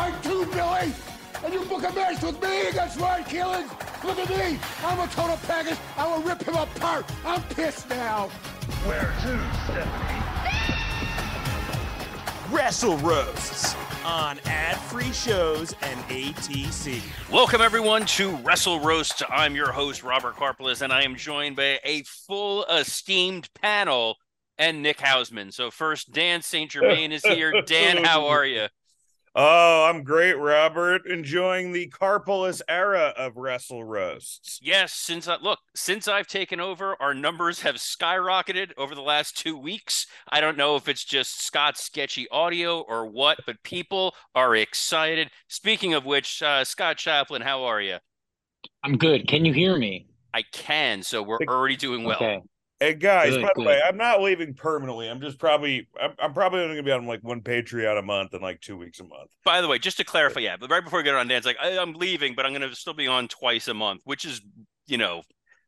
Are too tight too, Billy! And you book a match with me against Ryan Keelan! Look at me! I'm a total package! I will rip him apart! I'm pissed now! Where to, Stephanie? Wrestle Roasts on ad-free shows and ATC. Welcome everyone to Wrestle Roast. I'm your host Robert Karpelis, and I am joined by a full esteemed panel and Nick Hausman. So first, Dan St. Germain is here. Dan, how are you? Oh, I'm great, Robert. Enjoying the Carpolis era of Wrestle Roasts. Yes, since I look, since I've taken over, our numbers have skyrocketed over the last two weeks. I don't know if it's just Scott's sketchy audio or what, but people are excited. Speaking of which, uh, Scott Chaplin, how are you? I'm good. Can you hear me? I can, so we're already doing well. Okay. Hey guys, Good, by the good. way, I'm not leaving permanently. I'm just probably I'm, I'm probably only gonna be on like one Patreon a month and like two weeks a month. By the way, just to clarify, yeah, but right before we get on Dan's like, I, I'm leaving, but I'm going to still be on twice a month, which is, you know,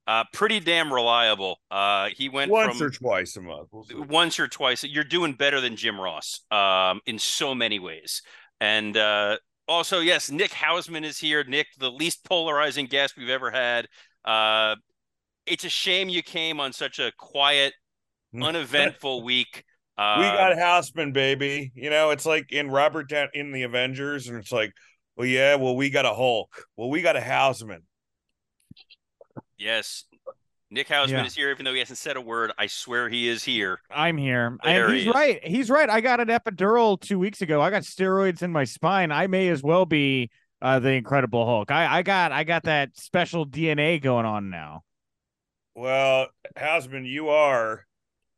uh, pretty damn reliable. Uh, he went Once from or twice a month. We'll once or twice. You're doing better than Jim Ross, um, in so many ways. And uh, also, yes, Nick Hausman is here. Nick, the least polarizing guest we've ever had. Uh, it's a shame you came on such a quiet, uneventful week. Uh, we got Hausman, baby. You know, it's like in Robert Downey in the Avengers, and it's like, well, yeah, well, we got a Hulk. Well, we got a Hausman. yes. Nick Hausman Yeah. is here, even though he hasn't said a word. I swear he is here. I'm here. There and he he's is. right. He's right. I got an epidural two weeks ago. I got steroids in my spine. I may as well be uh, the Incredible Hulk. I, I got I got that special DNA going on now. Well, Hausman, you are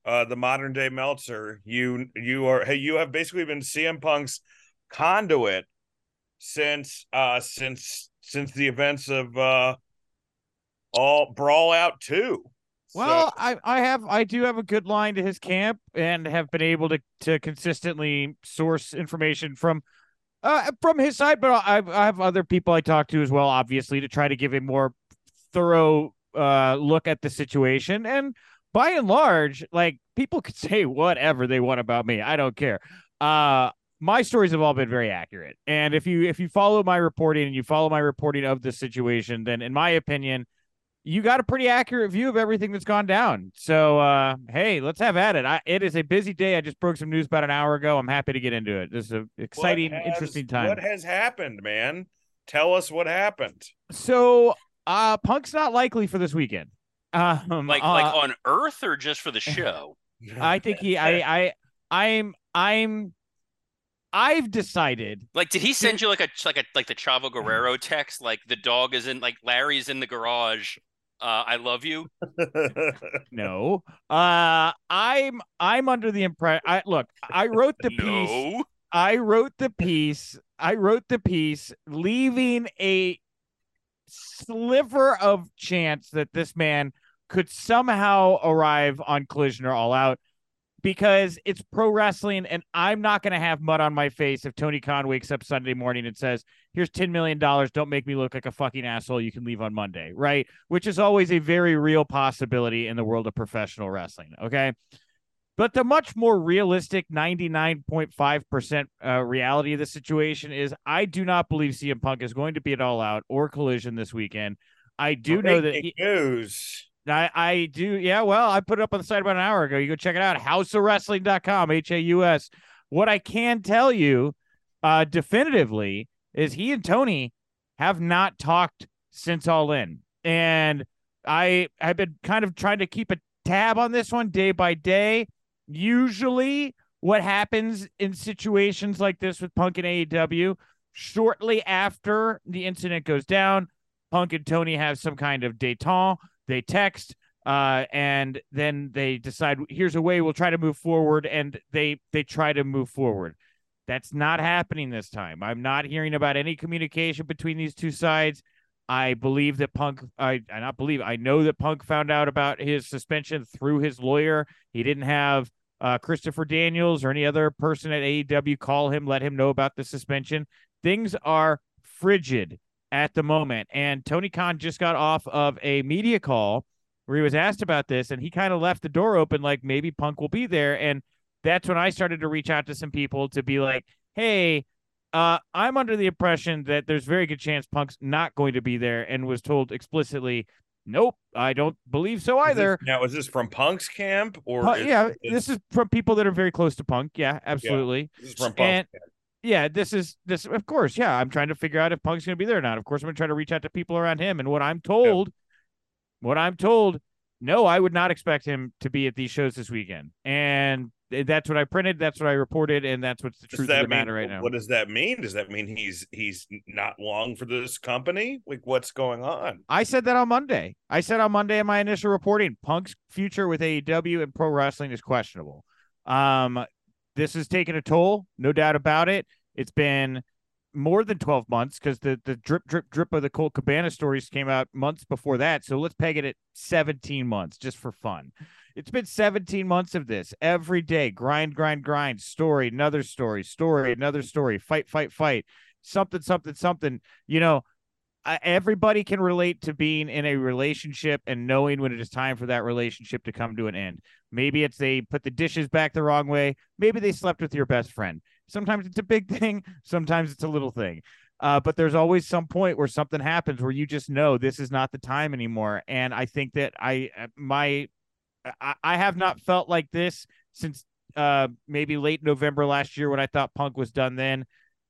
uh the modern day Meltzer. You you are hey, you have basically been CM Punk's conduit since uh since since the events of uh all brawl out two. Well, I, I have I do have a good line to his camp and have been able to to consistently source information from uh from his side, but I I have other people I talk to as well, obviously, to try to give a more thorough uh look at the situation. And by and large, like people could say whatever they want about me. I don't care. Uh my stories have all been very accurate. And if you if you follow my reporting and you follow my reporting of the situation, then in my opinion, you got a pretty accurate view of everything that's gone down. So, uh, hey, let's have at it. I, it is a busy day. I just broke some news about an hour ago. I'm happy to get into it. This is an exciting, has- interesting time. What has happened, man? Tell us what happened. so, uh, Punk's not likely for this weekend. Um, Like uh, like on Earth or just for the show? I think he, I, I, I'm, I'm, I've decided. Like, did he send you like a like a like the Chavo Guerrero text? Like the dog is in like Larry's in the garage. Uh, I love you. No, uh, I'm, I'm under the impression. I look. I wrote the piece. No. I wrote the piece. I wrote the piece, leaving a sliver of chance that this man could somehow arrive on Collision or All Out because it's pro wrestling, and I'm not going to have mud on my face if Tony Khan wakes up Sunday morning and says, "Here's ten million dollars. Don't make me look like a fucking asshole. You can leave on Monday." Right? Which is always a very real possibility in the world of professional wrestling. Okay. But the much more realistic 99.5% uh, reality of the situation is I do not believe CM Punk is going to be at All Out or Collision this weekend. I do know that he, news. I, I do. Yeah, well, I put it up on the site about an hour ago. You go check it out. Hausofwrestling.com, H A U S. What I can tell you uh, definitively is he and Tony have not talked since All In. And I have been kind of trying to keep a tab on this one day by day. Usually, what happens in situations like this with Punk and AEW, shortly after the incident goes down, Punk and Tony have some kind of detente. They text, uh, and then they decide here's a way we'll try to move forward, and they they try to move forward. That's not happening this time. I'm not hearing about any communication between these two sides. I believe that Punk, I, I not believe, I know that Punk found out about his suspension through his lawyer. He didn't have uh, Christopher Daniels or any other person at AEW call him, let him know about the suspension. Things are frigid at the moment. And Tony Khan just got off of a media call where he was asked about this and he kind of left the door open like maybe Punk will be there. And that's when I started to reach out to some people to be like, hey, uh, I'm under the impression that there's very good chance Punk's not going to be there and was told explicitly, nope, I don't believe so either. Is this, now, is this from Punk's camp or? Uh, is- yeah, is- this is from people that are very close to Punk. Yeah, absolutely. This is from Punk's and- camp. Yeah, this is this of course. Yeah, I'm trying to figure out if Punk's going to be there or not. Of course, I'm going to try to reach out to people around him. And what I'm told, what I'm told, no, I would not expect him to be at these shows this weekend. And that's what I printed. That's what I reported, and that's what's the truth of the mean matter right now. what does that mean? Does that mean he's he's not long for this company? Like what's going on? I said that on Monday. I said on Monday in my initial reporting, Punk's future with AEW and pro wrestling is questionable. Um, this has taken a toll, no doubt about it. It's been more than 12 months because the, the drip, drip, drip of the Colt Cabana stories came out months before that. So let's peg it at 17 months just for fun. It's been 17 months of this every day grind, grind, grind, story, another story, story, another story, fight, fight, fight, something, something, something. You know, everybody can relate to being in a relationship and knowing when it is time for that relationship to come to an end. Maybe it's they put the dishes back the wrong way. Maybe they slept with your best friend. Sometimes it's a big thing, sometimes it's a little thing. Uh, but there's always some point where something happens where you just know this is not the time anymore. And I think that I uh, my I, I have not felt like this since uh maybe late November last year when I thought Punk was done. Then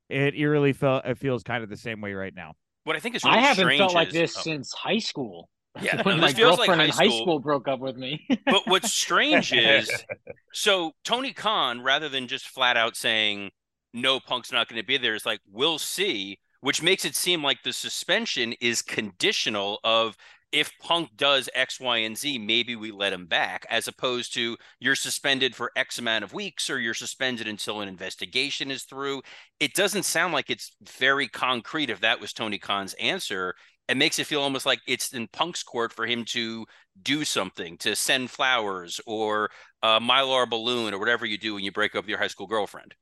it eerily felt it feels kind of the same way right now. What I think is really I haven't strange felt like this oh, since high school. Yeah, no, my feels like girlfriend in high school broke up with me. but what's strange is so Tony Khan, rather than just flat out saying no, Punk's not going to be there, is like we'll see, which makes it seem like the suspension is conditional of if Punk does X, Y, and Z, maybe we let him back, as opposed to you're suspended for X amount of weeks or you're suspended until an investigation is through. It doesn't sound like it's very concrete if that was Tony Khan's answer. It makes it feel almost like it's in Punk's court for him to do something, to send flowers or a mylar balloon or whatever you do when you break up with your high school girlfriend.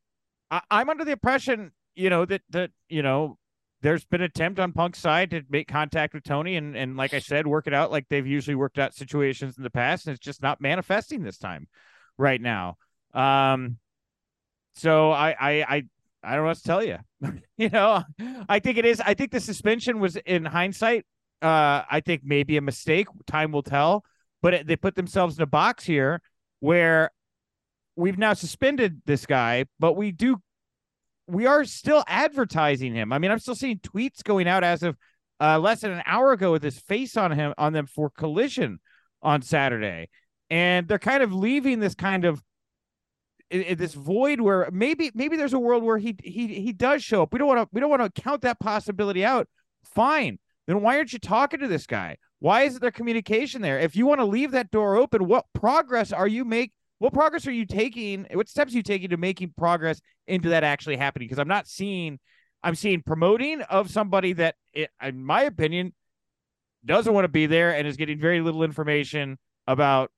I, I'm under the impression, you know, that that you know, there's been attempt on Punk's side to make contact with Tony, and and like I said, work it out like they've usually worked out situations in the past, and it's just not manifesting this time, right now. Um, so I I I I don't know what to tell you. you know, I think it is. I think the suspension was in hindsight. Uh, I think maybe a mistake. Time will tell. But it, they put themselves in a box here where we've now suspended this guy, but we do we are still advertising him. I mean, I'm still seeing tweets going out as of uh, less than an hour ago with his face on him on them for collision on Saturday, and they're kind of leaving this kind of this void where maybe maybe there's a world where he he he does show up. We don't want to we don't want to count that possibility out. Fine, then why aren't you talking to this guy? Why isn't there communication there? If you want to leave that door open, what progress are you make? What progress are you taking? What steps are you taking to making progress into that actually happening? Because I'm not seeing, I'm seeing promoting of somebody that, i- in my opinion, doesn't want to be there and is getting very little information about,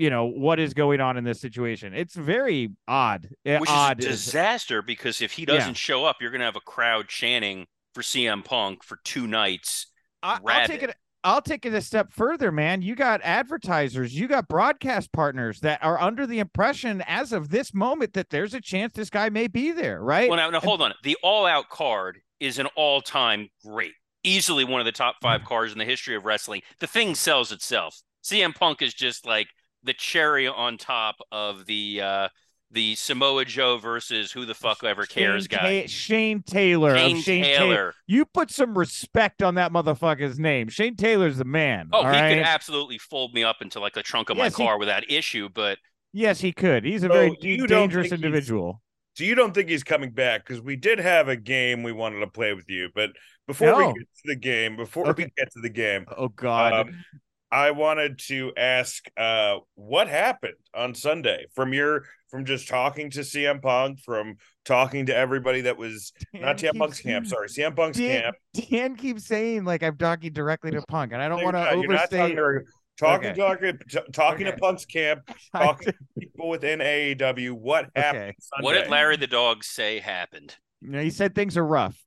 you know, what is going on in this situation. It's very odd. Eh, Which odd is a is- disaster because if he doesn't show up, you're going to have a crowd chanting for CM Punk for two nights. I, I'll take it. I'll take it a step further, man. You got advertisers, you got broadcast partners that are under the impression, as of this moment, that there's a chance this guy may be there, right? Well, now, now hold on. The All Out card is an all time great, easily one of the top Mm. five cards in the history of wrestling. The thing sells itself. CM Punk is just like the cherry on top of the uh the Samoa Joe versus who the fuck ever cares Shane guy. Ta- Shane Taylor Shane of Shane Taylor. Taylor. You put some respect on that motherfucker's name. Shane Taylor's the man. Oh, all he right? could absolutely fold me up into like the trunk of Yes, my car without issue, but yes, he could. He's a So very you d- dangerous individual. So you don't think he's coming back? Because we did have a game we wanted to play with you, but before we get to the game, before Okay. we get to the game, Oh God. um, I wanted to ask uh what happened on Sunday from your from just talking to CM Punk, from talking to everybody that was not Dan CM Punk's camp, sorry, CM Punk's Dan, camp. Dan keeps saying like I'm talking directly to Punk, and I don't want to you're. You're not overstate. talking, talking, Okay. talking, t- talking to Okay. Punk's camp, talking to people within AEW. What happened? Okay. Sunday? What did Larry the dog say happened? You know, he said things are rough.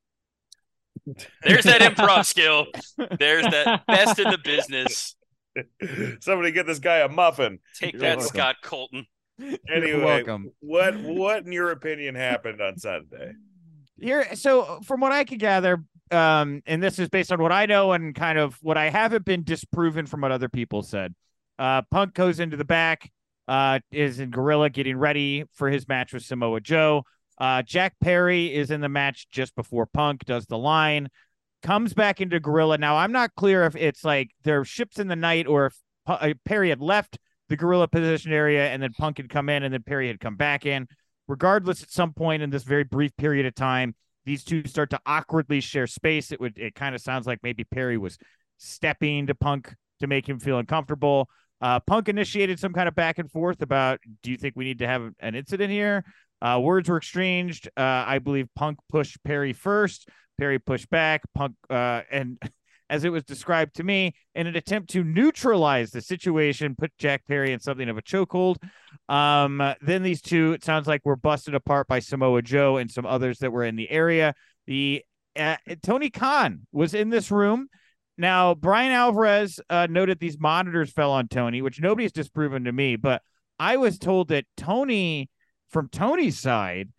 There's that improv skill. There's that best in the business. Somebody get this guy a muffin. Take You're that, welcome. Scott Colton. Anyway, welcome. what what in your opinion happened on Sunday? Here, so from what I could gather, um, and this is based on what I know and kind of what I haven't been disproven from what other people said. Uh, Punk goes into the back, uh, is in Gorilla getting ready for his match with Samoa Joe. Uh, Jack Perry is in the match just before Punk does the line, comes back into Gorilla. Now, I'm not clear if it's like their ships in the night or if Pu- uh, Perry had left the Gorilla position area and then Punk had come in and then Perry had come back in. Regardless, at some point in this very brief period of time, these two start to awkwardly share space. It would it kind of sounds like maybe Perry was stepping to Punk to make him feel uncomfortable. Uh, Punk initiated some kind of back and forth about, do you think we need to have an incident here? Uh, words were exchanged. Uh, I believe Punk pushed Perry first. Perry pushed back. Punk, uh, and as it was described to me, in an attempt to neutralize the situation, put Jack Perry in something of a chokehold. Um, then these two, it sounds like, were busted apart by Samoa Joe and some others that were in the area. The uh, Tony Khan was in this room. Now, Bryan Alvarez uh, noted these monitors fell on Tony, which nobody's disproven to me, but I was told that Tony, from Tony's side,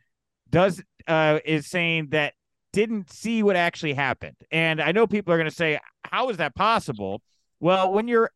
does uh, is saying that didn't see what actually happened. And I know people are going to say, "How is that possible?" Well, when you're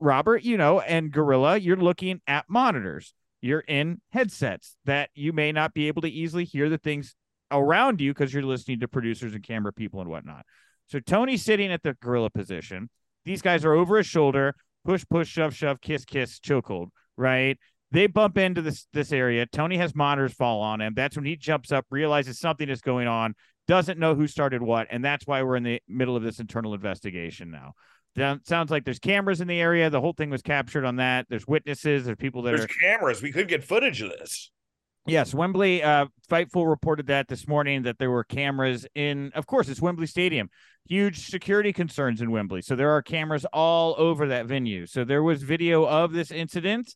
Robert, you know, and Gorilla, you're looking at monitors. You're in headsets that you may not be able to easily hear the things around you because you're listening to producers and camera people and whatnot. So Tony's sitting at the gorilla position. These guys are over his shoulder, push, push, shove, shove, kiss, kiss, chokehold, right? They bump into this this area. Tony has monitors fall on him. That's when he jumps up, realizes something is going on, doesn't know who started what, and that's why we're in the middle of this internal investigation now. Down, sounds like there's cameras in the area. The whole thing was captured on that. There's witnesses. There's people that There's are cameras. We could get footage of this. Yes, Wembley. Uh, Fightful reported that this morning that there were cameras in. Of course, it's Wembley Stadium. Huge security concerns in Wembley, so there are cameras all over that venue. So there was video of this incident,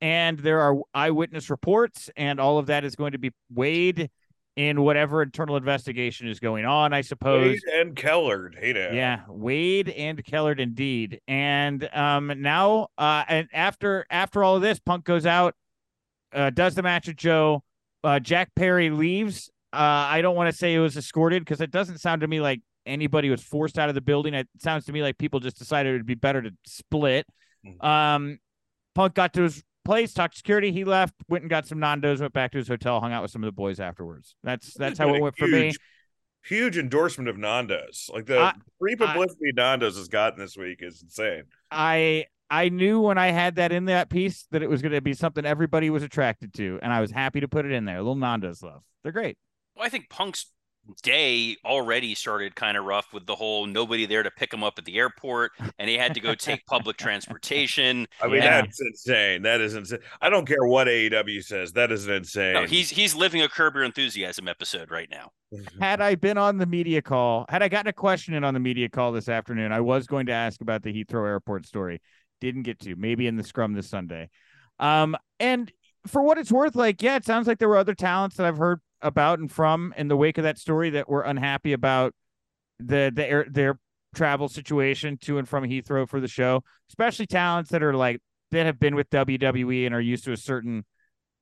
and there are eyewitness reports, and all of that is going to be weighed in whatever internal investigation is going on. I suppose. Wade and Kellard. Hey now. Yeah, Wade and Kellard indeed. And um now uh and after after all of this, Punk goes out, uh does the match with Joe. Uh Jack Perry leaves. Uh I don't want to say it was escorted because it doesn't sound to me like anybody was forced out of the building. It sounds to me like people just decided it would be better to split. Mhm. Um Punk got to his place, talked security, he left, went and got some Nando's, went back to his hotel, hung out with some of the boys afterwards. That's that's how it a went for me. huge- Huge endorsement of Nando's. Like the I- free publicity Nando's has gotten this week is insane. I I knew when I had that in that piece that it was going to be something everybody was attracted to, and I was happy to put it in there. A Little Nando's love, they're great. Well, I think Punk's day already started kind of rough with the whole nobody there to pick him up at the airport, and he had to go take public transportation. I mean, Yeah. that's insane. That is insane. I don't care what AEW says. That is insane. No, he's he's living a Curb Your Enthusiasm episode right now. Had I been on the media call, had I gotten a question in on the media call this afternoon, I was going to ask about the Heathrow Airport story. Didn't get to. Maybe in the scrum this Sunday. Um, and for what it's worth, like, yeah, it sounds like there were other talents that I've heard about and from in the wake of that story that were unhappy about the the air their travel situation to and from Heathrow for the show, especially talents that are like that have been with WWE and are used to a certain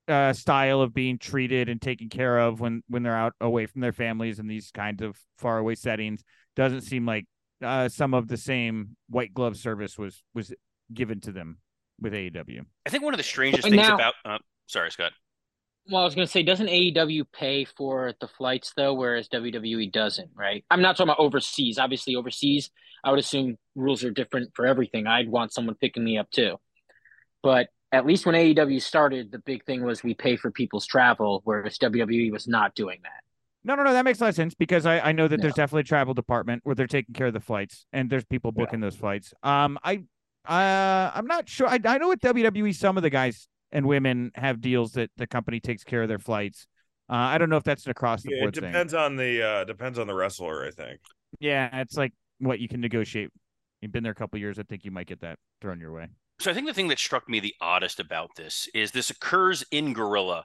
uh, style of being treated and taken care of when when they're out away from their families in these kinds of faraway settings. Doesn't seem like uh, some of the same white glove service was was given to them with AEW. I think one of the strangest And things now- about uh, sorry, Scott. Well, I was going to say, doesn't AEW pay for the flights though, whereas WWE doesn't, right? I'm not talking about overseas. Obviously, overseas, I would assume rules are different for everything. I'd want someone picking me up too. But at least when AEW started, the big thing was we pay for people's travel, whereas WWE was not doing that. No, no, no, that makes a lot of sense because I, I know that Yeah. there's definitely a travel department where they're taking care of the flights and there's people Yeah. booking those flights. Um, I Uh, I'm not sure. I, I know with WWE, some of the guys and women have deals that the company takes care of their flights. Uh, I don't know if that's an across the Yeah, board it thing. depends on the uh depends on the wrestler, I think. Yeah, it's like what you can negotiate. You've been there a couple years. I think you might get that thrown your way. So I think the thing that struck me the oddest about this is this occurs in Gorilla,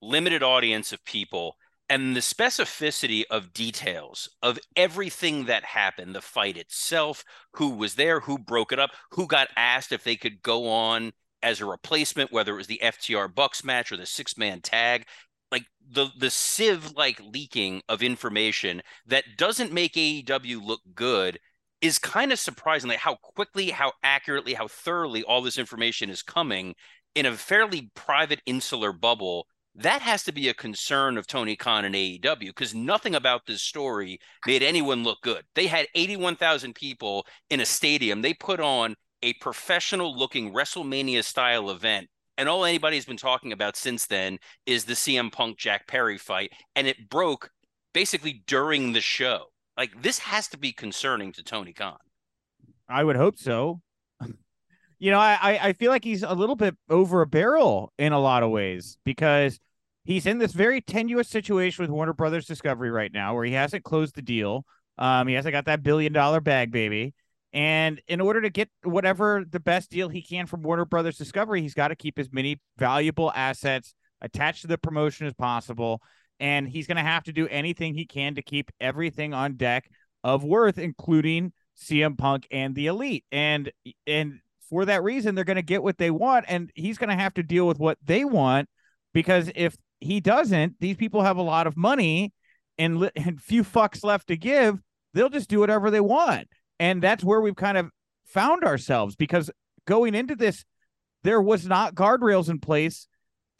limited audience of people, and the specificity of details of everything that happened, the fight itself, who was there, who broke it up, who got asked if they could go on as a replacement, whether it was the FTR Bucks match or the six man tag. Like the the sieve like leaking of information that doesn't make AEW look good is kind of surprising like how quickly how accurately how thoroughly all this information is coming in a fairly private insular bubble that has to be a concern of Tony Khan and AEW because nothing about this story made anyone look good. They had 81,000 people in a stadium. They put on a professional looking WrestleMania style event. And all anybody's been talking about since then is the CM Punk Jack Perry fight. And it broke basically during the show. Like this has to be concerning to Tony Khan. I would hope so. you know, I, I feel like he's a little bit over a barrel in a lot of ways because he's in this very tenuous situation with Warner Brothers Discovery right now, where he hasn't closed the deal. Um, he hasn't got that billion dollar bag, baby. And in order to get whatever the best deal he can from Warner Brothers Discovery, he's got to keep as many valuable assets attached to the promotion as possible. And he's going to have to do anything he can to keep everything on deck of worth, including CM Punk and the Elite. And and for that reason, they're going to get what they want, and he's going to have to deal with what they want because if he doesn't, these people have a lot of money and, and few fucks left to give. They'll just do whatever they want, and that's where we've kind of found ourselves because going into this, there was not guardrails in place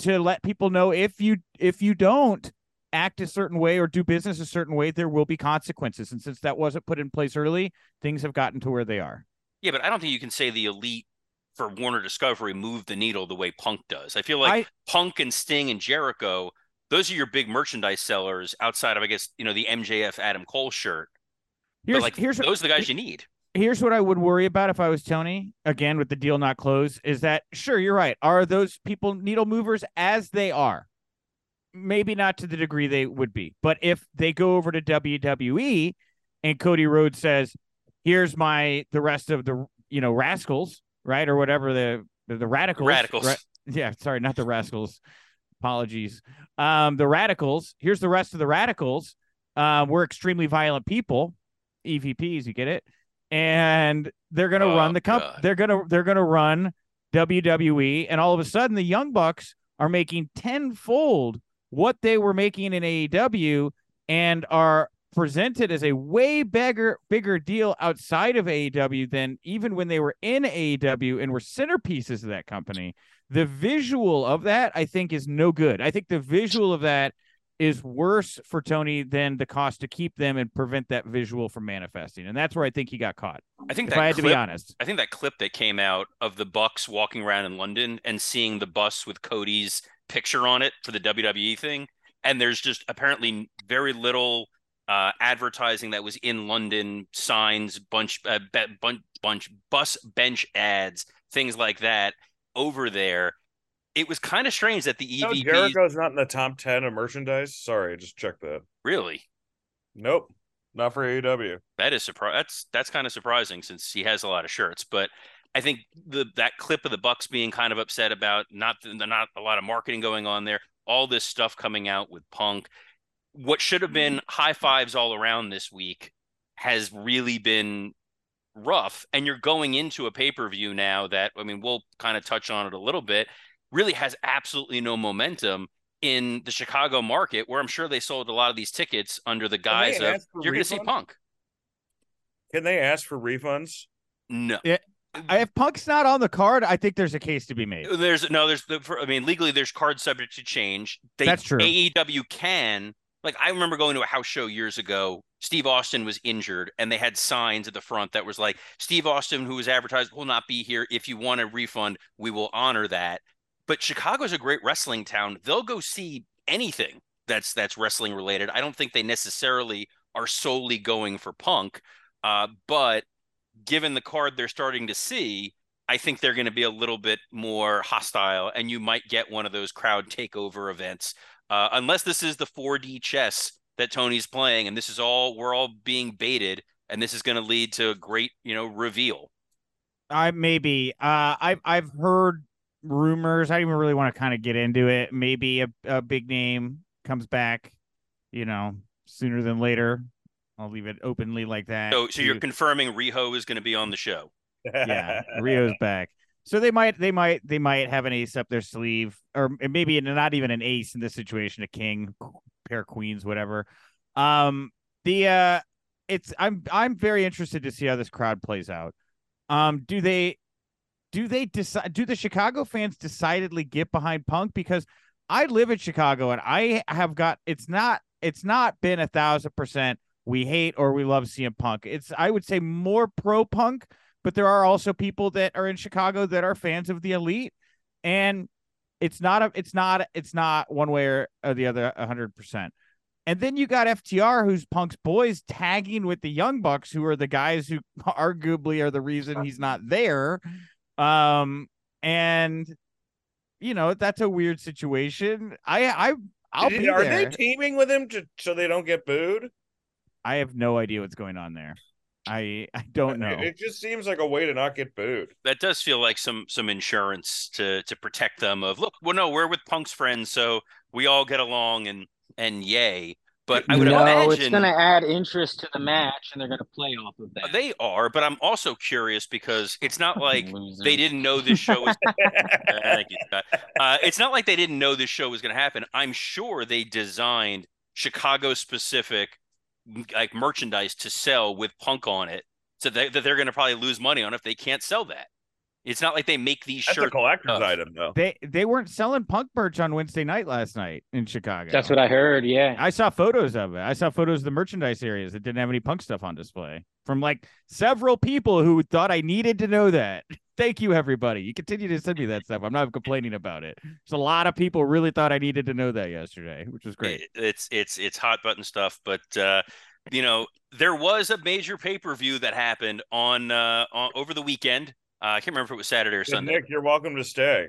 to let people know if you if you don't act a certain way or do business a certain way, there will be consequences. And since that wasn't put in place early, things have gotten to where they are. Yeah, but I don't think you can say the elite for Warner Discovery moved the needle the way Punk does. I feel like I- Punk and Sting and Jericho, those are your big merchandise sellers outside of, I guess, you know, the MJF Adam Cole shirt. Here's like here's those are the guys you need. here's what I would worry about if I was Tony, again with the deal not closed, is that sure, you're right. Are those people needle movers as they are? Maybe not to the degree they would be. But if they go over to WWE and Cody Rhodes says, Here's my the rest of the you know, rascals, right? Or whatever the the, the radicals. Radicals. right? Yeah, sorry, not the rascals. Apologies. Um, the radicals. Here's the rest of the radicals. Um, we're extremely violent people. EVPs, you get it? And they're gonna Oh, run the comp. God. They're gonna they're gonna run WWE, and all of a sudden the Young Bucks are making tenfold what they were making in AEW, and are presented as a way bigger bigger deal outside of AEW than even when they were in AEW and were centerpieces of that company. The visual of that, I think, is no good. I think the visual of that is worse for Tony than the cost to keep them and prevent that visual from manifesting. And that's where I think he got caught. I think If that I had to clip, be honest. I think that clip that came out of the Bucks walking around in London and seeing the bus with Cody's picture on it for the WWE thing, and there's just apparently very little uh, advertising that was in London, signs, bunch, uh, bunch, bunch, bus bench ads, things like that over there. It was kind of strange that the E No, Jericho's not in the top ten of merchandise. Sorry, I just checked that. really Nope, not for AEW. that is surprise. That's that's kind of surprising since he has a lot of shirts. But I think the that clip of the Bucks being kind of upset about not not a lot of marketing going on there, all this stuff coming out with Punk, what should have been high fives all around this week has really been rough. And you're going into a pay per view now that I mean we'll kind of touch on it a little bit. Really has absolutely no momentum in the Chicago market, where I'm sure they sold a lot of these tickets under the guise of you're going to see? Punk. Can they ask for refunds? No. I- If Punk's not on the card, I think there's a case to be made. There's no, there's the, for, I mean, legally, there's cards subject to change. They, That's true. AEW can, like, I remember going to a house show years ago. Steve Austin was injured, and they had signs at the front that was like, Steve Austin, who was advertised, will not be here. If you want a refund, we will honor that. But Chicago's a great wrestling town. They'll go see anything that's that's wrestling related. I don't think they necessarily are solely going for Punk, uh, but given the card they're starting to see, I think they're going to be a little bit more hostile, and you might get one of those crowd takeover events, uh, unless this is the 4D chess that Tony's playing, and this is all we're all being baited, and this is going to lead to a great, you know, reveal. I maybe. Uh, I've I've heard rumors. I don't even really want to kind of get into it. Maybe a, a big name comes back, you know, sooner than later. I'll leave it openly like that. So, so you're confirming Riho is going to be on the show. yeah, Riho's back. So they might, they might, they might have an ace up their sleeve, or maybe not even an ace in this situation, a king, pair of queens, whatever. Um, the uh, it's I'm I'm very interested to see how this crowd plays out. Um, do they, do they decide? Do the Chicago fans decidedly get behind Punk? Because I live in Chicago and I have got it's not it's not been a thousand percent we hate or we love CM Punk. It's I would say more pro Punk but there are also people that are in Chicago that are fans of the elite and it's not a it's not it's not one way or, or the other 100%. And then you got FTR who's Punk's boys tagging with the Young Bucks who are the guys who arguably are the reason he's not there. Um and you know, that's a weird situation. I I I'll Did- be are there. they teaming with him to, so they don't get booed? I have no idea what's going on there. I I don't know. It, it just seems like a way to not get booed. That does feel like some some insurance to to protect them. Of look, well, no, we're with Punk's friends, so we all get along and and yay. But I would no, imagine it's going to add interest to the match, and they're going to play off of that. they are. But I'm also curious because it's not like they didn't know this show was. Thank you, Scott. Uh, it's not like they didn't know this show was going to happen. I'm sure they designed Chicago specific like merchandise to sell with Punk on it, so that, that they're going to probably lose money on if they can't sell that. It's not like they make these That's a collector's tough. item, though. They they weren't selling punk merch on Wednesday night last night in Chicago. That's what I heard. Yeah. I saw photos of it. I saw photos of the merchandise areas that didn't have any punk stuff on display from like several people who thought I needed to know that. Thank you, everybody. You continue to send me that stuff. I'm not complaining about it. There's a lot of people really thought I needed to know that yesterday, which was great. It- it's it's it's hot button stuff, but uh, you know there was a major pay per view that happened on uh on, over the weekend. Uh, I can't remember if it was Saturday or Yeah, Sunday. Nick, you're welcome to stay.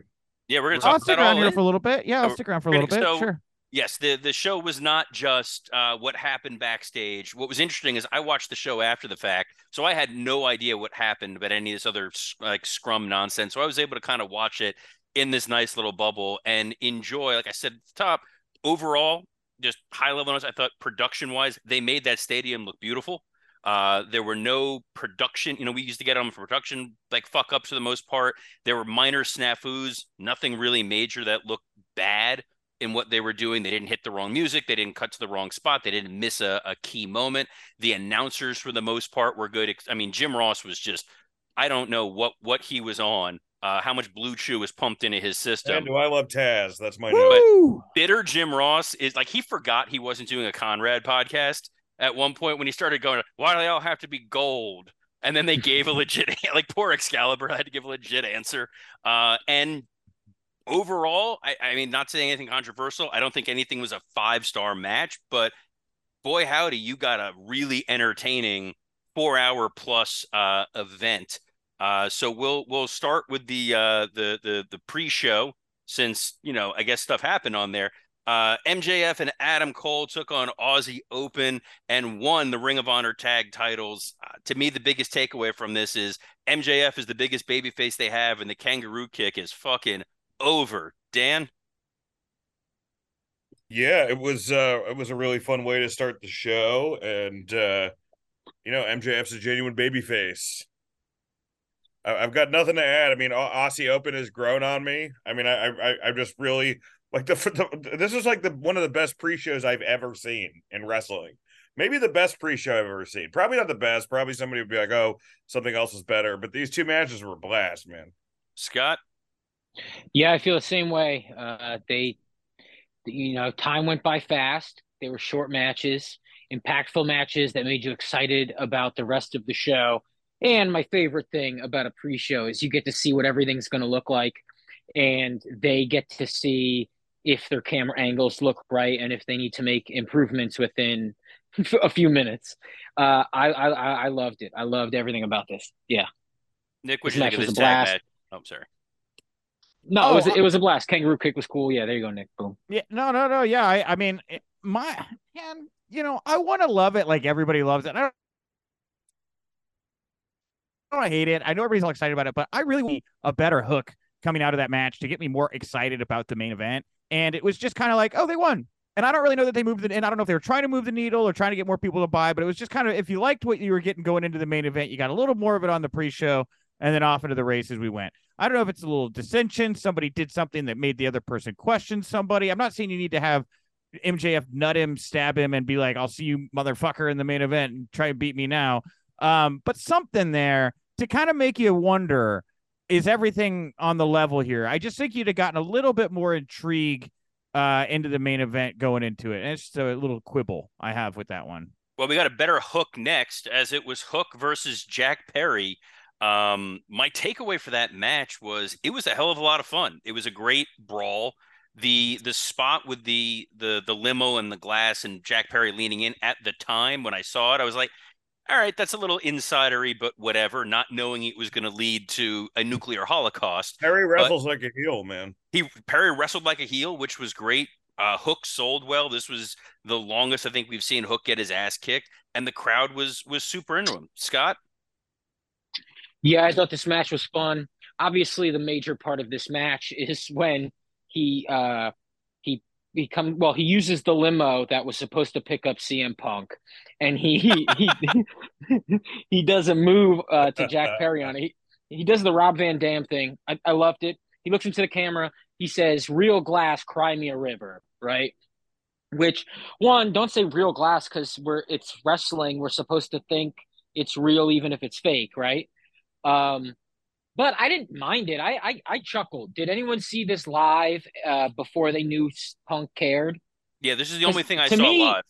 Yeah, we're gonna I'll talk stick about around here in. for a little bit. Yeah, I'll So, stick around for a little bit. so- sure. Yes, the the show was not just uh, what happened backstage. What was interesting is I watched the show after the fact, so I had no idea what happened about any of this other like scrum nonsense. So I was able to kind of watch it in this nice little bubble and enjoy. Like I said at the top, overall, just high level notes. I thought production wise, they made that stadium look beautiful. Uh, there were no production. You know, we used to get them for production like fuck ups for the most part. There were minor snafus, nothing really major that looked bad in what they were doing. They didn't hit the wrong music. They didn't cut to the wrong spot. They didn't miss a, a key moment. The announcers, for the most part, were good. I mean, Jim Ross was just, I don't know what what he was on, uh, how much Blue Chew was pumped into his system. And do I love Taz? That's my note. Woo! Bitter Jim Ross is like he forgot he wasn't doing a Conrad podcast at one point when he started going, "Why do they all have to be gold?" And then they gave a legit, like poor Excalibur had to give a legit answer. Uh, and overall, I, I mean, not saying anything controversial. I don't think anything was a five star match, but boy, howdy, you got a really entertaining four hour plus uh, event. Uh, so we'll we'll start with the uh, the the the pre show since you know I guess stuff happened on there. Uh, MJF and Adam Cole took on Aussie Open and won the Ring of Honor tag titles. Uh, to me, the biggest takeaway from this is MJF is the biggest babyface they have, and the kangaroo kick is fucking over. Dan, Yeah, it was uh it was a really fun way to start the show, and uh you know MJF's a genuine babyface. I've got nothing to add. I mean, Aussie Open has grown on me. I mean, I I I just really like the, the this is like the one of the best pre-shows I've ever seen in wrestling. Maybe the best pre-show I've ever seen. Probably not the best. Probably somebody would be like, "Oh, something else is better." But these two matches were a blast, man. Scott, Yeah, I feel the same way. Uh, they, you know, time went by fast. They were short matches, impactful matches that made you excited about the rest of the show. And my favorite thing about a pre-show is you get to see what everything's going to look like, and they get to see if their camera angles look right and if they need to make improvements within a few minutes. Uh, I, I I loved it. I loved everything about this. Yeah. Nick, what This you think match of was this a tag blast. match? Oh, I'm sorry. No, Oh, it was I- it was a blast. Kangaroo kick was cool. Yeah, there you go, Nick. Boom. Yeah, no, no, no. Yeah, I, I mean, my man, you know, I want to love it like everybody loves it. I don't, I don't hate it. I know everybody's all excited about it, but I really want a better hook coming out of that match to get me more excited about the main event. And it was just kind of like, oh, they won. And I don't really know that they moved it. And I don't know if they were trying to move the needle or trying to get more people to buy, but it was just kind of if you liked what you were getting going into the main event, you got a little more of it on the pre-show, and then off into the races we went. I don't know if it's a little dissension. Somebody did something that made the other person question somebody. I'm not saying you need to have MJF nut him, stab him, and be like, "I'll see you, motherfucker," in the main event and try and beat me now. Um, but something there to kind of make you wonder: is everything on the level here? I just think you'd have gotten a little bit more intrigue uh, into the main event going into it, and it's just a little quibble I have with that one. Well, we got a better hook next, as it was Hook versus Jack Perry. Um, my takeaway for that match was it was a hell of a lot of fun. It was a great brawl. The the spot with the the the limo and the glass and Jack Perry leaning in at the time when I saw it, I was like, all right, that's a little insidery, but whatever, not knowing it was going to lead to a nuclear holocaust. Perry wrestles like a heel, man. He Perry wrestled like a heel, which was great. Uh, Hook sold well. This was the longest I think we've seen Hook get his ass kicked, and the crowd was was super into him. Scott, Yeah, I thought this match was fun. Obviously, the major part of this match is when he uh he become well, he uses the limo that was supposed to pick up CM Punk, and he he he, he does a move uh, to Jack Perry on it. He, he does the Rob Van Dam thing. I, I loved it. He looks into the camera. He says, "Real glass, cry me a river." Right. Which one? Don't say real glass because we're it's wrestling. We're supposed to think it's real even if it's fake, right? Um, but I didn't mind it. I, I I chuckled. Did anyone see this live uh, before they knew Punk cared? yeah, this is the only thing I saw me- live.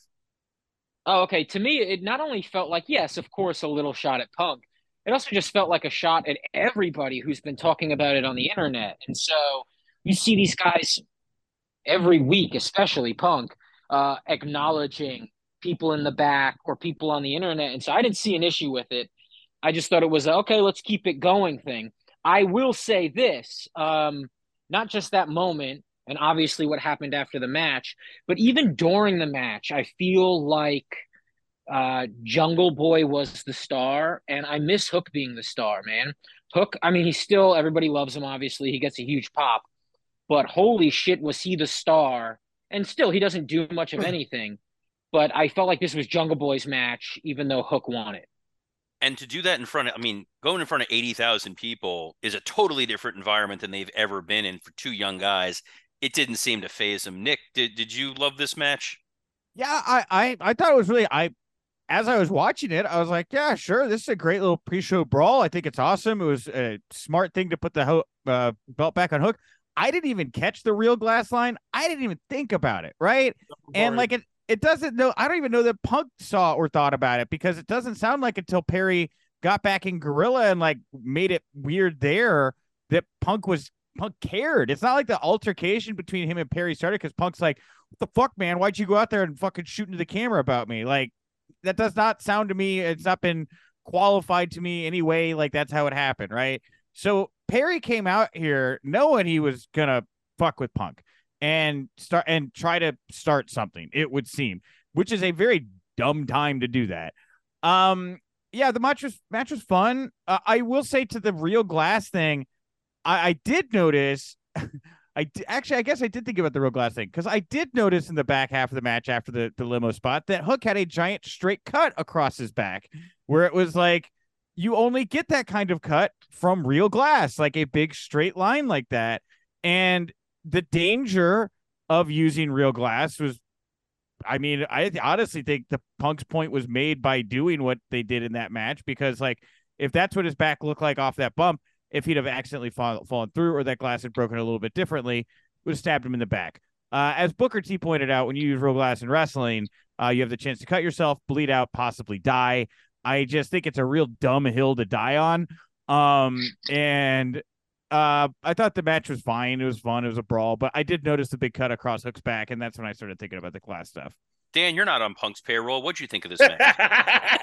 Oh, okay. To me, it not only felt like yes, of course, a little shot at Punk. It also just felt like a shot at everybody who's been talking about it on the internet. And so you see these guys every week, especially Punk, uh, acknowledging people in the back or people on the internet. And so I didn't see an issue with it. I just thought it was a, okay, let's keep it going thing. I will say this, um, not just that moment, and obviously what happened after the match, but even during the match, I feel like uh, Jungle Boy was the star, and I miss Hook being the star, man. Hook, I mean, he's still everybody loves him. Obviously, he gets a huge pop, but holy shit, was he the star? And still, he doesn't do much of anything. But I felt like this was Jungle Boy's match, even though Hook won it. And to do that in front of, I mean, going in front of 80,000 people is a totally different environment than they've ever been in for two young guys. It didn't seem to phase them. Nick, did, did you love this match? Yeah, I, I I thought it was really I as I was watching it, I was like, yeah, sure, this is a great little pre-show brawl. I think it's awesome. It was a smart thing to put the ho- uh, belt back on hook. I didn't even catch the real glass line. I didn't even think about it, right? And like it it doesn't know I don't even know that Punk saw or thought about it because it doesn't sound like until Perry got back in Gorilla and like made it weird there that Punk was Punk cared. It's not like the altercation between him and Perry started because Punk's like, what the fuck, man? Why'd you go out there and fucking shoot into the camera about me? Like, that does not sound to me. It's not been qualified to me anyway. Like, that's how it happened, right? So Perry came out here knowing he was gonna fuck with Punk and start and try to start something. It would seem, which is a very dumb time to do that. Um, yeah, the match was match was fun. Uh, I will say to the real glass thing, I, I did notice. I d- actually, I guess I did think about the real glass thing because I did notice in the back half of the match after the, the limo spot that Hook had a giant straight cut across his back, where it was like you only get that kind of cut from real glass, like a big straight line like that. And the danger of using real glass was, I mean, I honestly think the Punk's point was made by doing what they did in that match because, like, if that's what his back looked like off that bump, if he'd have accidentally fall, fallen through or that glass had broken a little bit differently, would have stabbed him in the back. Uh, as Booker T pointed out, when you use real glass in wrestling, uh, you have the chance to cut yourself, bleed out, possibly die. I just think it's a real dumb hill to die on. Um, and uh, I thought the match was fine. It was fun. It was a brawl, but I did notice the big cut across Hook's back, and that's when I started thinking about the glass stuff. Dan, you're not on Punk's payroll. What'd you think of this match?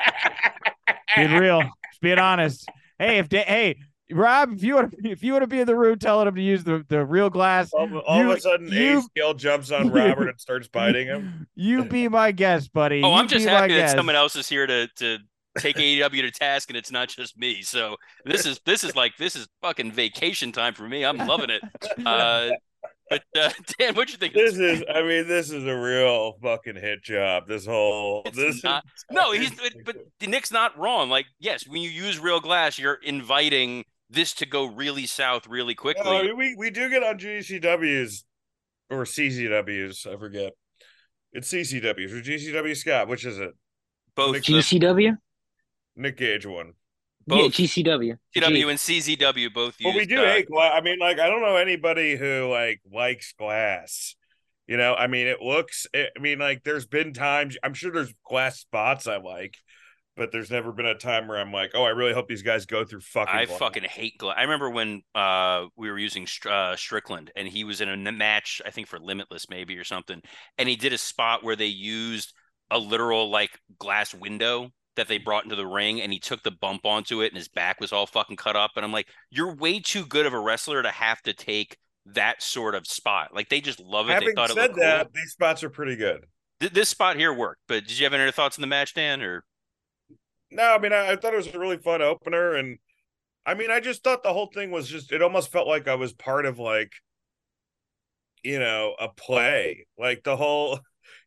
Being real, just being honest. Hey, if da- hey, Rob, if you want to, if you want to be in the room, telling him to use the, the real glass. All, all You- of a sudden, you- Ace Steel jumps on Robert and starts biting him. You be my guest, buddy. Oh, You I'm just be happy that guest. someone else is here to to take AEW to task, and it's not just me. So this is this is like this is fucking vacation time for me. I'm loving it. Uh, but uh, Dan, what you think? This is, I mean, this is a real fucking hit job. This whole, It's this not- No, he's but, but Nick's not wrong. Like, yes, when you use real glass, you're inviting this to go really south really quickly. No, I mean, we we do get on GCWs or CCWs. I forget. It's CCWs or GCW Scott. Which is it? Both GCW? Nick Gage one. Yeah, both GCW. CW and CZW both use. Well, we do uh, hate glass. I mean, like, I don't know anybody who like likes glass. You know, I mean, it looks. I mean, like, there's been times. I'm sure there's glass spots I like, but there's never been a time where I'm like, oh, I really hope these guys go through fucking. I glass. fucking hate glass. I remember when uh we were using Str- uh, Strickland and he was in a match, I think for Limitless maybe or something, and he did a spot where they used a literal like glass window that they brought into the ring, and he took the bump onto it, and his back was all fucking cut up. And I'm like, you're way too good of a wrestler to have to take that sort of spot. Like they just love it. Having they thought it said looked that, cool. these spots are pretty good. Th- this spot here worked. But did you have any other thoughts on the match, Dan? Or No, I mean, I, I thought it was a really fun opener, and I mean, I just thought the whole thing was just. It almost felt like I was part of like, you know, a play, like the whole,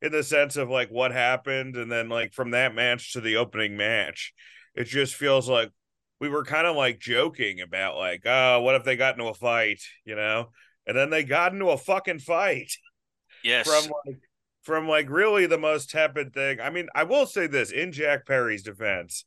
in the sense of like what happened, and then like from that match to the opening match, it just feels like we were kind of like joking about like, oh, what if they got into a fight, you know, and then they got into a fucking fight yes, from like from like really the most tepid thing. I mean, I will say this in Jack Perry's defense,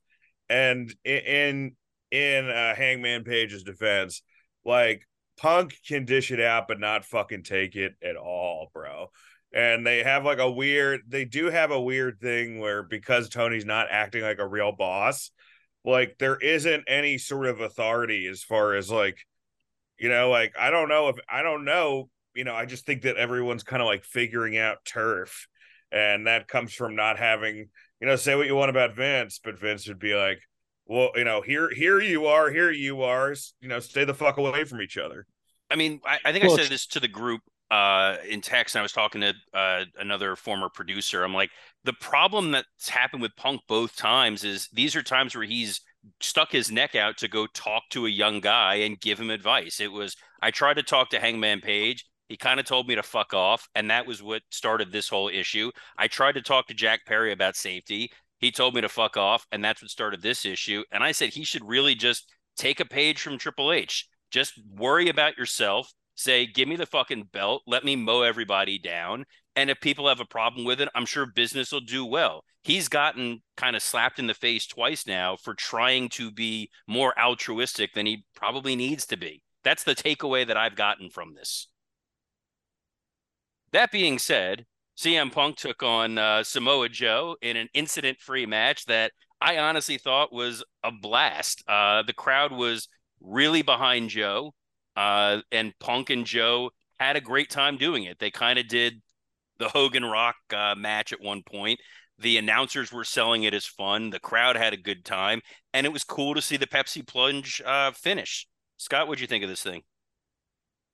and in in uh, Hangman Page's defense, like Punk can dish it out, but not fucking take it at all, bro. And they have like a weird. They do have a weird thing where because Tony's not acting like a real boss, like there isn't any sort of authority as far as like, you know, like I don't know if I don't know you know, I just think that everyone's kind of like figuring out turf. And that comes from not having, you know, say what you want about Vince, but Vince would be like, well, you know, here, here you are, here you are, you know, stay the fuck away from each other. I mean, I, I think Well, I said this to the group uh, in text, and I was talking to uh, another former producer. I'm like, the problem that's happened with Punk both times is these are times where he's stuck his neck out to go talk to a young guy and give him advice. It was I tried to talk to Hangman Page. He kind of told me to fuck off, and that was what started this whole issue. I tried to talk to Jack Perry about safety. He told me to fuck off, and that's what started this issue. And I said he should really just take a page from Triple H. Just worry about yourself. Say, give me the fucking belt. Let me mow everybody down. And if people have a problem with it, I'm sure business will do well. He's gotten kind of slapped in the face twice now for trying to be more altruistic than he probably needs to be. That's the takeaway that I've gotten from this. That being said, CM Punk took on uh, Samoa Joe in an incident free match that I honestly thought was a blast. Uh, the crowd was really behind Joe, uh, and Punk and Joe had a great time doing it. They kind of did the Hogan Rock uh, match at one point. The announcers were selling it as fun. The crowd had a good time, and it was cool to see the Pepsi Plunge uh, finish. Scott, what'd you think of this thing?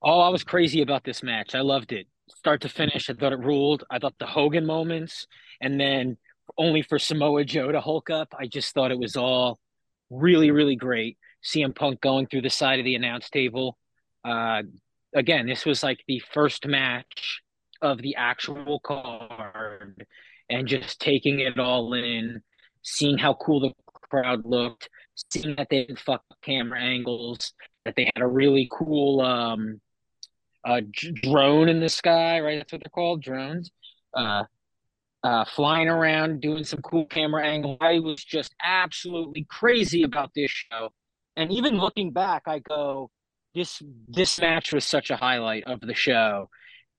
Oh, I was crazy about this match. I loved it. Start to finish, I thought it ruled. I thought the Hogan moments, and then only for Samoa Joe to Hulk up, I just thought it was all really, really great. CM Punk going through the side of the announce table. Uh, again, this was like the first match of the actual card, and just taking it all in, seeing how cool the crowd looked, seeing that they had fuck camera angles, that they had a really cool um uh drone in the sky, right? That's what they're called, drones. Uh uh flying around doing some cool camera angle. I was just absolutely crazy about this show. And even looking back, I go, this this match was such a highlight of the show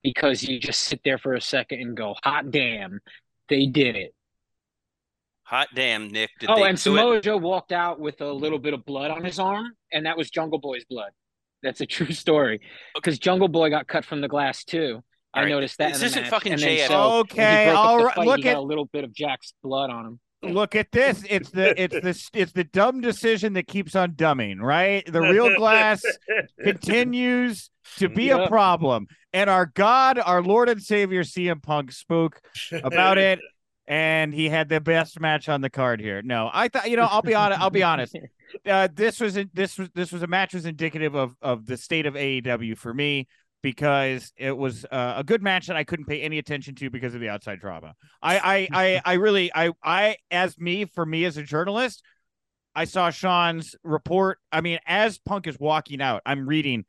because you just sit there for a second and go, hot damn, they did it. Hot damn, Nick. Did oh, they and do it? Samoa Joe walked out with a little bit of blood on his arm, and that was Jungle Boy's blood. That's a true story. Because Jungle Boy got cut from the glass too. I All right, noticed that. this in the isn't match. fucking and JF. so Okay, broke up all the right, fight, look he got at- a little bit of Jack's blood on him. Look at this. It's the it's the it's the dumb decision that keeps on dumbing, right? The real glass continues to be a problem. And our God, our Lord and Savior CM Punk spoke about it and he had the best match on the card here. No, I thought you know, I'll be honest, I'll be honest. Uh, this was this was this was a match was indicative of of the state of AEW for me because it was uh, a good match that I couldn't pay any attention to because of the outside drama. I I I, I really I I as me for me as a journalist, I saw Sean's report. I mean, as Punk is walking out, I'm reading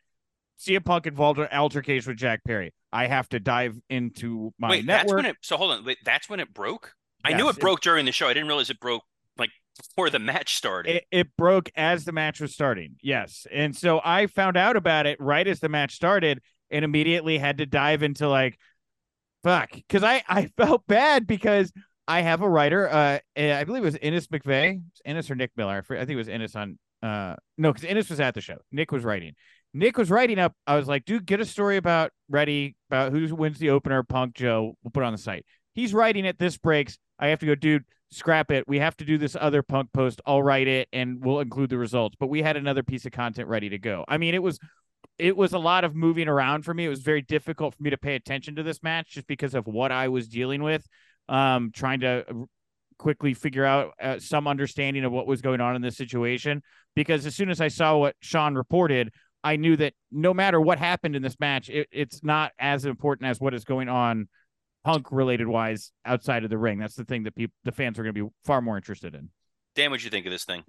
CM Punk involved in altercation with Jack Perry. I have to dive into my Wait, that's when it. So hold on. Wait, that's when it broke. I knew Yes, it broke during the show. I didn't realize it broke like before the match started. it, it broke as the match was starting. Yes. And so I found out about it right as the match started and immediately had to dive into like, fuck. Cause I, I felt bad because I have a writer, uh, I believe it was Ennis McVeigh, Ennis or Nick Miller. I think it was Ennis on, uh, no, because Ennis was at the show. Nick was writing. Nick was writing up. I was like, dude, get a story about Ready, about who wins the opener, Punk Joe. We'll put on the site. He's writing it. This breaks. I have to go, dude, scrap it. We have to do this other punk post. I'll write it and we'll include the results. But we had another piece of content ready to go. I mean, it was it was a lot of moving around for me. It was very difficult for me to pay attention to this match just because of what I was dealing with. Um, trying to quickly figure out uh, some understanding of what was going on in this situation. Because as soon as I saw what Sean reported, I knew that no matter what happened in this match, it, it's not as important as what is going on punk related wise outside of the ring. That's the thing that people the fans are going to be far more interested in. Dan, what'd you think of this thing?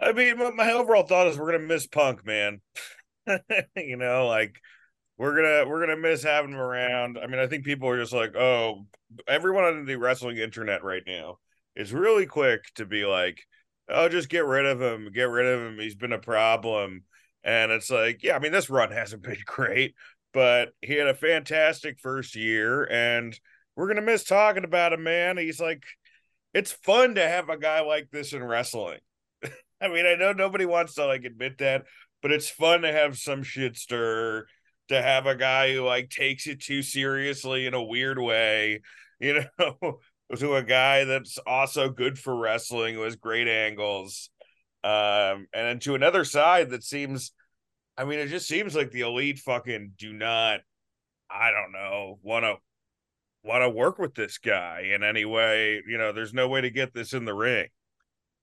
I mean, my, overall thought is we're gonna miss Punk, man. you know, like we're gonna we're gonna miss having him around. I mean, I think people are just like, oh, everyone on the wrestling internet right now is really quick to be like, oh, just get rid of him, get rid of him. He's been a problem, and it's like, yeah, I mean, this run hasn't been great, but he had a fantastic first year, and we're gonna miss talking about him, man. He's like, it's fun to have a guy like this in wrestling. I mean, I know nobody wants to like admit that, but it's fun to have some shit stir, to have a guy who like takes it too seriously in a weird way, you know, to a guy that's also good for wrestling, has great angles. Um, and then to another side that seems I mean, it just seems like the elite fucking do not, I don't know, want to work with this guy in any way. You know, there's no way to get this in the ring.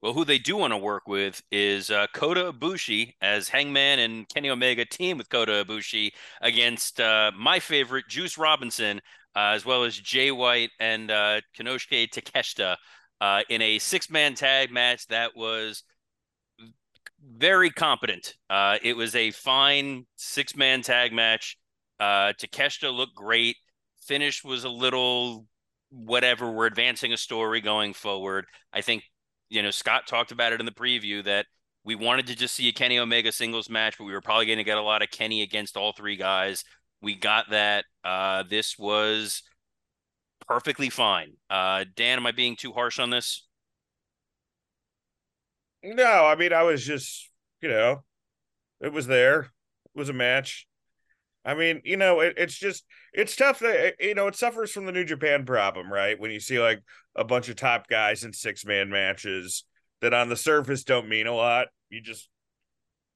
Well, who they do want to work with is uh, Kota Ibushi as Hangman and Kenny Omega team with Kota Ibushi against uh, my favorite Juice Robinson, uh, as well as Jay White and uh, Konosuke Takeshita uh, in a six-man tag match that was very competent. Uh, it was a fine six-man tag match. Uh, Takeshita looked great. Finish was a little whatever. We're advancing a story going forward. I think you know, Scott talked about it in the preview that we wanted to just see a Kenny Omega singles match, but we were probably going to get a lot of Kenny against all three guys. We got that. Uh, this was perfectly fine. Uh, Dan, am I being too harsh on this? No, I mean, I was just, you know, it was there. It was a match. I mean, you know, it, it's just, it's tough that, you know, it suffers from the New Japan problem, right? When you see like a bunch of top guys in six man matches that on the surface don't mean a lot. You just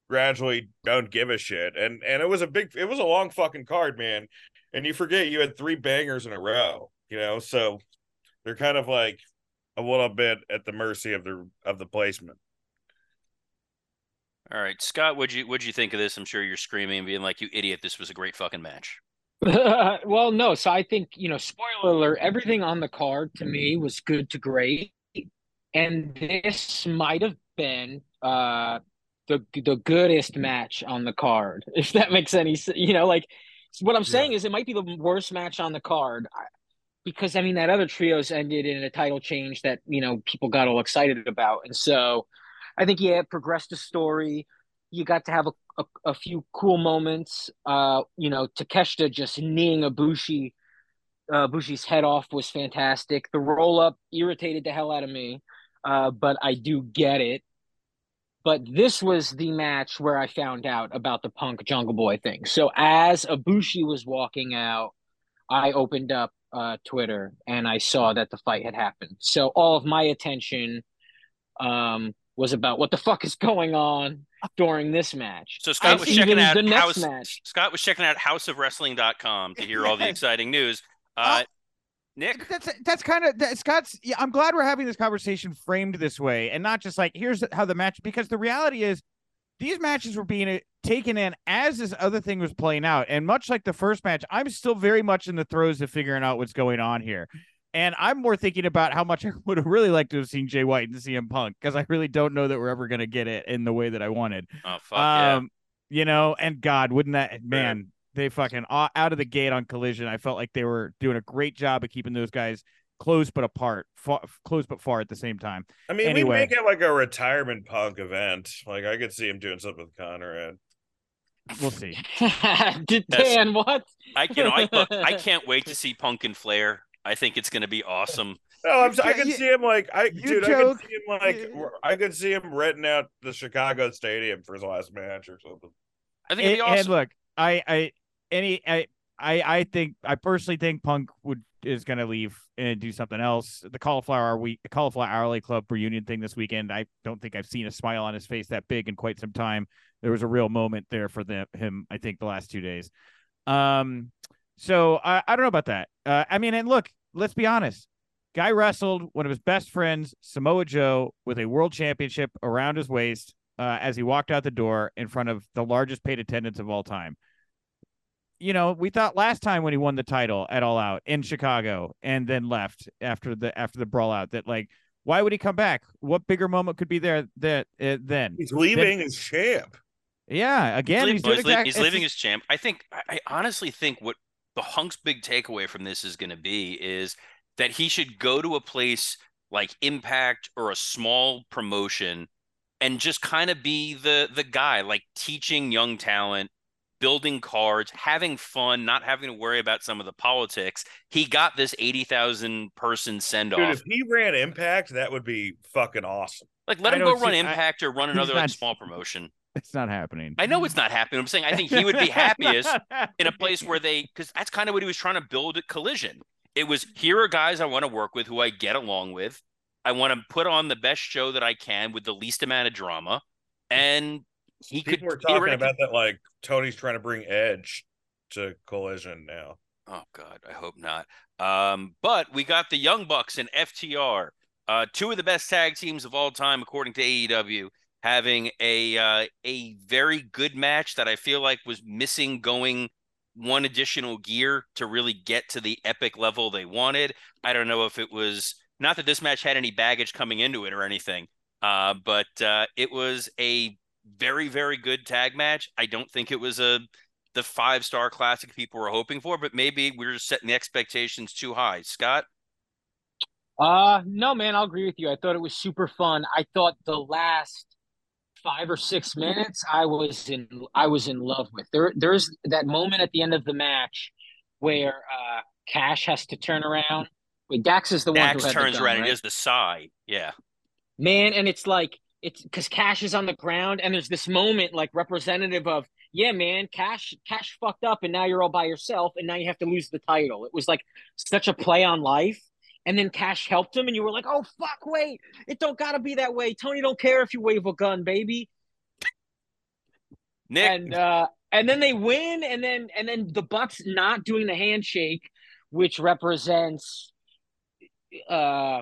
gradually don't give a shit. And, and it was a big, it was a long fucking card, man. And you forget you had three bangers in a row, you know? So they're kind of like a little bit at the mercy of the, of the placement. All right, Scott, what'd you what'd you think of this? I'm sure you're screaming and being like, "You idiot! This was a great fucking match." well, no. So I think you know, spoiler alert: everything on the card to me was good to great, and this might have been uh, the the goodest match on the card, if that makes any sense. You know, like what I'm saying is, it might be the worst match on the card. I- Because I mean that other trios ended in a title change that you know people got all excited about, and so I think yeah, it progressed the story. You got to have a, a, a few cool moments. Uh, you know, Takeshita just kneeing Ibushi, uh, head off was fantastic. The roll up irritated the hell out of me, uh, but I do get it. But this was the match where I found out about the Punk Jungle Boy thing. So as Ibushi was walking out, I opened up uh, Twitter and I saw that the fight had happened. So all of my attention um, was about what the fuck is going on during this match. So Scott And was checking out the next House. match. Scott was checking out houseofwrestling.com to hear all the exciting news. Uh, Nick, That's that's kind of that Scott's. Yeah, I'm glad we're having this conversation framed this way, and not just like here's how the match. Because the reality is, these matches were being uh, taken in as this other thing was playing out, and much like the first match, I'm still very much in the throes of figuring out what's going on here. And I'm more thinking about how much I would have really liked to have seen Jay White and CM Punk because I really don't know that we're ever going to get it in the way that I wanted. oh fuck yeah. Um, you know, and God, wouldn't that man? They fucking uh, out of the gate on Collision. I felt like they were doing a great job of keeping those guys close but apart, far, close but far at the same time. I mean, we make it like a retirement punk event. Like I could see him doing something with Conrad. We'll see. Did Yes. Dan what? I you know I I can't wait to see Punk and Flair. I think it's going to be awesome. No, I'm. I Yeah, could you- see him like I, you dude. I joke. could see him like I could see him renting out the Chicago Stadium for his last match or something. I think it'd and, be and look, I, I, any, I, I, I think I personally think Punk would is going to leave and do something else. The cauliflower week, the cauliflower hourly club reunion thing this weekend. I don't think I've seen a smile on his face that big in quite some time. There was a real moment there for them, him. I think the last two days. Um, so I, I don't know about that. Uh, I mean, and look, let's be honest. Guy wrestled one of his best friends, Samoa Joe, with a world championship around his waist uh, as he walked out the door in front of the largest paid attendance of all time. You know, we thought last time when he won the title at All Out in Chicago and then left after the after the brawl out that like why would he come back? What bigger moment could be there that uh, then? He's leaving his champ. Yeah, again, he's, He's, leaving, doing exact- he's leaving his champ. I think I, I honestly think what the Hunk's big takeaway from this is going to be is that he should go to a place like Impact or a small promotion and just kind of be the the guy, like teaching young talent, building cards, having fun, not having to worry about some of the politics. He got this eighty thousand person send off. if he ran Impact, that would be fucking awesome. Like let I him go don't run see- I- Impact or run another like, not- small promotion. It's not happening. I know it's not happening. I'm saying I think he would be happiest in a place where they because that's kind of what he was trying to build at collision it was here are guys i want to work with who i get along with i want to put on the best show that i can with the least amount of drama and he could People were talking theoretically- about that like Tony's trying to bring Edge to Collision now. oh god i hope not um but we got the young bucks and ftr uh two of the best tag teams of all time according to aew having a uh, a very good match that i feel like was missing going one additional gear to really get to the epic level they wanted. I don't know if it was not that this match had any baggage coming into it or anything, uh, but uh, it was a very very good tag match. I don't think it was a the five star classic people were hoping for, but maybe we are just setting the expectations too high. Scott, Uh no man, I'll agree with you. I thought it was super fun. I thought the last five or six minutes I was in I was in love with. There there's that moment at the end of the match where uh Cash has to turn around. Wait, Dax is the one Dax who turns gun, around right? and does the side. Yeah, Man, and it's like it's because Cash is on the ground, and there's this moment like representative of, yeah, man, Cash Cash fucked up, and now you're all by yourself, and now you have to lose the title. It was like such a play on life. And then Cash helped him, and you were like, "Oh fuck, wait, it don't gotta be that way. Tony don't care if you wave a gun, baby." Nick. And uh, and then they win, and then and then the Bucks not doing the handshake, which represents, uh,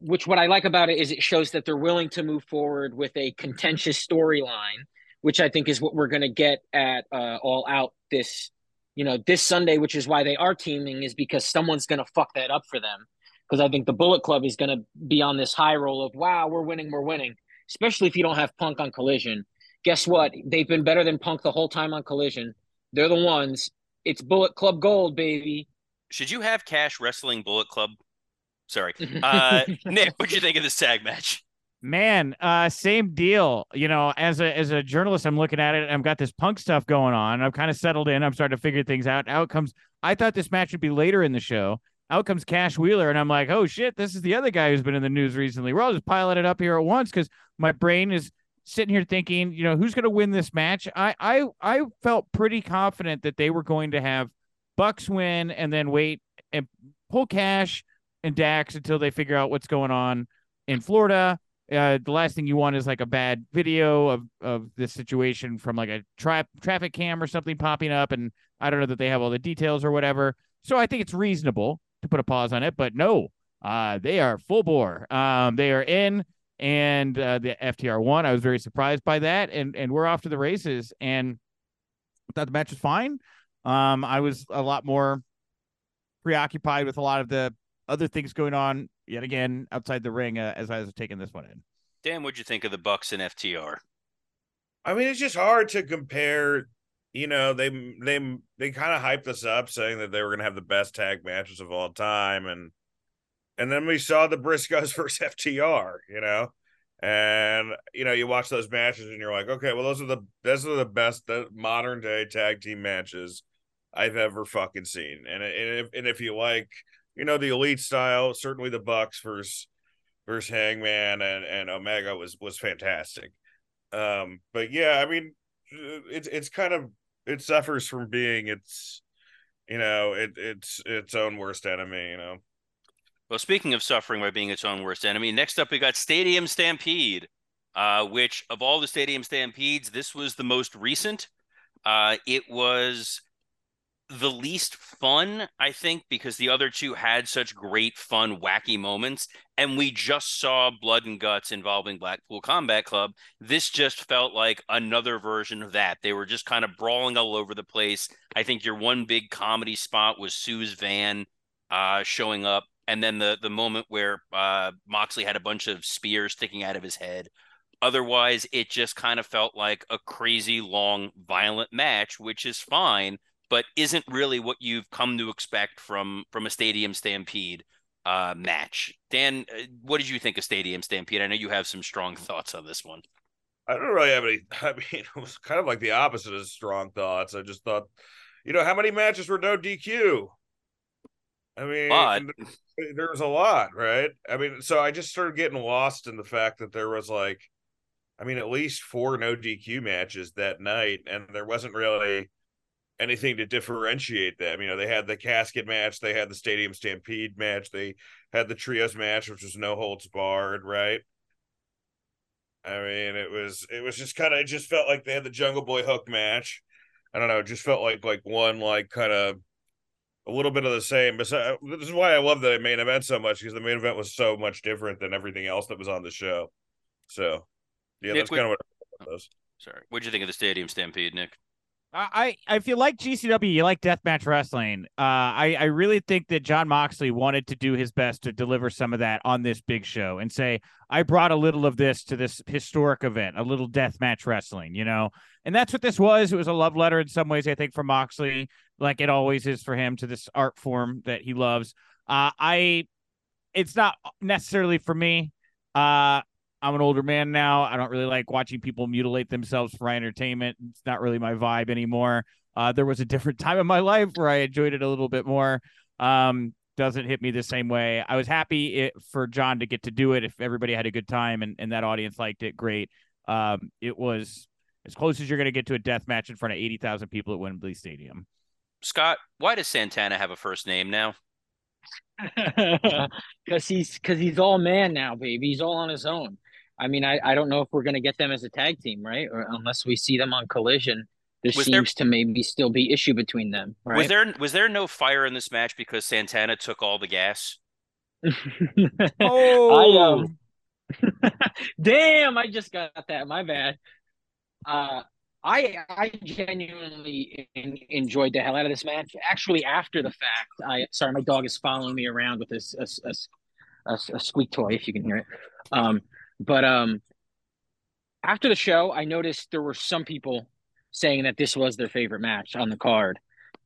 which what I like about it is it shows that they're willing to move forward with a contentious storyline, which I think is what we're going to get at uh, All Out this, you know, this Sunday. Which is why they are teaming is because someone's going to fuck that up for them. Because I think the Bullet Club is going to be on this high roll of wow, we're winning, we're winning. Especially if you don't have Punk on Collision. Guess what? They've been better than Punk the whole time on Collision. They're the ones. It's Bullet Club Gold, baby. Should you have Cash Wrestling Bullet Club? Sorry, uh, Nick. What'd you think of this tag match? Man, uh, same deal. You know, as a as a journalist, I'm looking at it. I've got this punk stuff going on. I've kind of settled in. I'm starting to figure things out. Out comes. I thought this match would be later in the show. Out comes Cash Wheeler, and I'm like, oh shit, this is the other guy who's been in the news recently. We're all just piling it up here at once because my brain is sitting here thinking, you know, who's going to win this match? I I I felt pretty confident that they were going to have Bucks win and then wait and pull Cash and Dax until they figure out what's going on in Florida. Uh, the last thing you want is like a bad video of of this situation from like a tra- traffic cam or something popping up, and I don't know that they have all the details or whatever. So I think it's reasonable to put a pause on it, but no, uh, they are full bore. Um, they are in, and uh, the FTR won. I was very surprised by that, and and we're off to the races. And thought the match was fine. Um, I was a lot more preoccupied with a lot of the other things going on yet again outside the ring uh, as I was taking this one in. Dan, what'd you think of the Bucks and FTR? I mean, it's just hard to compare. You know, they they they kind of hyped us up, saying that they were going to have the best tag matches of all time, and and then we saw the Briscoes versus FTR. You know, and you know, you watch those matches, and you're like, okay, well, those are the those are the best the modern day tag team matches I've ever fucking seen. And and if, and if you like, you know, the elite style, certainly the Bucks versus versus Hangman and and Omega was was fantastic. Um, but yeah, I mean, it's it's kind of it suffers from being its, you know, it it's its own worst enemy. You know. Well, speaking of suffering by being its own worst enemy, next up we got Stadium Stampede, uh, which of all the Stadium Stampedes, this was the most recent. Uh, it was the least fun, I think, because the other two had such great, fun, wacky moments. And we just saw Blood and Guts involving Blackpool Combat Club. This just felt like another version of that. They were just kind of brawling all over the place. I think your one big comedy spot was Sue's van uh, showing up. And then the the moment where uh, Moxley had a bunch of spears sticking out of his head. Otherwise, it just kind of felt like a crazy, long, violent match, which is fine but isn't really what you've come to expect from from a Stadium Stampede uh, match. Dan, uh, what did you think of Stadium Stampede? I know you have some strong thoughts on this one. I don't really have any. I mean, it was kind of like the opposite of strong thoughts. I just thought, you know, how many matches were no DQ? I mean, but... there was a lot, right? I mean, so I just started getting lost in the fact that there was like, I mean, at least four no DQ matches that night, and there wasn't really anything to differentiate them. You know, they had the casket match, they had the stadium stampede match, they had the trios match, which was no holds barred, right? I mean, it was it was just kind of it just felt like they had the Jungle Boy hook match. I don't know, it just felt like like one like kind of a little bit of the same. But uh, this is why I love the main event so much because the main event was so much different than everything else that was on the show. So, yeah, Nick, that's kind of what. Oh, sorry, what'd you think of the Stadium Stampede, Nick? I, if you like GCW, you like deathmatch wrestling. Uh, I, I really think that Jon Moxley wanted to do his best to deliver some of that on this big show and say, I brought a little of this to this historic event, a little deathmatch wrestling, you know? And that's what this was. It was a love letter in some ways, I think, for Moxley, like it always is for him to this art form that he loves. Uh, I, it's not necessarily for me. Uh, I'm an older man now. I don't really like watching people mutilate themselves for entertainment. It's not really my vibe anymore. Uh, there was a different time in my life where I enjoyed it a little bit more. Um, doesn't hit me the same way. I was happy it, for Jon to get to do it. If everybody had a good time and, and that audience liked it, great. Um, it was as close as you're going to get to a death match in front of 80,000 people at Wembley Stadium. Scott, why does Santana have a first name now? Because he's because he's all man now, baby. He's all on his own. I mean, I, I don't know if we're going to get them as a tag team, right? Or unless we see them on Collision, there was seems there, to maybe still be issue between them. Right? Was there was there no fire in this match because Santana took all the gas? oh, I, um, damn! I just got that. My bad. Uh, I I genuinely in, enjoyed the hell out of this match. Actually, after the fact, I sorry, my dog is following me around with this a, a, a, a squeak toy, if you can hear it. Um, but um, after the show, I noticed there were some people saying that this was their favorite match on the card.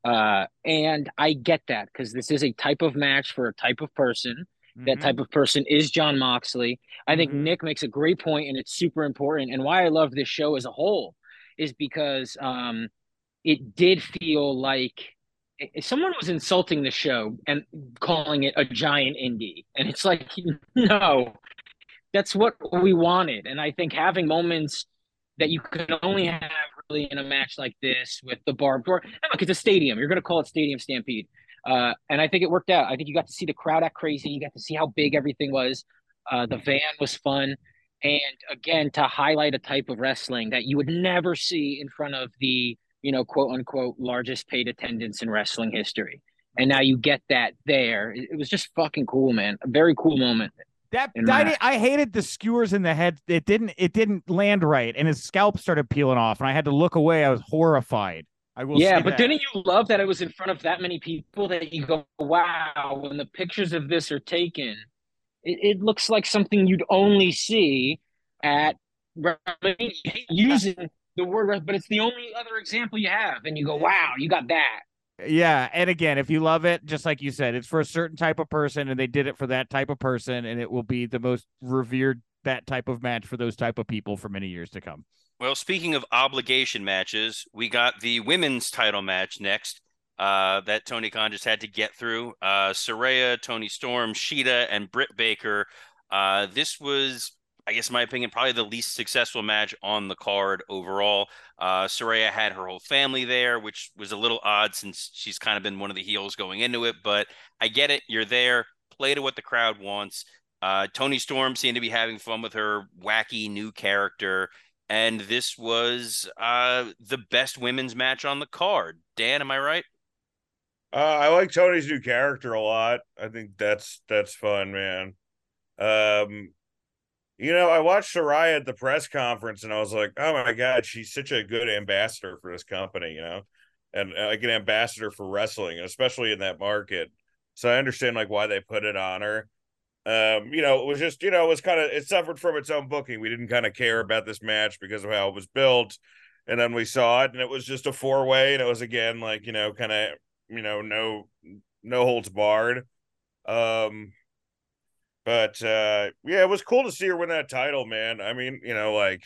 Uh, and I get that because this is a type of match for a type of person. Mm-hmm. That type of person is Jon Moxley. I think mm-hmm. Nick makes a great point, and it's super important. And why I love this show as a whole is because um, it did feel like someone was insulting the show and calling it a giant indie, and it's like, no, that's what we wanted. And I think having moments that you can only have really in a match like this with the barbed wire. Look, it's a stadium. You're going to call it Stadium Stampede. Uh, and I think it worked out. I think you got to see the crowd act crazy. You got to see how big everything was. Uh, the van was fun. And again, to highlight a type of wrestling that you would never see in front of the, you know, quote unquote, largest paid attendance in wrestling history. And now you get that there. It, it was just fucking cool, man. A very cool moment. That I, I hated the skewers in the head. It didn't it didn't land right, and his scalp started peeling off, and I had to look away. I was horrified. I will. yeah, but that. didn't you love that it was in front of that many people that you go, wow, when the pictures of this are taken, it, it looks like something you'd only see at WrestleMania. You hate using the word, but it's the only other example you have, and you go, wow, you got that. Yeah, and again, if you love it, just like you said, it's for a certain type of person, and they did it for that type of person, and it will be the most revered that type of match for those type of people for many years to come. Well, speaking of obligation matches, we got the women's title match next. Uh, that Tony Khan just had to get through. Uh, Saraya, Toni Storm, Shida, and Britt Baker. Uh, this was, I guess, in my opinion, probably the least successful match on the card overall. Uh, Saraya had her whole family there, which was a little odd since she's kind of been one of the heels going into it. But I get it. You're there. Play to what the crowd wants. Uh, Toni Storm seemed to be having fun with her wacky new character and this was uh the best women's match on the card. Dan, am I right? Uh, I like Toni's new character a lot. I think that's that's fun, man. Um, you know, I watched Saraya at the press conference, and I was like, "Oh my god, she's such a good ambassador for this company," you know, and uh, like an ambassador for wrestling, especially in that market. So I understand like why they put it on her. Um, you know, it was just you know, it was kind of it suffered from its own booking. We didn't kind of care about this match because of how it was built, and then we saw it, and it was just a four way, and it was again like you know, kind of you know, no no holds barred. Um but uh yeah, it was cool to see her win that title, man. I mean, you know, like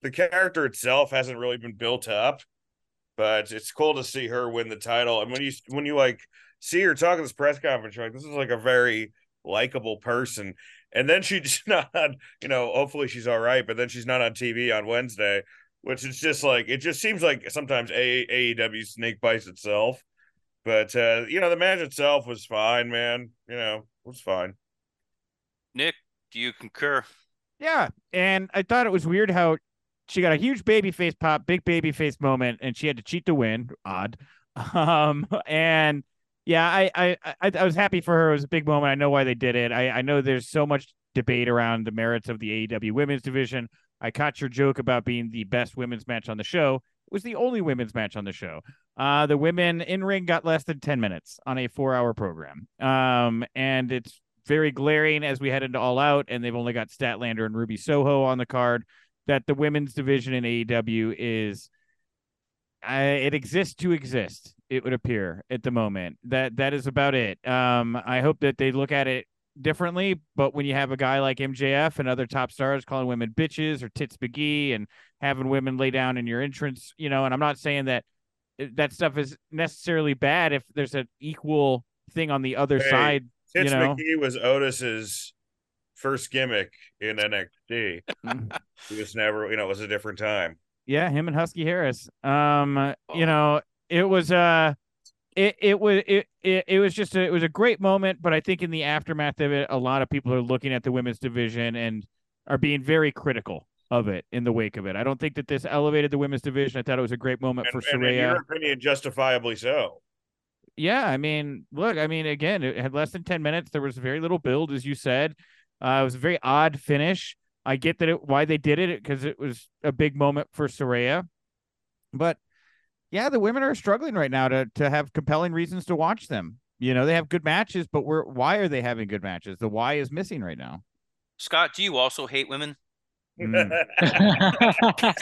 the character itself hasn't really been built up, but it's cool to see her win the title. And when you when you like see her talk at this press conference, like, this is like a very likable person. And then she's not, you know, hopefully she's all right, but then she's not on TV on Wednesday, which is just like it just seems like sometimes A- AEW snake bites itself. But uh, you know, the match itself was fine, man. You know, it was fine. Nick, do you concur? Yeah, and I thought it was weird how she got a huge baby face pop, big baby face moment, and she had to cheat to win. Odd. Um, and yeah, I, I I I was happy for her. It was a big moment. I know why they did it. I I know there's so much debate around the merits of the AEW women's division. I caught your joke about being the best women's match on the show. It was the only women's match on the show. Uh, the women in ring got less than 10 minutes on a four hour program. Um, and it's very glaring as we head into All Out, and they've only got Statlander and Ruby Soho on the card. That the women's division in AEW is, uh, it exists to exist. It would appear at the moment that that is about it. Um, I hope that they look at it differently. But when you have a guy like MJF and other top stars calling women bitches or tits McGee and having women lay down in your entrance, you know, and I'm not saying that uh, that stuff is necessarily bad if there's an equal thing on the other Hey, side. Tits you know, McGee was Otis's first gimmick in NXT. he was never, you know, it was a different time. yeah, him and Husky Harris. Um, you know, it was uh it it was it, it it was just a, it was a great moment, but I think in the aftermath of it, a lot of people are looking at the women's division and are being very critical of it in the wake of it. I don't think that this elevated the women's division. I thought it was a great moment And, for and in your opinion, justifiably so. Yeah, I mean, look, I mean, again, it had less than 10 minutes. There was very little build, as you said. Uh, it was a very odd finish. I get that it why they did it because it was a big moment for Saraya. But yeah, the women are struggling right now to to have compelling reasons to watch them. You know, they have good matches, but we're why are they having good matches? The why is missing right now. Scott, do you also hate women? Mm.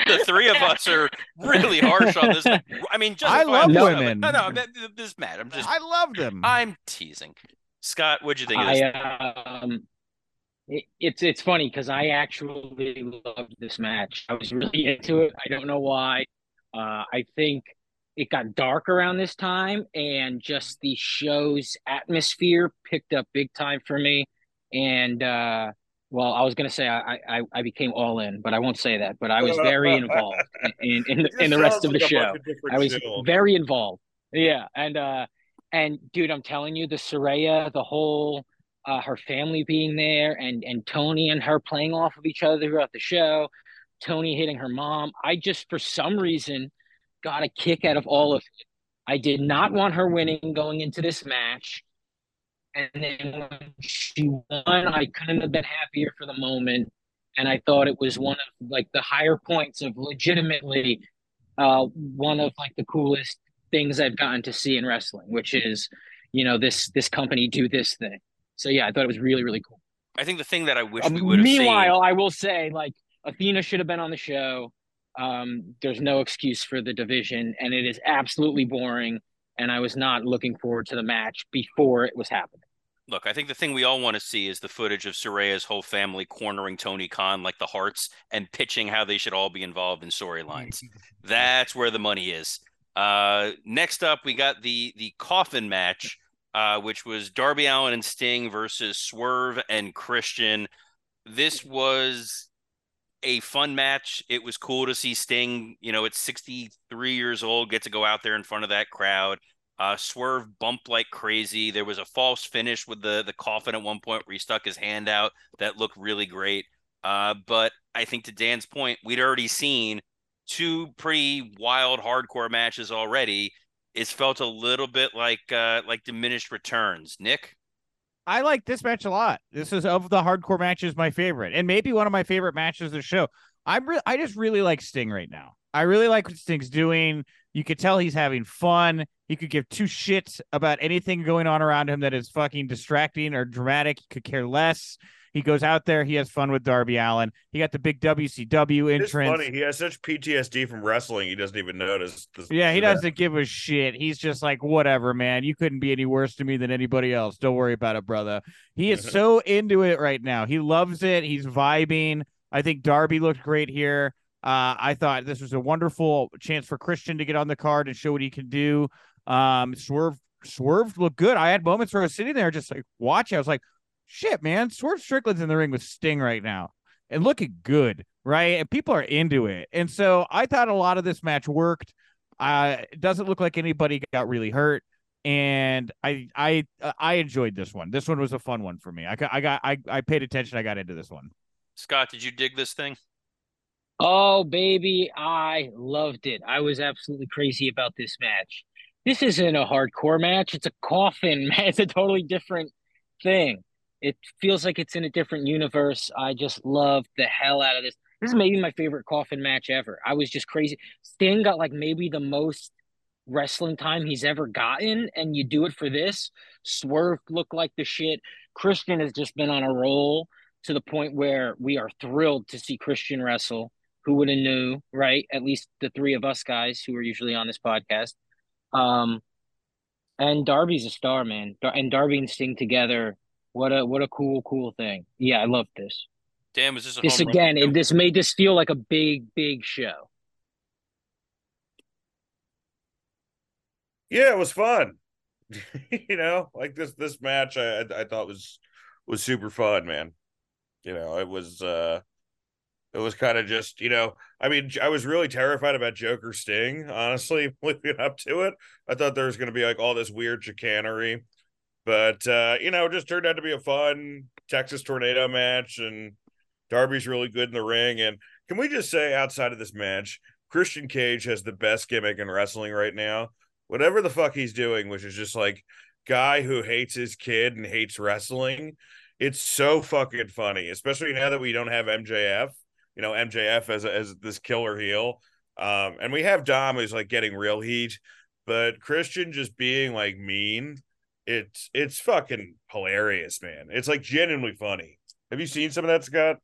The three of us are really harsh on this. I mean, just I love no, women. No, no, th- th- this is mad. I'm just, I love them. I'm teasing. Scott, what'd you think of this? I um, it, it's it's funny because I actually loved this match. I was really into it. I don't know why. Uh, I think it got dark around this time, and just the show's atmosphere picked up big time for me. And uh, well, I was gonna say I, I I became all in, but I won't say that. But I was very involved in in, in, the, in the rest of the show. I was shit. very involved. Yeah, and uh, And dude, I'm telling you, the Saraya, the whole uh, her family being there, and and Toni and her playing off of each other throughout the show, Toni hitting her mom. I just for some reason got a kick out of all of it. I did not want her winning going into this match. And then when she won, I couldn't have been happier for the moment. And I thought it was one of like the higher points of legitimately uh, one of like the coolest things I've gotten to see in wrestling, which is, you know, this this company do this thing. So yeah, I thought it was really really cool. I think the thing that I wish Um, we would have seen. meanwhile, I will say like Athena should have been on the show. Um, there's no excuse for the division, and it is absolutely boring. And I was not looking forward to the match before it was happening. Look, I think the thing we all want to see is the footage of Saraya's whole family cornering Tony Khan like the Hearts and pitching how they should all be involved in storylines. That's where the money is. Uh, next up, we got the the coffin match, uh, which was Darby Allin and Sting versus Swerve and Christian. This was a fun match. It was cool to see Sting, you know, at 63 years old, get to go out there in front of that crowd. Uh, Swerve bumped like crazy. There was a false finish with the the coffin at one point where he stuck his hand out that looked really great. Uh, but I think to Dan's point, we'd already seen two pretty wild hardcore matches already. It's felt a little bit like uh, like diminished returns. Nick, I like this match a lot. This is of the hardcore matches my favorite, and maybe one of my favorite matches of the show. I'm re- I just really like Sting right now. I really like what Sting's doing. You could tell he's having fun. He could give two shits about anything going on around him that is fucking distracting or dramatic. He could care less. He goes out there. He has fun with Darby Allin. He got the big WCW It's entrance. funny. He has such PTSD from wrestling. He doesn't even notice. This, Yeah, he doesn't give a shit. He's just like, whatever, man. You couldn't be any worse to me than anybody else. Don't worry about it, brother. He is so into it right now. He loves it. He's vibing. I think Darby looked great here. Uh, I thought this was a wonderful chance for Christian to get on the card and show what he can do. Um, Swerve, Swerve looked good. I had moments where I was sitting there just like watching. I was like, shit, man, Swerve Strickland's in the ring with Sting right now and looking good, right? And people are into it. And so I thought a lot of this match worked. Uh, it doesn't look like anybody got really hurt, and I I I enjoyed this one. This one was a fun one for me. I got I got I, I paid attention. I got into this one. Scott, did you dig this thing? Oh, baby, I loved it. I was absolutely crazy about this match. This isn't a hardcore match. It's a coffin match. It's a totally different thing. It feels like it's in a different universe. I just loved the hell out of this. This is maybe my favorite coffin match ever. I was just crazy. Sting got like maybe the most wrestling time he's ever gotten, and you do it for this. Swerve looked like the shit. Christian has just been on a roll to the point where we are thrilled to see Christian wrestle. Who would have knew, right? At least the three of us guys who are usually on this podcast. Um, and Darby's a star, man. And Darby and Sting together, what a what a cool, cool thing. Yeah, I love this. Damn, was this a This home run again, for it, this made this feel like a big, big show. Yeah, it was fun. you know, like this this match, I I I thought was was super fun, man. You know, it was uh it was kind of just you know, I mean, I was really terrified about Joker Sting, honestly, leading up to it. I thought there was going to be like all this weird chicanery, but uh, you know, it just turned out to be a fun Texas tornado match, and Darby's really good in the ring. And can we just say, outside of this match, Christian Cage has the best gimmick in wrestling right now whatever the fuck he's doing, which is just like guy who hates his kid and hates wrestling. It's so fucking funny, especially now that we don't have MJF. You know, MJF as as this killer heel, um, and we have Dom who's like getting real heat, but Christian just being like mean. It's it's fucking hilarious, man. It's like genuinely funny. Have you seen some of that, Scott?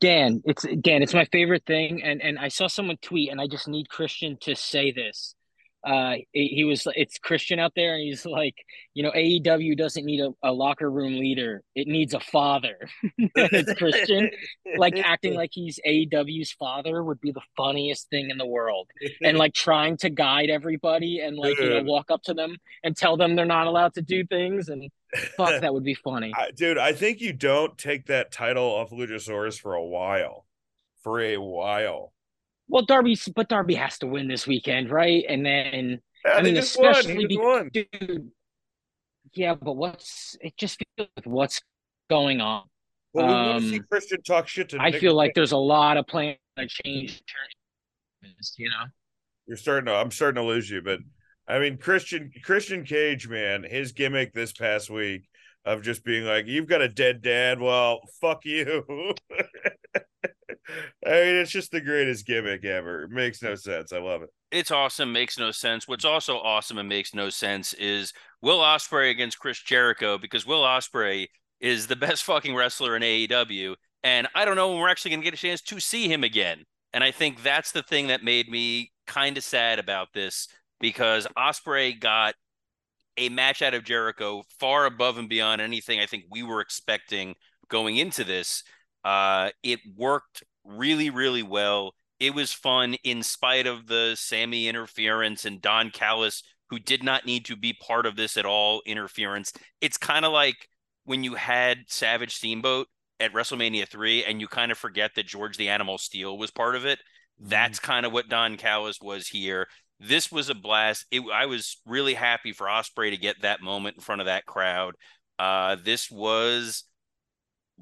Dan, it's Dan, it's my favorite thing. And and I saw someone tweet, and I just need Christian to say this. Uh, he was it's Christian out there, and he's like, you know, AEW doesn't need a, a locker room leader; it needs a father. it's Christian, like acting like he's AEW's father would be the funniest thing in the world, and like trying to guide everybody and like you know walk up to them and tell them they're not allowed to do things, and fuck, that would be funny. I, dude, I think you don't take that title off Luchasaurus for a while. For a while. Well, Darby, but Darby has to win this weekend, right? And then Yeah, I mean, just won. He especially just be- won. dude. Yeah, but what's it just feels like what's going on? Well, we want to see Um, Christian talk shit to I Nick feel like there's a lot of plan to change. You know, You're starting to. I'm starting to lose you, but I mean, Christian Christian Cage, man, his gimmick this past week of just being like, "You've got a dead dad." Well, fuck you. I mean, it's just the greatest gimmick ever. It makes no sense. I love it. it's awesome, makes no sense. What's also awesome and makes no sense is Will Ospreay against Chris Jericho because Will Ospreay is the best fucking wrestler in AEW, and I don't know when we're actually going to get a chance to see him again. And I think that's the thing that made me kind of sad about this because Ospreay got a match out of Jericho far above and beyond anything I think we were expecting going into this. Uh, it worked really, really well. It was fun in spite of the Sammy interference and Don Callis, who did not need to be part of this at all, interference. It's kind of like when you had Savage Steamboat at WrestleMania 3 and you kind of forget that George the Animal Steele was part of it. That's kind of what Don Callis was here. This was a blast. It, I was really happy for Ospreay to get that moment in front of that crowd. Uh, this was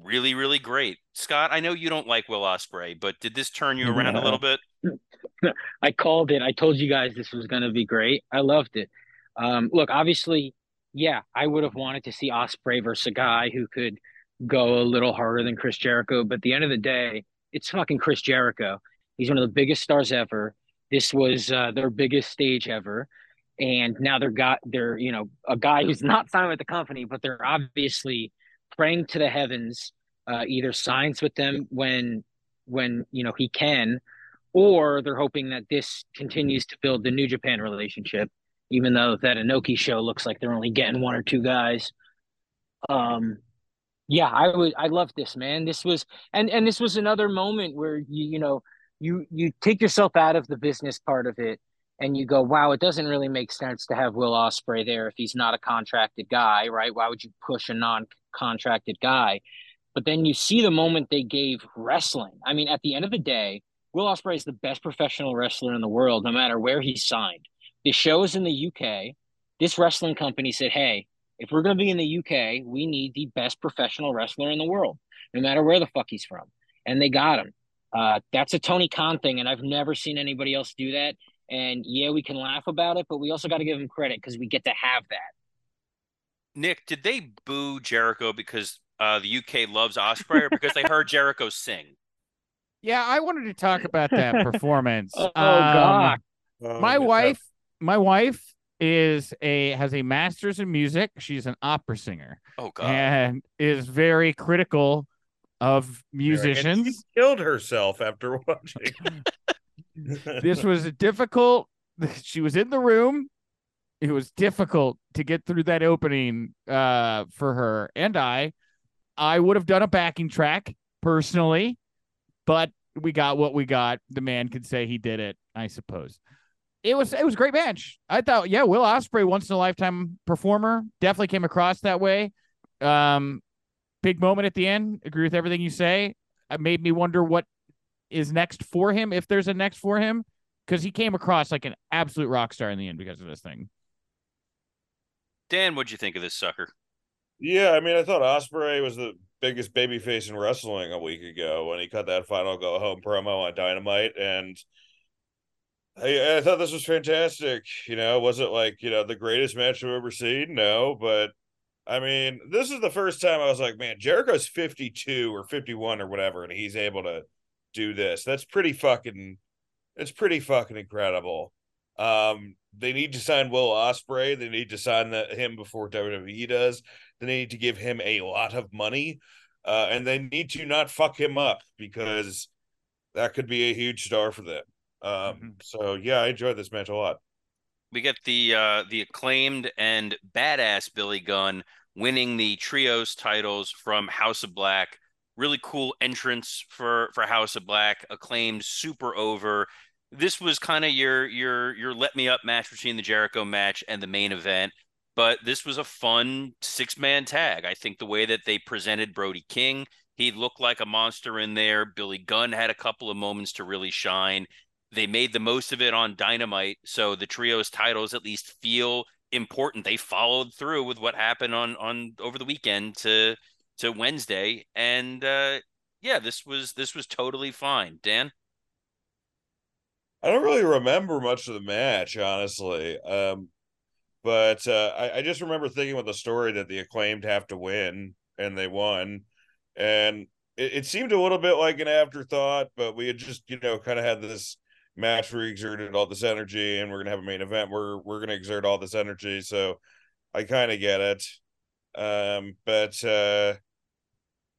really, really great. Scott, I know you don't like Will Ospreay, but did this turn you around a little bit? I called it. I told you guys this was going to be great. I loved it. Um, look, obviously, yeah, I would have wanted to see Ospreay versus a guy who could go a little harder than Chris Jericho. But at the end of the day, it's fucking Chris Jericho. He's one of the biggest stars ever. This was uh, their biggest stage ever. And now they're got they're, you know, a guy who's not signed with the company, but they're obviously praying to the heavens, uh, either signs with them when when you know he can, or they're hoping that this continues to build the New Japan relationship, even though that Inoki show looks like they're only getting one or two guys. Um, yeah, I would, I love this man. This was, and and this was another moment where you, you know, you you take yourself out of the business part of it, and you go, wow, it doesn't really make sense to have Will Ospreay there if he's not a contracted guy, right? Why would you push a non-contracted guy? But then you see the moment they gave wrestling. I mean, at the end of the day, Will Ospreay is the best professional wrestler in the world, no matter where he's signed. The show is in the UK. This wrestling company said, hey, if we're going to be in the UK, we need the best professional wrestler in the world, no matter where the fuck he's from. And they got him. Uh, that's a Tony Khan thing, and I've never seen anybody else do that. And yeah, we can laugh about it, but we also got to give him credit because we get to have that. Nick, did they boo Jericho because uh, the UK loves Ospreay or because they heard Jericho sing? Yeah, I wanted to talk about that performance. Oh, Um, God. Oh, my yeah. wife, my wife is a has a master's in music. She's an opera singer Oh God! and is very critical of And she musicians. killed herself after watching. This was a difficult. She was in the room. It was difficult to get through that opening uh, for her and I. I would have done a backing track personally, but we got what we got. The man could say he did it, I suppose. It was it was a great match. I thought, yeah, Will Ospreay, once in a lifetime performer, definitely came across that way. Um, big moment at the end. Agree with everything you say. It made me wonder what is next for him, if there's a next for him, because he came across like an absolute rock star in the end because of this thing. Dan, what'd you think of this sucker? Yeah, I mean, I thought Ospreay was the biggest babyface in wrestling a week ago when he cut that final go home promo on Dynamite, and I, I thought this was fantastic. You know, was it like you know the greatest match I've ever seen? No, but I mean, this is the first time I was like, man, Jericho's fifty two or fifty one or whatever, and he's able to do this. That's pretty fucking. It's pretty fucking incredible. Um, they need to sign Will Ospreay. They need to sign that him before WWE does. They need to give him a lot of money, uh, and they need to not fuck him up because that could be a huge star for them. Um, Mhm. So yeah, I enjoyed this match a lot. We get the uh, the acclaimed and badass Billy Gunn winning the trios titles from House of Black. Really cool entrance for for House of Black. Acclaimed, super over. This was kind of your your your let me up match between the Jericho match and the main event. But this was a fun six man tag. I think the way that they presented Brody King, he looked like a monster in there. Billy Gunn had a couple of moments to really shine. They made the most of it on Dynamite, so the trios titles at least feel important. They followed through with what happened on on over the weekend to to Wednesday, and uh, yeah, this was this was totally fine. Dan, I don't really remember much of the match, honestly. Um, but uh, I, I just remember thinking with the story that the acclaimed have to win, and they won, and it, it seemed a little bit like an afterthought. But we had just you know kind of had this match where we exerted all this energy, and we're gonna have a main event where we're gonna exert all this energy. So I kind of get it. Um, but uh,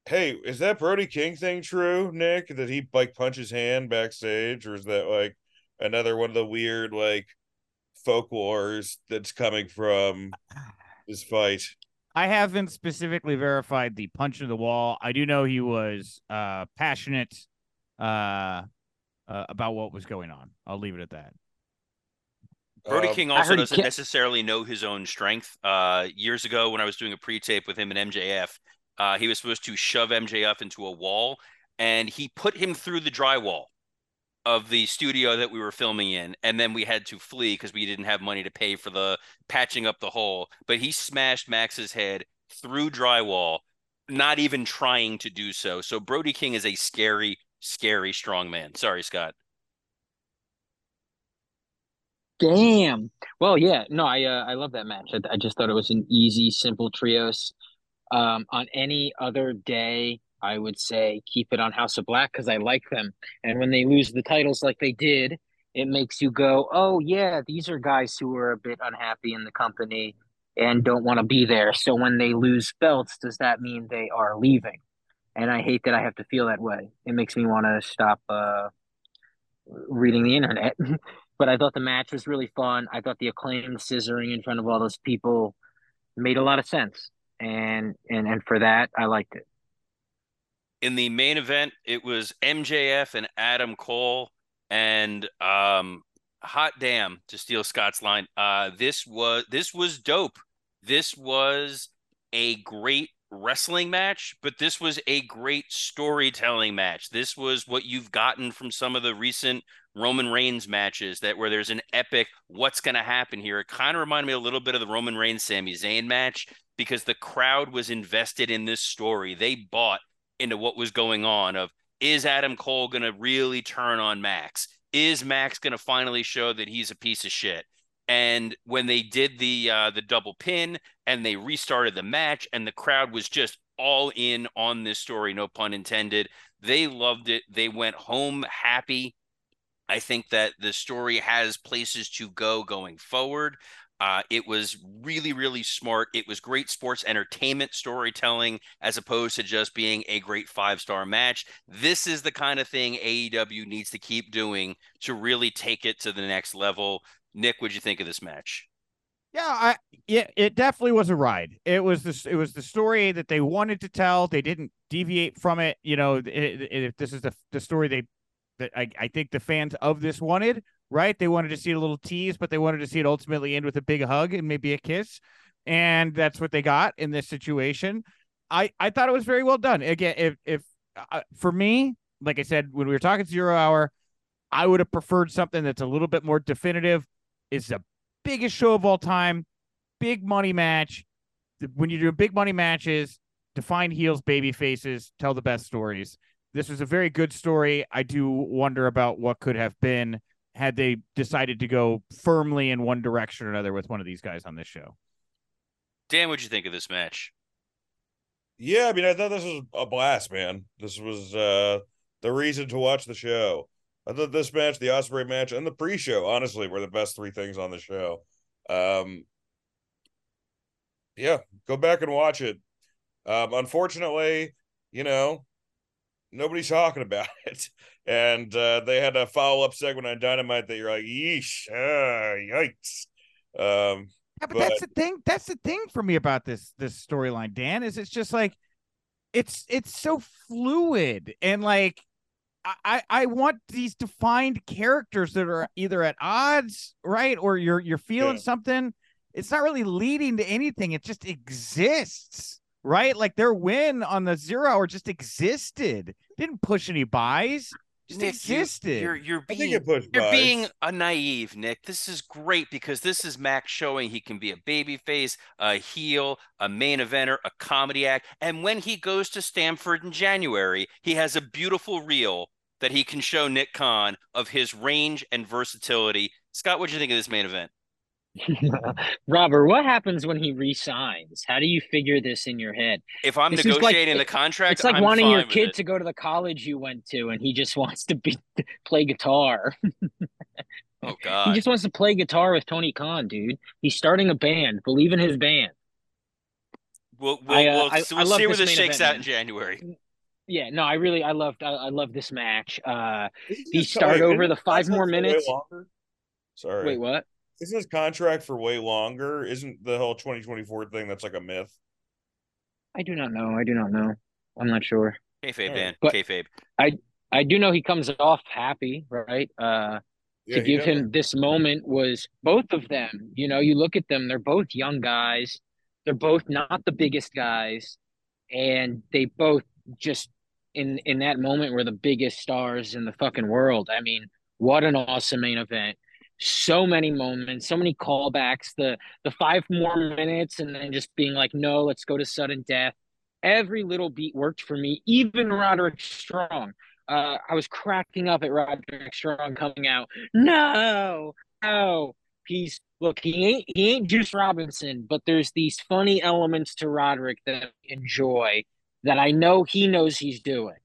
hey, is that Brody King thing true, Nick? That he like punches hand backstage, or is that like another one of the weird like folklores that's coming from this fight? I haven't specifically verified the punch in the wall. I do know he was uh, passionate uh, uh, about what was going on. I'll leave it at that. Brody Um, King also doesn't ki- necessarily know his own strength. Uh, years ago, when I was doing a pre-tape with him and MJF, uh, he was supposed to shove MJF into a wall, and he put him through the drywall of the studio that we were filming in, and then we had to flee because we didn't have money to pay for the patching up the hole. But he smashed Max's head through drywall, not even trying to do so. So Brody King is a scary, scary strong man. Sorry, Scott. Damn. Well, yeah. No, I uh, I love that match. I, I just thought it was an easy, simple trios. Um, on any other day, I would say keep it on House of Black because I like them. And when they lose the titles like they did, it makes you go, "Oh yeah, these are guys who are a bit unhappy in the company and don't want to be there." So when they lose belts, does that mean they are leaving? And I hate that I have to feel that way. It makes me want to stop uh, reading the internet. but I thought the match was really fun. I thought the acclaim scissoring in front of all those people made a lot of sense. And and and for that, I liked it. in the main event, it was MJF and Adam Cole, and um, hot damn to steal Scott's line. Uh, this was this was dope. This was a great wrestling match, but this was a great storytelling match. This was what you've gotten from some of the recent Roman Reigns matches that where there's an epic what's going to happen here. It kind of reminded me a little bit of the Roman Reigns Sami Zayn match because the crowd was invested in this story. They bought into what was going on of is Adam Cole going to really turn on Max? Is Max going to finally show that he's a piece of shit? And when they did the uh, the double pin and they restarted the match and the crowd was just all in on this story, no pun intended. They loved it. They went home happy. I think that the story has places to go going forward. Uh, it was really, really smart. It was great sports entertainment storytelling as opposed to just being a great five star match. This is the kind of thing AEW needs to keep doing to really take it to the next level. Nick, what'd you think of this match? Yeah, I yeah, it definitely was a ride. It was this. It was the story that they wanted to tell. They didn't deviate from it. You know, it- this is the the story they that I I think the fans of this wanted. Right? They wanted to see a little tease, but they wanted to see it ultimately end with a big hug and maybe a kiss, and that's what they got in this situation. I I thought it was very well done. Again, if if uh, for me, like I said when we were talking zero hour, I would have preferred something that's a little bit more definitive. It's the biggest show of all time, big money match. When you do big money matches, define heels, baby faces, tell the best stories. This was a very good story. I do wonder about what could have been had they decided to go firmly in one direction or another with one of these guys on this show. Dan, what'd you think of this match? Yeah, I mean, I thought this was a blast, man. This was uh the reason to watch the show. I thought this match, the Ospreay match, and the pre-show, honestly, were the best three things on the show. Um, yeah, go back and watch it. Um, unfortunately, you know, nobody's talking about it, and uh, they had a follow-up segment on Dynamite that you're like, yeesh, ah, yikes. Um, Yeah, but, But- that's the thing. That's the thing for me about this this storyline, Dan, is it's just like it's it's so fluid and like I, I I want these defined characters that are either at odds, right? Or you're you're feeling Yeah. something. It's not really leading to anything. It just exists, right? Like their win on the zero hour just existed. Didn't push any buys. just Nick, existed. You're you're I think being you're being a naive, Nick. This is great because this is Max showing he can be a baby face, a heel, a main eventer, a comedy act. And when he goes to Stamford in January, he has a beautiful reel that he can show Nick Khan of his range and versatility. Scott, what do you think of this main event? Robert, what happens when he resigns? How do you figure this in your head? If I'm This is like- negotiating the contract, It's like I'm wanting your fine with kid to go to the college you went to, and he just wants to be play guitar. Oh God, He just wants to play guitar with Tony Khan, dude. He's starting a band. Believe in his band. We'll we'll, I, uh, we'll, I- so we'll love see where this this shakes event, out in. January. Yeah, no, I really, I loved, I, I love this match. Uh, Isn't he his- started wait, over the five more contract for way minutes. Sorry. wait, what? Isn't his contract for way longer? Isn't the whole 2024 thing that's like a myth? I do not know. I do not know. I'm not sure. Kayfabe, All Dan. right. But- Kayfabe. I I do know he comes off happy, right? Uh, Yeah, to give definitely- him this moment was both of them. You know, you look at them, they're both young guys. They're both not the biggest guys. And they both just in in that moment were the biggest stars in the fucking world. I mean, what an awesome main event. So many moments, so many callbacks, the the five more minutes and then just being like, no, let's go to sudden death. Every little beat worked for me, even Roderick Strong. Uh, I was cracking up at Roderick Strong coming out. No, no. He's look, he ain't he ain't Juice Robinson, but there's these funny elements to Roderick that I enjoy that I know he knows he's doing.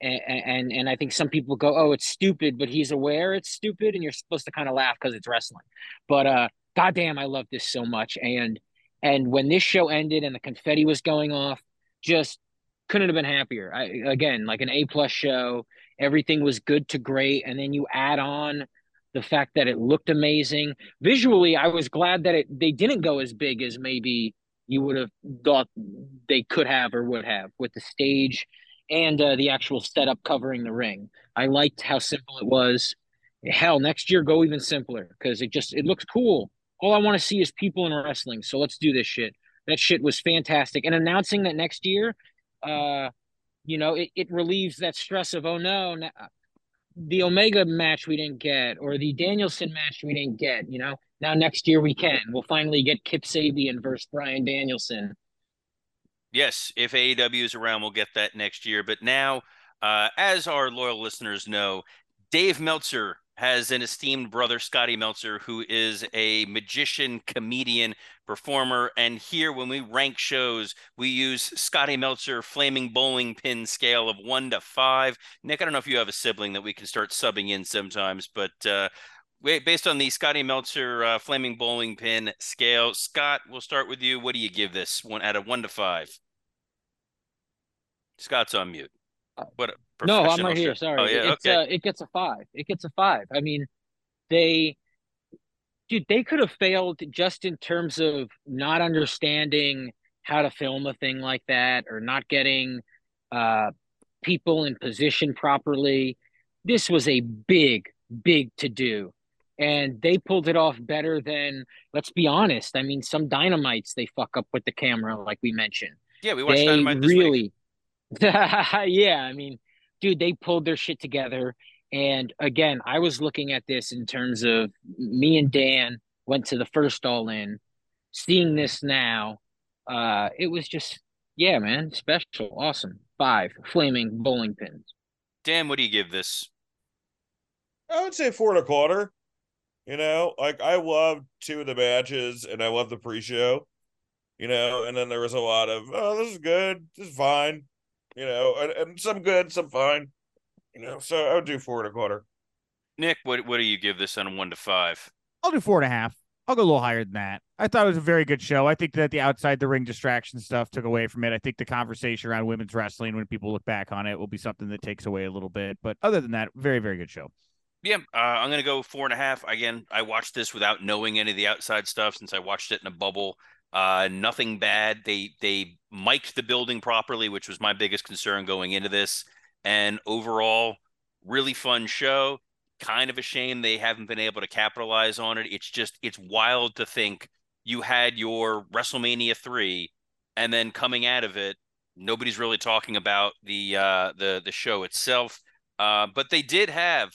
And, and I think some people go, oh, it's stupid, but he's aware it's stupid, and you're supposed to kind of laugh because it's wrestling. But uh, goddamn, I love this so much. And and when this show ended and the confetti was going off, just couldn't have been happier. I, again, like an A plus show, everything was good to great, and then you add on the fact that it looked amazing visually. I was glad that it they didn't go as big as maybe you would have thought they could have or would have with the stage and uh, the actual setup covering the ring. I liked how simple it was. Hell, next year go even simpler because it just it looks cool. All I want to see is people in wrestling. So let's do this shit. That shit was fantastic. And announcing that next year, uh, you know, it, it relieves that stress of oh no, na- the Omega match we didn't get or the Danielson match we didn't get. You know, now next year we can. We'll finally get Kip Sabian versus Bryan Danielson. Yes, if AEW is around, we'll get that next year. But now, uh, as our loyal listeners know, Dave Meltzer has an esteemed brother, Scotty Meltzer, who is a magician, comedian, performer. And here, when we rank shows, we use Scotty Meltzer flaming bowling pin scale of one to five. Nick, I don't know if you have a sibling that we can start subbing in sometimes, but uh, based on the Scotty Meltzer uh, flaming bowling pin scale, Scott, we'll start with you. What do you give this one out of one to five? Scott's on mute. What a No, I'm right here. Sorry. Oh yeah, it's okay. uh, it gets a five. It gets a five. I mean, they, dude, they could have failed just in terms of not understanding how to film a thing like that or not getting uh people in position properly. This was a big, big to do. And they pulled it off better than, let's be honest. I mean, some dynamites they fuck up with the camera, like we mentioned yeah, we watched they Dynamite this week. really yeah i mean dude they pulled their shit together and again i was looking at this in terms of me and dan went to the first all in seeing this now uh it was just yeah man special awesome five flaming bowling pins Dan, what do you give this? I would say four and a quarter. You know, like I loved two of the matches and I loved the pre-show. You know, and then there was a lot of oh, this is good, this is fine. You know, and, and some good, some fine. You know, so I would do four and a quarter. Nick, what what do you give this on one to five? I'll do four and a half. I'll go a little higher than that. I thought it was a very good show. I think that the outside the ring distraction stuff took away from it. I think the conversation around women's wrestling, when people look back on it, will be something that takes away a little bit. But other than that, very, very good show. Yeah, uh, I'm gonna go four and a half. Again, I watched this without knowing any of the outside stuff since I watched it in a bubble. Uh, nothing bad. They they mic'd the building properly, which was my biggest concern going into this. And overall, really fun show. Kind of a shame they haven't been able to capitalize on it. It's just it's wild to think you had your WrestleMania three, and then coming out of it, nobody's really talking about the uh, the the show itself. Uh, but they did have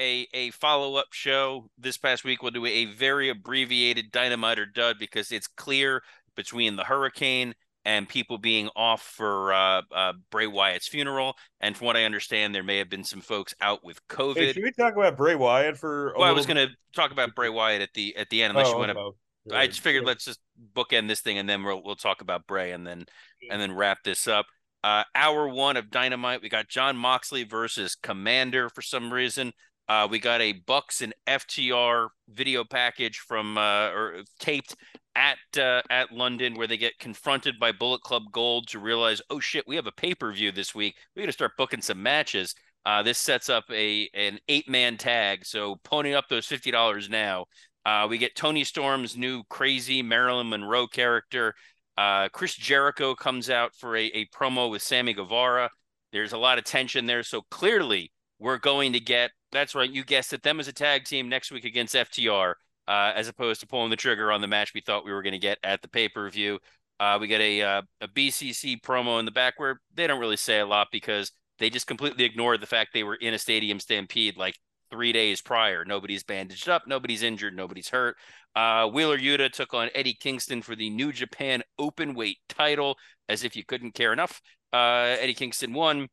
a a follow up show this past week. We'll do a very abbreviated Dynamite or Dud because it's clear between the Hurricane and people being off for uh, uh, Bray Wyatt's funeral. And from what I understand, there may have been some folks out with COVID. Hey, should we talk about Bray Wyatt for? well, I was going to talk about Bray Wyatt at the at the end, unless Oh, you want to. okay. I just figured let's just bookend this thing and then we'll we'll talk about Bray and then and then wrap this up. Uh, hour one of Dynamite, we got Jon Moxley versus Commander for some reason. Uh, we got a Bucks and FTR video package from uh, or taped at uh, at London where they get confronted by Bullet Club Gold to realize, oh shit, we have a pay per view this week. We got to start booking some matches. Uh, this sets up a an eight man tag, so pony up those fifty dollars now. Uh, we get Toni Storm's new crazy Marilyn Monroe character. Uh, Chris Jericho comes out for a, a promo with Sammy Guevara. There's a lot of tension there, so clearly we're going to get. That's right, you guessed it. Them as a tag team next week against FTR, uh, as opposed to pulling the trigger on the match we thought we were going to get at the pay per view. Uh, we get a uh, a BCC promo in the back where they don't really say a lot because they just completely ignored the fact they were in a stadium stampede like three days prior. Nobody's bandaged up, nobody's injured, nobody's hurt. Uh, Wheeler Yuta took on Eddie Kingston for the New Japan Open Weight title, as if you couldn't care enough. Uh, Eddie Kingston won.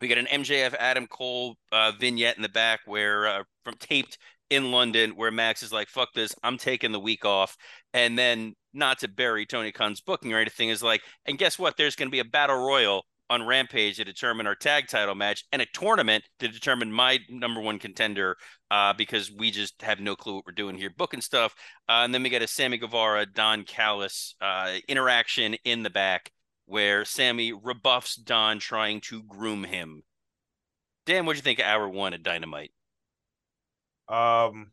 We got an MJF Adam Cole uh, vignette in the back where uh, from taped in London where Max is like, fuck this, I'm taking the week off. And then not to bury Tony Khan's booking or anything is like, and guess what? There's going to be a battle royal on Rampage to determine our tag title match and a tournament to determine my number one contender uh, because we just have no clue what we're doing here, booking stuff. Uh, and then we get a Sammy Guevara, Don Callis uh, interaction in the back where Sammy rebuffs Don trying to groom him. Dan, what'd you think of hour one at Dynamite? Um,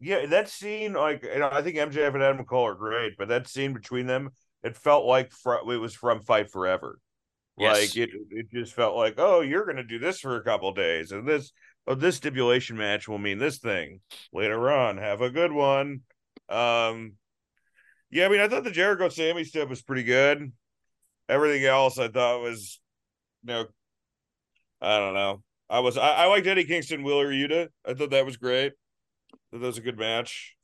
yeah, that scene, like, you know, I think MJF and Adam Cole are great, but that scene between them, it felt like fr- it was from Fight Forever. Yes. Like it, it just felt like, oh, you're gonna do this for a couple days, and this, oh, this stipulation match will mean this thing later on. Have a good one. Um, yeah, I mean, I thought the Jericho Sammy stuff was pretty good. Everything else, I thought was, you know, I don't know. I was I, I liked Eddie Kingston, Wheeler Yuta. I thought that was great. That was a good match.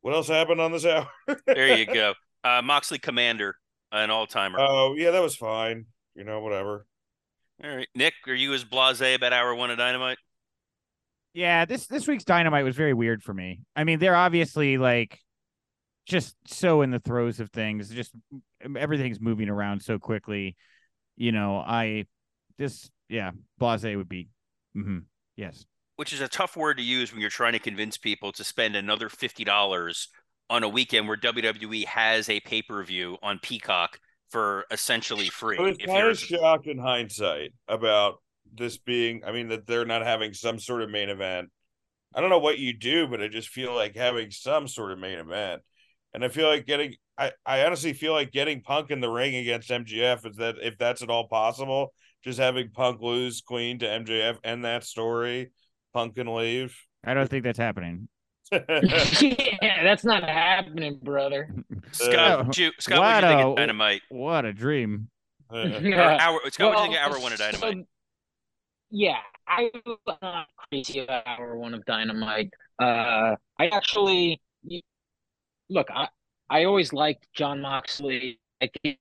What else happened on this hour? There you go. Uh, Moxley Commander, an all timer. Oh yeah, that was fine. You know, whatever. All right, Nick, are you as blasé about hour one of Dynamite? Yeah, this this week's Dynamite was very weird for me. I mean, they're obviously like just so in the throes of things. Just everything's moving around so quickly. You know, I this yeah, blase would be. mm-hmm, Yes. Which is a tough word to use when you're trying to convince people to spend another fifty dollars on a weekend where WWE has a pay per view on Peacock for essentially free. I was If kind you're of shocked in hindsight about this being. I mean, that they're not having some sort of main event. I don't know what you do, but I just feel like having some sort of main event, and I feel like getting. I, I honestly feel like getting Punk in the ring against MJF is that if that's at all possible, just having Punk lose Queen to MJF and that story, Punk can leave. I don't think that's happening. yeah, that's not happening, brother. Scott, Uh, Ju- Scott, what do you think what of a- Dynamite? What a dream. Or hour, Scott, what do you think of hour one of Dynamite? so- yeah, I'm not crazy about hour one of Dynamite. Uh, I actually look. I I always liked Jon Moxley. I think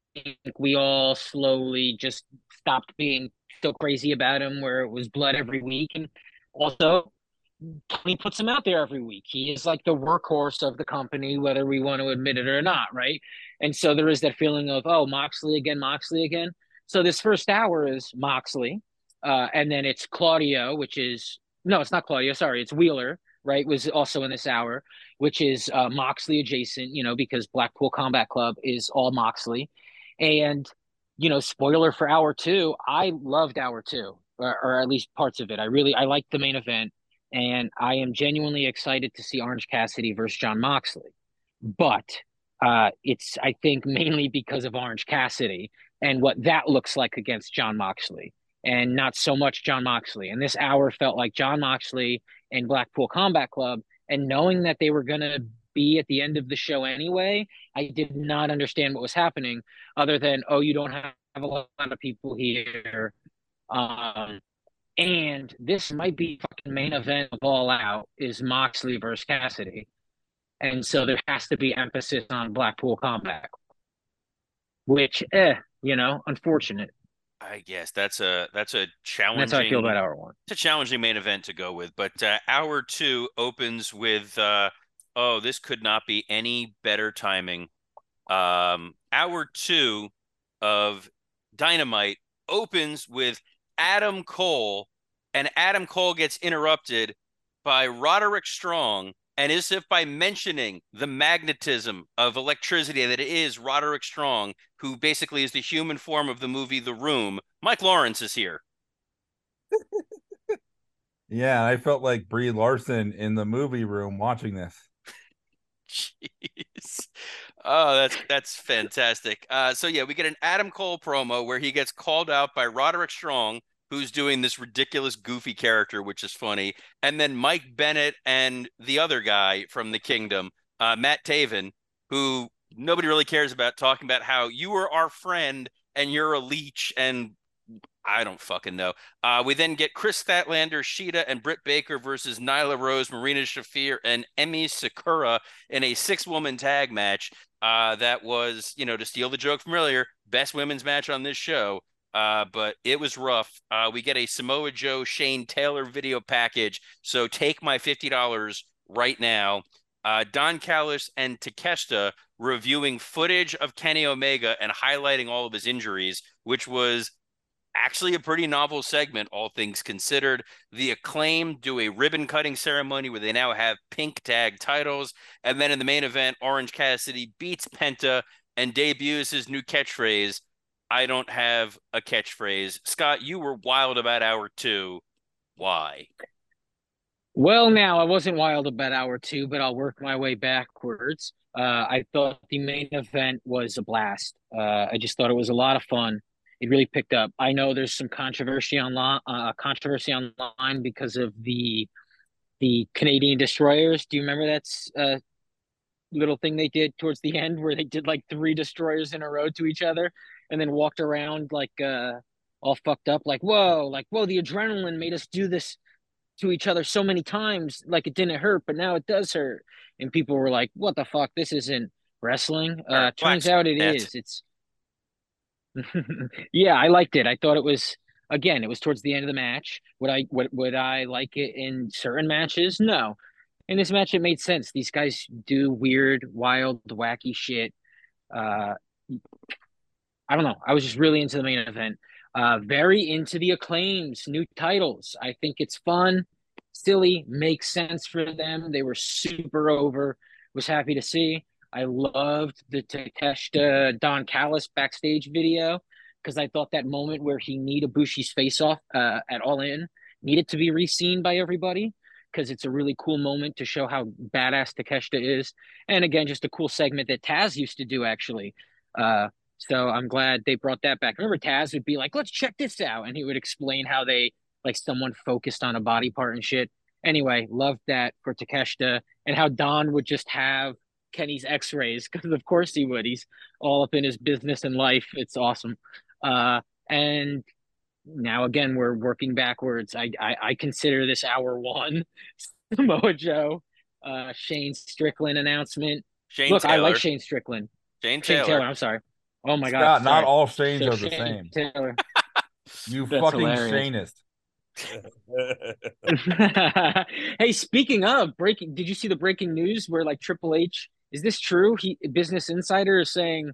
we all slowly just stopped being so crazy about him, where it was blood every week, and also he puts him out there every week. He is like the workhorse of the company, whether we want to admit it or not, right? And so there is that feeling of, oh, Moxley again, Moxley again. So this first hour is Moxley, uh, and then it's Claudio, which is no, it's not Claudio. Sorry, it's Wheeler, right? Was also in this hour, which is uh, Moxley adjacent, you know, because Blackpool Combat Club is all Moxley, and you know, spoiler for hour two, I loved hour two, or, or at least parts of it. I really I liked the main event, and I am genuinely excited to see Orange Cassidy versus Jon Moxley, but uh, it's I think mainly because of Orange Cassidy and what that looks like against Jon Moxley, and not so much Jon Moxley. And this hour felt like Jon Moxley and Blackpool Combat Club, and knowing that they were gonna be at the end of the show anyway, I did not understand what was happening, other than oh, you don't have a lot of people here. Um, And this might be fucking main event of All Out is Moxley versus Cassidy. And so there has to be emphasis on Blackpool Combat, which, eh, you know, unfortunate. I guess that's a that's a challenging. that's how I feel about hour one. it's a challenging main event to go with. But uh, hour two opens with, uh, oh, this could not be any better timing. Um, hour two of Dynamite opens with Adam Cole, and Adam Cole gets interrupted by Roderick Strong. And as if by mentioning the magnetism of electricity that it is Roderick Strong, who basically is the human form of the movie The Room, Mike Lawrence is here. Yeah, I felt like Brie Larson in the movie room watching this. Jeez. Oh, that's that's fantastic. Uh, so yeah, we get an Adam Cole promo where he gets called out by Roderick Strong, who's doing this ridiculous, goofy character, which is funny, and then Mike Bennett and the other guy from the Kingdom, uh, Matt Taven, who nobody really cares about, talking about how you were our friend and you're a leech and I don't fucking know. Uh, we then get Kris Statlander, Shida, and Britt Baker versus Nyla Rose, Marina Shafir, and Emmy Sakura in a six-woman tag match. Uh, that was, you know, to steal the joke from earlier, best women's match on this show. Uh, but it was rough. Uh, we get a Samoa Joe Shane Taylor video package. So take my fifty dollars right now. Uh, Don Callis and Takeshita reviewing footage of Kenny Omega and highlighting all of his injuries, which was actually a pretty novel segment, all things considered. The acclaim do a ribbon cutting ceremony where they now have pink tag titles. And then in the main event, Orange Cassidy beats Penta and debuts his new catchphrase. I don't have a catchphrase. Scott, you were wild about hour two. Why? Well, now I wasn't wild about hour two, but I'll work my way backwards. Uh, I thought the main event was a blast. Uh, I just thought it was a lot of fun. It really picked up. I know there's some controversy online, uh, controversy online because of the the Canadian destroyers. Do you remember that uh, little thing they did towards the end where they did like three destroyers in a row to each other and then walked around like uh, all fucked up, like whoa, like whoa, the adrenaline made us do this to each other so many times like it didn't hurt but now it does hurt. And people were like what the fuck? This isn't wrestling. Uh turns out it is. it's yeah i liked it. I thought it was again it was towards the end of the match. Would i would, would i like it in certain matches? No. In this match it made sense. These guys do weird wild wacky shit. Uh i don't know i was just really into the main event uh, very into the acclaims, new titles. I think it's fun, silly, makes sense for them. They were super over. Was happy to see. I loved the Takeshita Don Callis backstage video because I thought that moment where he kneed Ibushi's face off uh, at All In needed to be reseen by everybody because it's a really cool moment to show how badass Takeshita is. And again, just a cool segment that Taz used to do actually. Uh, so I'm glad they brought that back. Remember, Taz would be like, "Let's check this out," and he would explain how they like someone focused on a body part and shit. Anyway, loved that for Takeshita and how Don would just have Kenny's X-rays because of course he would. He's all up in his business and life. It's awesome. Uh, and now again, we're working backwards. I I, I consider this hour one Samoa Joe, uh, Shane Strickland announcement. Shane Look, Taylor. I like Shane Strickland. Shane Shane Taylor. Taylor. I'm sorry. Oh my god. Scott, not all Shanes So are the Shane same. Taylor. You That's fucking hilarious. Shanist. hey, speaking of breaking, did you see the breaking news where like Triple H? Is this true? He Business Insider is saying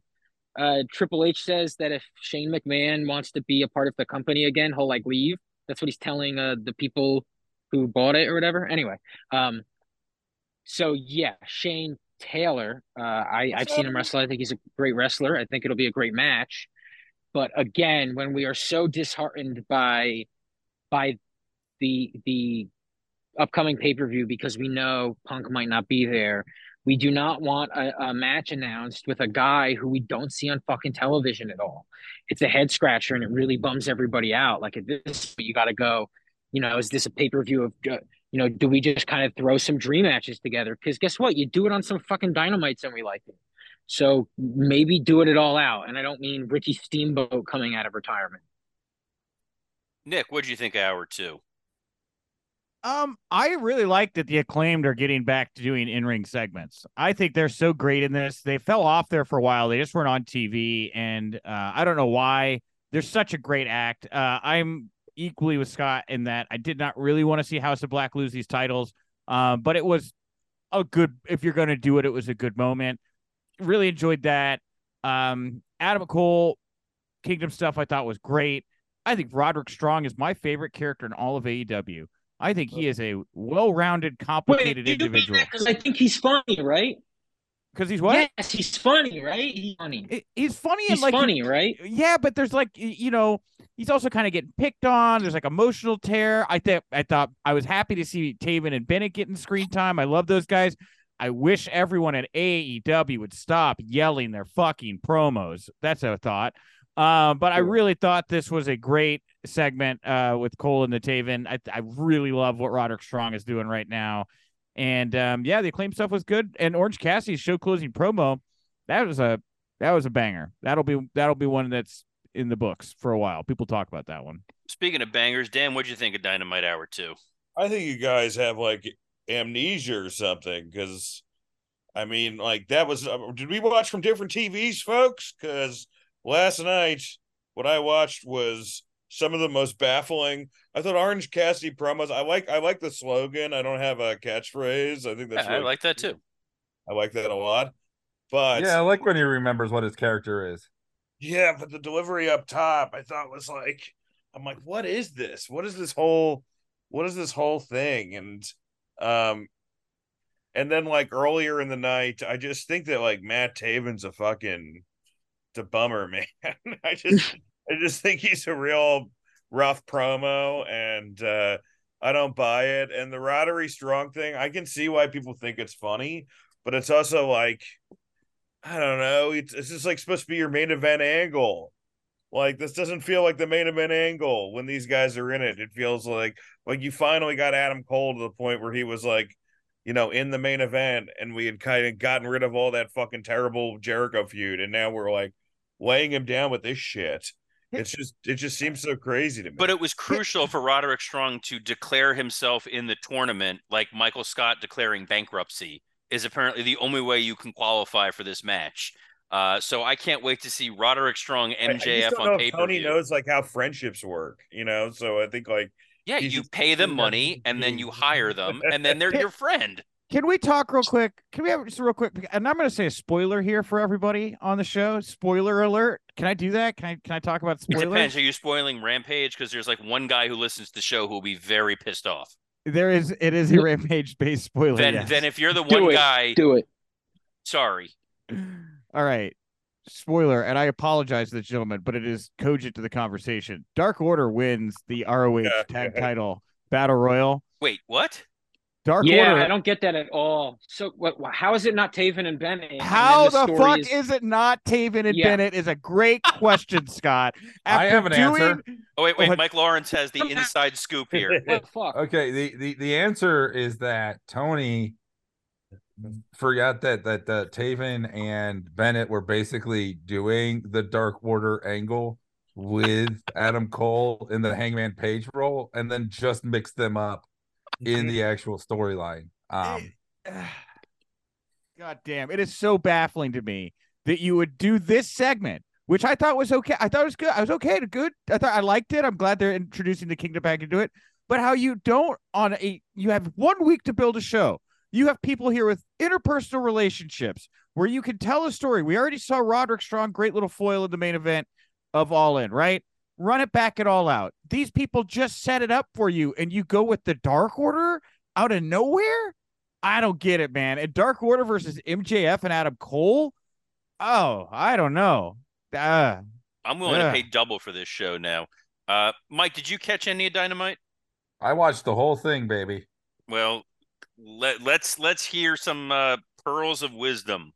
uh, Triple H says that if Shane McMahon wants to be a part of the company again, he'll like leave. That's what he's telling uh, the people who bought it or whatever. Anyway, um, so yeah, Shane Taylor. Uh, I I've seen him wrestle. I think he's a great wrestler. I think it'll be a great match. But again, when we are so disheartened by by the the upcoming pay per view because we know Punk might not be there. We do not want a, a match announced with a guy who we don't see on fucking television at all. It's a head scratcher and it really bums everybody out. Like at this, you got to go. You know, is this a pay per view of? You know, do we just kind of throw some dream matches together? Because guess what? You do it on some fucking dynamites and we like it. So maybe do it at all out. And I don't mean Ricky Steamboat coming out of retirement. Nick, what do you think of hour two? Um, I really like that the acclaimed are getting back to doing in-ring segments. I think they're so great in this. They fell off there for a while. They just weren't on TV, and uh, I don't know why. They're such a great act. Uh, I'm equally with Scott in that I did not really want to see House of Black lose these titles, um, but it was a good. If you're going to do it, it was a good moment. Really enjoyed that. Um, Adam Cole, Kingdom stuff I thought was great. I think Roderick Strong is my favorite character in all of AEW. I think he is a well-rounded, complicated Wait, individual. Because I think he's funny, right? Because he's what? Yes, he's funny, right? He's funny. He's funny He's and like funny, right? yeah, but there's like you know he's also kind of getting picked on. There's like emotional tear. I think I thought I was happy to see Taven and Bennett getting screen time. I love those guys. I wish everyone at AEW would stop yelling their fucking promos. That's a thought. Um, but I really thought this was a great segment uh, with Cole and the Taven. I, I really love what Roderick Strong is doing right now. And um, yeah, the acclaim stuff was good. And Orange Cassidy's show closing promo, that was a that was a banger. That'll be that'll be one that's in the books for a while. People talk about that one. Speaking of bangers, Dan, what'd you think of Dynamite Hour Two? I think you guys have like amnesia or something because I mean, like that was. Uh, did we watch from different TVs, folks? Because last night, what I watched was some of the most baffling. I thought Orange Cassidy promos. I like. I like the slogan. I don't have a catchphrase. I think that's. Yeah, I really like that too. I like that a lot. But yeah, I like when he remembers what his character is. Yeah, but the delivery up top, I thought was like, I'm like, what is this? What is this whole, what is this whole thing? And, um, and then like earlier in the night, I just think that like Matt Taven's a fucking, it's a bummer, man. I just, I just think he's a real rough promo, and uh, I don't buy it. And the Roderick Strong thing, I can see why people think it's funny, but it's also like, I don't know. It's, it's just like supposed to be your main event angle. Like this doesn't feel like the main event angle when these guys are in it. It feels like like you finally got Adam Cole to the point where he was like, you know, in the main event, and we had kind of gotten rid of all that fucking terrible Jericho feud, and now we're like laying him down with this shit. It's just it just seems so crazy to me. But it was crucial for Roderick Strong to declare himself in the tournament, like Michael Scott declaring bankruptcy, is apparently the only way you can qualify for this match. Uh, so I can't wait to see Roderick Strong I- I MJF on if pay per Tony knows like how friendships work, you know. So I think like Yeah, you pay them money and then you hire them, and then they're your friend. Can we talk real quick? Can we have just real quick? And I'm going to say a spoiler here for everybody on the show. Spoiler alert. Can I do that? Can I can I talk about It spoilers? depends. Are you spoiling Rampage? Because there's like one guy who listens to the show who will be very pissed off. There is it is a rampage based spoiler. Then, yes. then if you're the Do one it. guy, Do it. sorry. All right. Spoiler, and I apologize to the gentleman, but it is cogent to the conversation. Dark Order wins the ROH Yeah, tag title battle royal. Wait, what? Dark yeah, Order. I don't get that at all. So, what? How is it not Taven and Bennett? And then How the, fuck is- is... it not Taven and Yeah. Bennett? Is a great question, Scott. I have an doing, answer. Oh wait, wait. What? Mike Lawrence has the inside scoop here. What fuck? Okay, the, the the answer is that Tony forgot that that that Taven and Bennett were basically doing the Dark Order angle with Adam Cole in the Hangman Page role, and then just mixed them up in the actual storyline. Um, God damn, it is so baffling to me that you would do this segment, which I thought was okay. I thought it was good. I was okay good. I thought I liked it. I'm glad they're introducing the Kingdom back into it. But how you don't on a you have one week to build a show. You have people here with interpersonal relationships where you can tell a story. We already saw Roderick Strong, great little foil in the main event of All In, right? Run it back it All Out. These people just set it up for you, and you go with the Dark Order out of nowhere. I don't get it, man. And Dark Order versus MJF and Adam Cole. Oh, I don't know. Uh, I'm willing Yeah. to pay double for this show now. Uh, Mike, did you catch any of Dynamite? I watched the whole thing, baby. Well, let let's let's hear some uh, pearls of wisdom.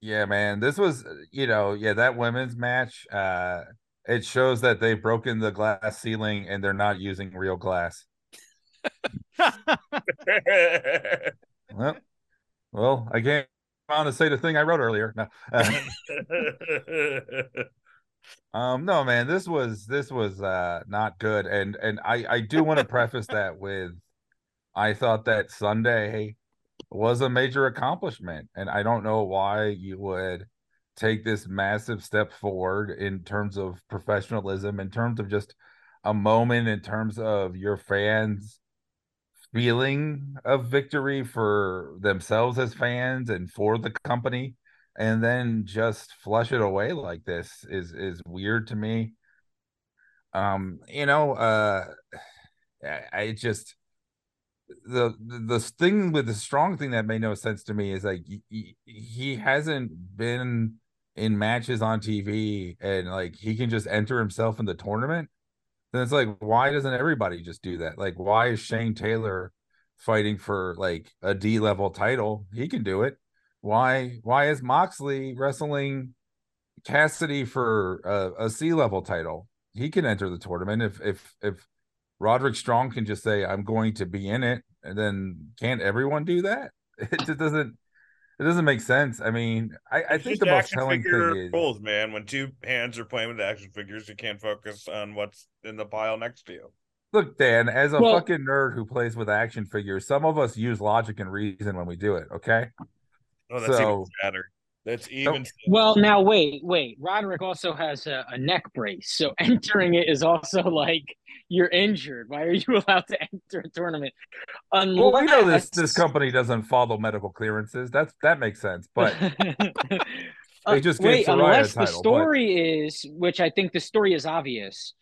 Yeah, man. This was, you know, yeah, that women's match. Uh, it shows that they've broken the glass ceiling and they're not using real glass. Well, well, I can't on to say the thing I wrote earlier. No. Um, no, man, this was this was uh not good, and and I I do want to preface that with, I thought that Sunday was a major accomplishment, and I don't know why you would take this massive step forward in terms of professionalism, in terms of just a moment, in terms of your fans feeling of victory for themselves as fans and for the company and then just flush it away like this is is weird to me. Um you know uh i just the the thing with the strong thing that made no sense to me is like he, he hasn't been in matches on TV and like he can just enter himself in the tournament then it's like why doesn't everybody just do that like why is Shane Taylor fighting for like a D level title he can do it why why is Moxley wrestling Cassidy for a, a C level title? He can enter the tournament if if if Roderick Strong can just say I'm going to be in it, and then can't everyone do that? It just doesn't it doesn't make sense. I mean, I, I think the most telling thing is goals, man. When two hands are playing with action figures, you can't focus on what's in the pile next to you. Look, Dan, as a Well- fucking nerd who plays with action figures, some of us use logic and reason when we do it. Okay, Oh, that's even So- sadder. That's oh, even. Well, now wait, wait. Roderick also has a, a neck brace, so entering it is also like you're injured. Why are you allowed to enter a tournament? Unless well, we know this this company doesn't follow medical clearances. That's that makes sense, but Uh, They just gave wait, Saraya unless the title, but- story is, which I think the story is obvious,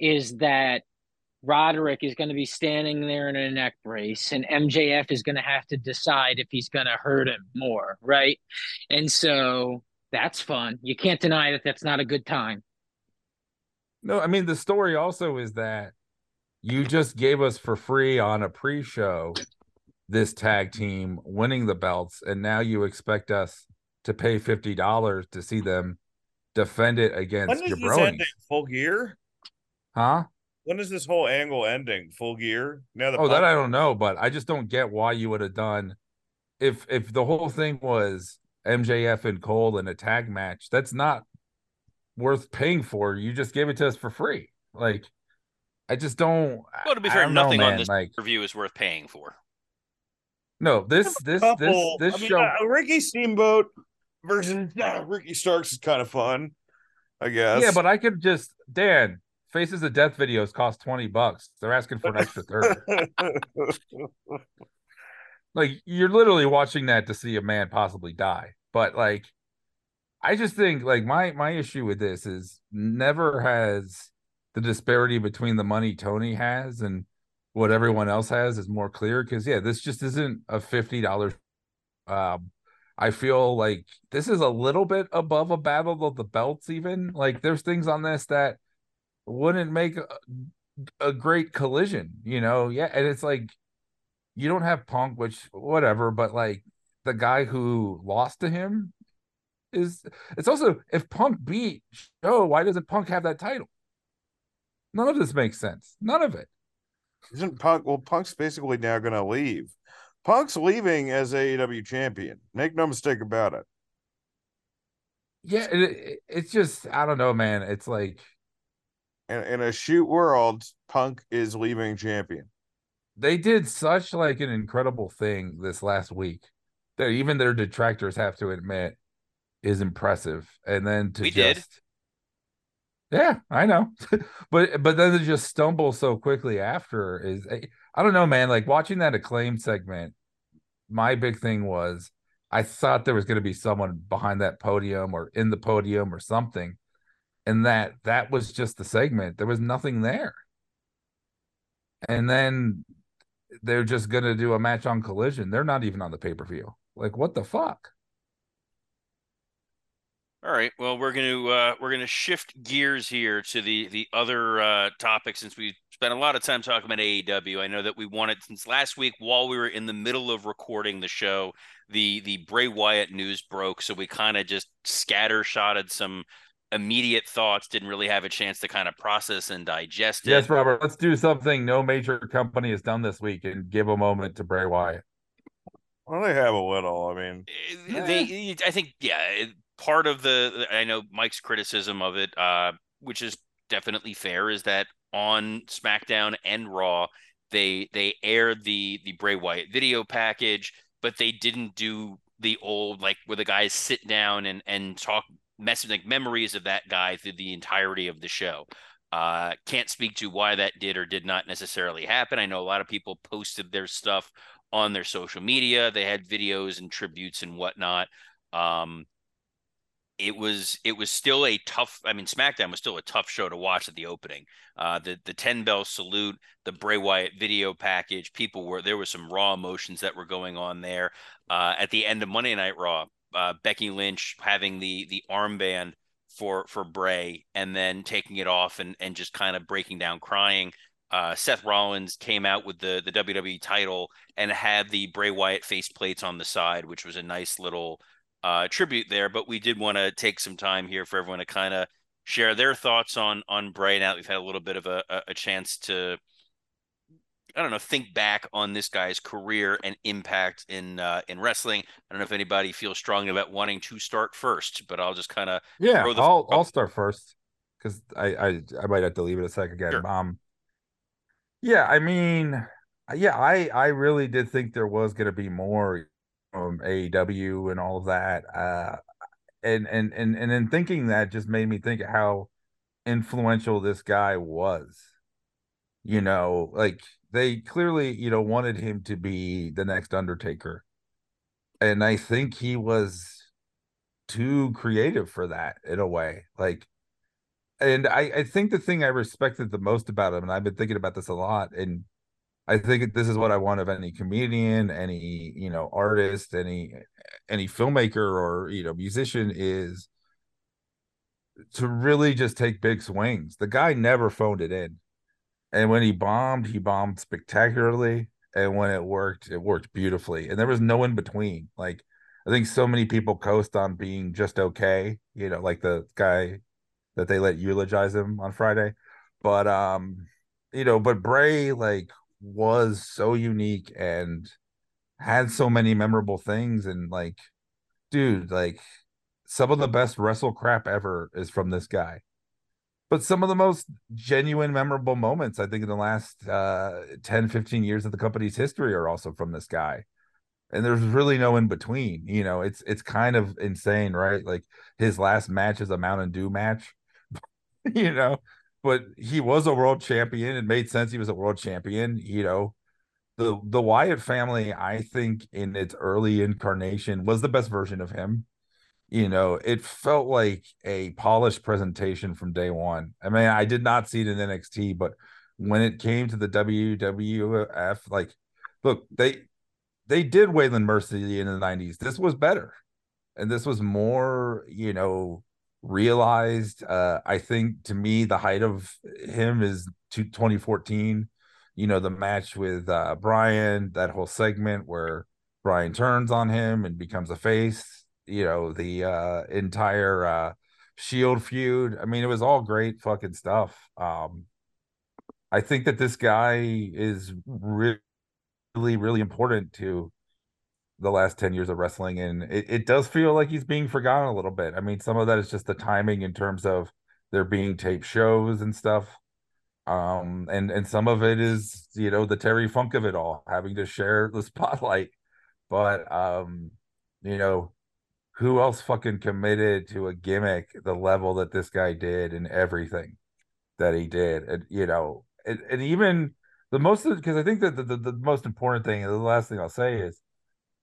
is that Roderick is going to be standing there in a neck brace, and MJF is going to have to decide if he's going to hurt him more, right? And so that's fun. You can't deny that that's not a good time. No, I mean the story also is that you just gave us for free on a pre-show this tag team winning the belts, and now you expect us to pay fifty dollars to see them defend it When against ending? Full gear? huh? When is this whole angle ending? Full gear? Now the Oh, that I don't know, but I just don't get why you would have done if if the whole thing was MJF and Cole in a tag match. That's not worth paying for. You just gave it to us for free. Like, I just don't. Well, to be I fair, don't know, nothing on man, this like review is worth paying for. no this this this this I mean, show. uh, Ricky Steamboat versus uh, Ricky Starks is kind of fun, I guess. Yeah, but I could just Dan Faces of Death videos cost twenty bucks. They're asking for an extra third. like you're literally watching that to see a man possibly die. But like, I just think like my my issue with this is never has the disparity between the money Tony has and what everyone else has is more clear because yeah, this just isn't a fifty dollars. Um, I feel like this is a little bit above a battle of the belts. Even like there's things on this that wouldn't make a, a great collision, you know? Yeah, and it's like you don't have Punk, which whatever, but like the guy who lost to him is it's also if Punk beat Show, why doesn't Punk have that title? None of this makes sense. None of it. Isn't Punk? Well, Punk's basically now going to leave. Punk's leaving as AEW champion. Make no mistake about it. Yeah, it, it- it's just I don't know, man. It's like In, in a shoot world, Punk is leaving champion. they did such like an incredible thing this last week that even their detractors have to admit is impressive. And then to We did. just yeah, I know, but but then to just stumble so quickly after is eh, I don't know, man. Like watching that acclaim segment, my big thing was I thought there was going to be someone behind that podium or in the podium or something, and that that was just the segment. There was nothing there, and then they're just going to do a match on Collision. They're not even on the pay per view. Like what the fuck? All right. Well, we're gonna uh, we're gonna shift gears here to the the other uh, topic since we spent a lot of time talking about AEW. I know that we wanted since last week while we were in the middle of recording the show, the the Bray Wyatt news broke, so we kind of just scattershotted some immediate thoughts. Didn't really have a chance to kind of process and digest it. Yes, Robert. Let's do something no major company has done this week and give a moment to Bray Wyatt. Well, they have a little. I mean, Uh, They, I think, yeah, it- part of the I know Mike's criticism of it, uh, which is definitely fair, is that on SmackDown and Raw, they they aired the the Bray Wyatt video package, but they didn't do the old like where the guys sit down and and talk mess like memories of that guy through the entirety of the show. Uh, can't speak to why that did or did not necessarily happen. I know a lot of people posted their stuff on their social media. They had videos and tributes and whatnot. Um, it was it was still a tough. I mean, SmackDown was still a tough show to watch at the opening. Uh, the the ten bell salute, the Bray Wyatt video package. People were there was some raw emotions that were going on there. Uh, at the end of Monday Night Raw, uh, Becky Lynch having the the armband for for Bray and then taking it off and and just kind of breaking down crying. Uh, Seth Rollins came out with the the WWE title and had the Bray Wyatt face plates on the side, which was a nice little uh, tribute there. But we did want to take some time here for everyone to kind of share their thoughts on on Bray. Now we've had a little bit of a, a chance to I don't know, think back on this guy's career and impact in uh, in wrestling. I don't know if anybody feels strongly about wanting to start first, but I'll just kind of yeah, the... I'll I'll start first because I, I I might have to leave it a second again. Sure. Um, yeah, I mean, yeah, I I really did think there was going to be more from AEW and all of that. Uh, and and and and then thinking that just made me think how influential this guy was. You know, like they clearly, you know, wanted him to be the next Undertaker. And I think he was too creative for that in a way. Like, and I, I think the thing I respected the most about him, and I've been thinking about this a lot, and I think this is what I want of any comedian, any you know artist, any any filmmaker or you know musician is to really just take big swings. The guy never phoned it in. And when he bombed, he bombed spectacularly. And when it worked, it worked beautifully. And there was no in between. Like I think so many people coast on being just okay, you know, like the guy that they let eulogize him on Friday. But um, you know, but Bray like was so unique and had so many memorable things and like dude, like some of the best wrestle crap ever is from this guy. But some of the most genuine memorable moments i think in the last uh 10 15 years of the company's history are also from this guy. And there's really no in between you know it's it's kind of insane right? Like his last match is a mountain dew match you know but he was a world champion it made sense he was a world champion you know the the wyatt family i think in its early incarnation was the best version of him you know, it felt like a polished presentation from day one. I mean, I did not see it in NXT, but when it came to the WWF, like, look, they they did Waylon Mercy in the '90s. This was better, and this was more, you know, realized. Uh, I think to me, the height of him is to 2014. You know, the match with uh, Bryan, that whole segment where Bryan turns on him and becomes a face you know the uh entire uh shield feud i mean it was all great fucking stuff um i think that this guy is really really important to the last 10 years of wrestling and it, it does feel like he's being forgotten a little bit. I mean some of that is just the timing in terms of there being tape shows and stuff. Um and and some of it is you know the terry funk of it all having to share the spotlight. But um you know who else fucking committed to a gimmick the level that this guy did and everything that he did? And you know and, and even the most because i think that the, the, the, most important thing the last thing i'll say is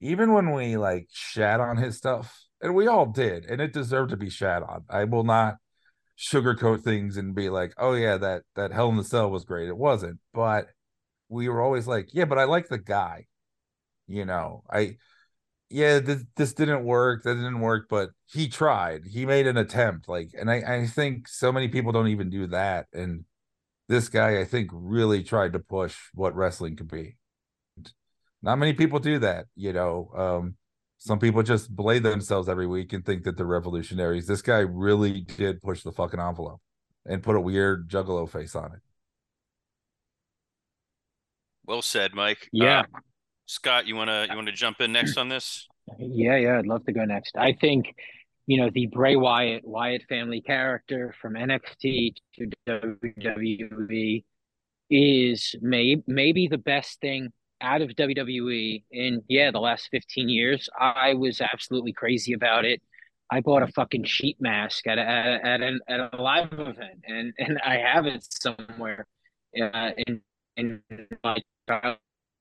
even when we like shat on his stuff and we all did and it deserved to be shat on i will not sugarcoat things and be like oh yeah that that hell in the cell was great it wasn't but we were always like yeah but i like the guy you know i yeah, this, this didn't work, that didn't work, but he tried. He made an attempt. Like, and I, I think so many people don't even do that. And this guy, I think, really tried to push what wrestling could be. Not many people do that, you know. Um, some people just blade themselves every week and think that they're revolutionaries. This guy really did push the fucking envelope and put a weird juggalo face on it. Well said, Mike. Yeah. Uh, Scott, you wanna you wanna jump in next on this? Yeah, yeah, I'd love to go next. I think you know, the Bray Wyatt Wyatt family character from NXT to WWE is may, maybe the best thing out of WWE in yeah the last 15 years. I was absolutely crazy about it. I bought a fucking sheet mask at a, at, at, an, at a live event, and and I have it somewhere uh, in in my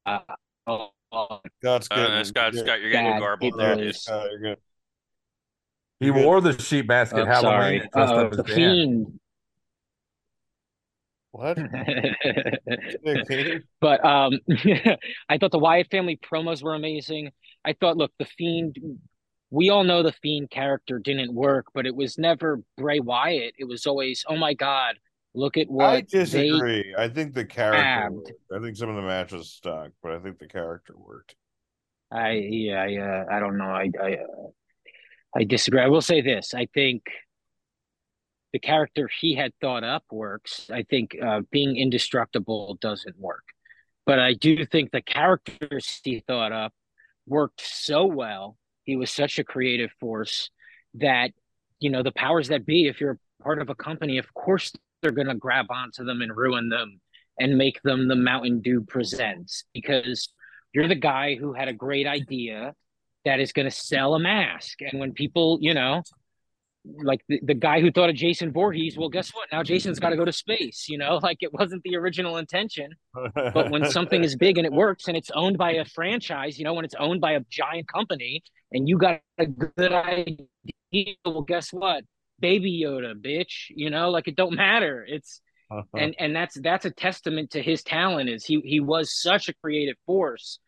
uh, oh, oh, Scott's Uh, getting Scott, good. Scott, you're getting God, garbled it there. was- dude. You're good. He wore the sheet basket oh, Halloween sorry, uh, the Dan. fiend. What? But um, I thought the Wyatt family promos were amazing. I thought, look, the Fiend. We all know the Fiend character didn't work, but it was never Bray Wyatt. It was always, oh my God, look at what I disagree. I think the character. I think some of the matches stuck, but I think the character worked. I yeah, I uh, I don't know. I I uh, I disagree. I will say this. I think the character he had thought up works. I think uh, being indestructible doesn't work, but I do think the characters he thought up worked so well. He was such a creative force that you know the powers that be. If you're part of a company, of course they're going to grab onto them and ruin them and make them the Mountain Dew presents because you're the guy who had a great idea that is going to sell a mask. And when people, you know, like the, the guy who thought of Jason Voorhees, well, guess what? Now Jason's got to go to space, you know, like it wasn't the original intention. But when something is big and it works and it's owned by a franchise, you know, when it's owned by a giant company and you got a good idea, well, guess what? Baby Yoda, bitch, you know, like it don't matter. It's, uh-huh. and and that's that's a testament to his talent is he he was such a creative force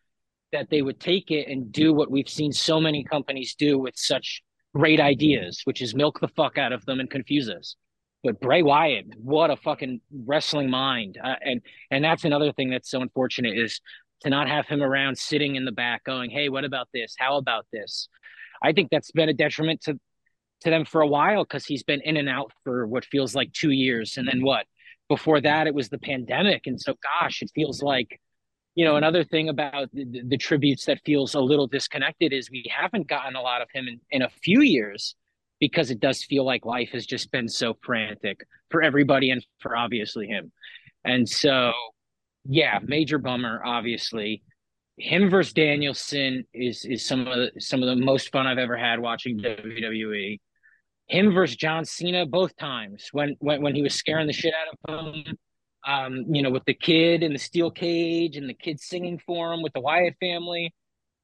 that they would take it and do what we've seen so many companies do with such great ideas which is milk the fuck out of them and confuse us. But Bray Wyatt what a fucking wrestling mind. Uh, and and that's another thing that's so unfortunate is to not have him around sitting in the back going hey what about this? How about this? I think that's been a detriment to to them for a while because he's been in and out for what feels like two years. And then what? Before that it was the pandemic. And so gosh it feels like you know mm-hmm. another thing about the, the, tributes that feels a little disconnected is we haven't gotten a lot of him in, in a few years because it does feel like life has just been so frantic for everybody and for obviously him. And so yeah major bummer obviously. Him versus danielson is is some of the some of the most fun i've ever had watching wwe him versus John Cena both times when when when he was scaring the shit out of him. Um, you know, with the kid in the steel cage and the kid singing for him with the Wyatt family,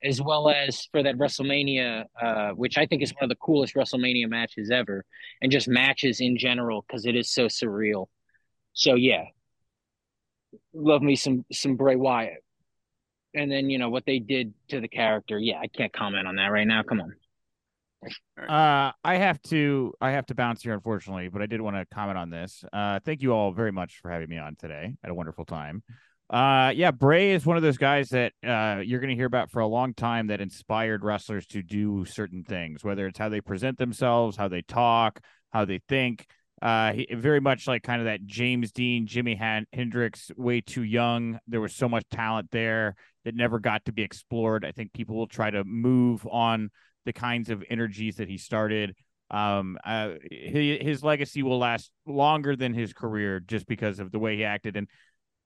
as well as for that WrestleMania, uh, which I think is one of the coolest WrestleMania matches ever, and just matches in general because it is so surreal. So yeah, love me some some Bray Wyatt, and then you know what they did to the character. Yeah, I can't comment on that right now. Come on. Uh, I have to I have to bounce here, unfortunately, but I did want to comment on this. Uh, thank you all very much for having me on today. I had a wonderful time. Uh, yeah, Bray is one of those guys that uh, you're going to hear about for a long time that inspired wrestlers to do certain things, whether it's how they present themselves, how they talk, how they think. Uh, he, very much like kind of that James Dean, Jimmy Han- Hendrix, way too young. There was so much talent there that never got to be explored. I think people will try to move on the kinds of energies that he started. Um, uh, his, his legacy will last longer than his career just because of the way he acted. And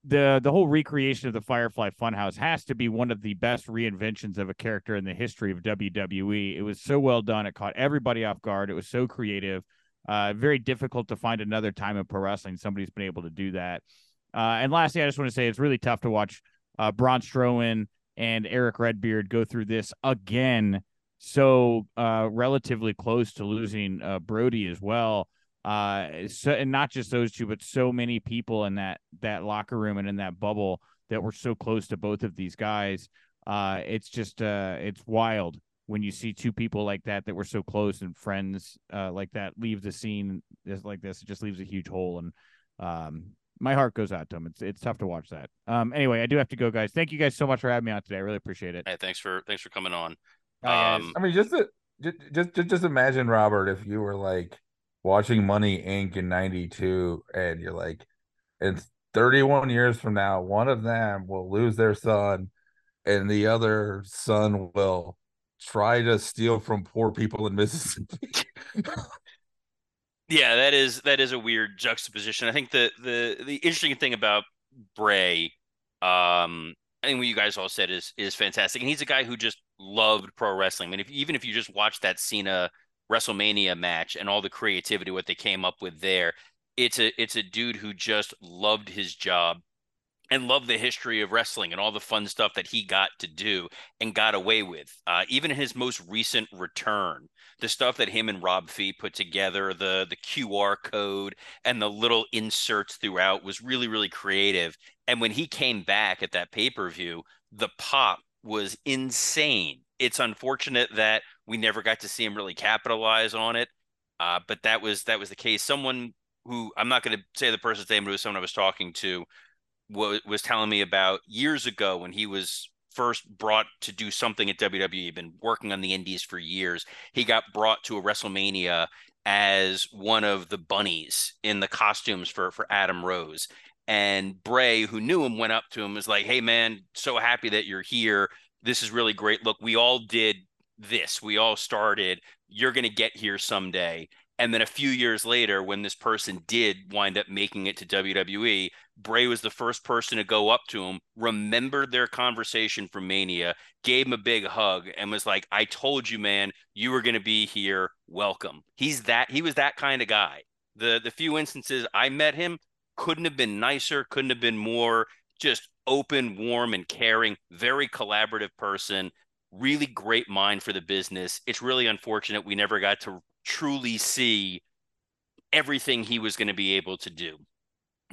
the the whole recreation of the Firefly Funhouse has to be one of the best reinventions of a character in the history of WWE. It was so well done; it caught everybody off guard. It was so creative. Uh, very difficult to find another time in pro wrestling somebody's been able to do that. Uh, and lastly, I just want to say it's really tough to watch uh, Braun Strowman and Eric Redbeard go through this again so uh, relatively close to losing uh, Brody as well. Uh, so, and not just those two, but so many people in that that locker room and in that bubble that were so close to both of these guys. Uh, it's just uh, it's wild when you see two people like that that were so close and friends uh, like that leave the scene like this. It just leaves a huge hole, and um, my heart goes out to them. It's it's tough to watch that. Um, anyway, I do have to go, guys. Thank you guys so much for having me on today. I really appreciate it. Hey, thanks for thanks for coming on. Bye, guys. Um, I mean, just to, just, just just imagine Robert if you were like watching Money Inc. in '92, and you're like, it's 31 years from now, one of them will lose their son, and the other son will try to steal from poor people in Mississippi. Yeah, that is that is a weird juxtaposition. I think the the the interesting thing about Bray, um, I think what you guys all said is is fantastic, and he's a guy who just loved pro wrestling. I mean, if even if you just watch that Cena WrestleMania match and all the creativity what they came up with there, it's a it's a dude who just loved his job and loved the history of wrestling and all the fun stuff that he got to do and got away with. Uh, even in his most recent return, the stuff that him and Rob Fee put together, the the QR code and the little inserts throughout was really really creative. And when he came back at that pay per view, the pop was insane. It's unfortunate that we never got to see him really capitalize on it, uh, but that was that was the case. Someone who I'm not going to say the person's name, but it was someone I was talking to was, was telling me about years ago when he was first brought to do something at WWE, He'd been working on the indies for years. He got brought to a WrestleMania as one of the bunnies in the costumes for for Adam Rose. And Bray, who knew him, went up to him, was like, Hey man, so happy that you're here. This is really great. Look, we all did this. We all started. You're gonna get here someday. And then a few years later, when this person did wind up making it to WWE, Bray was the first person to go up to him, remembered their conversation from Mania, gave him a big hug, and was like, I told you, man, you were going to be here. Welcome. He's that, he was that kind of guy. The, the few instances I met him couldn't have been nicer, couldn't have been more just open, warm, and caring, very collaborative person, really great mind for the business. It's really unfortunate we never got to truly see everything he was going to be able to do.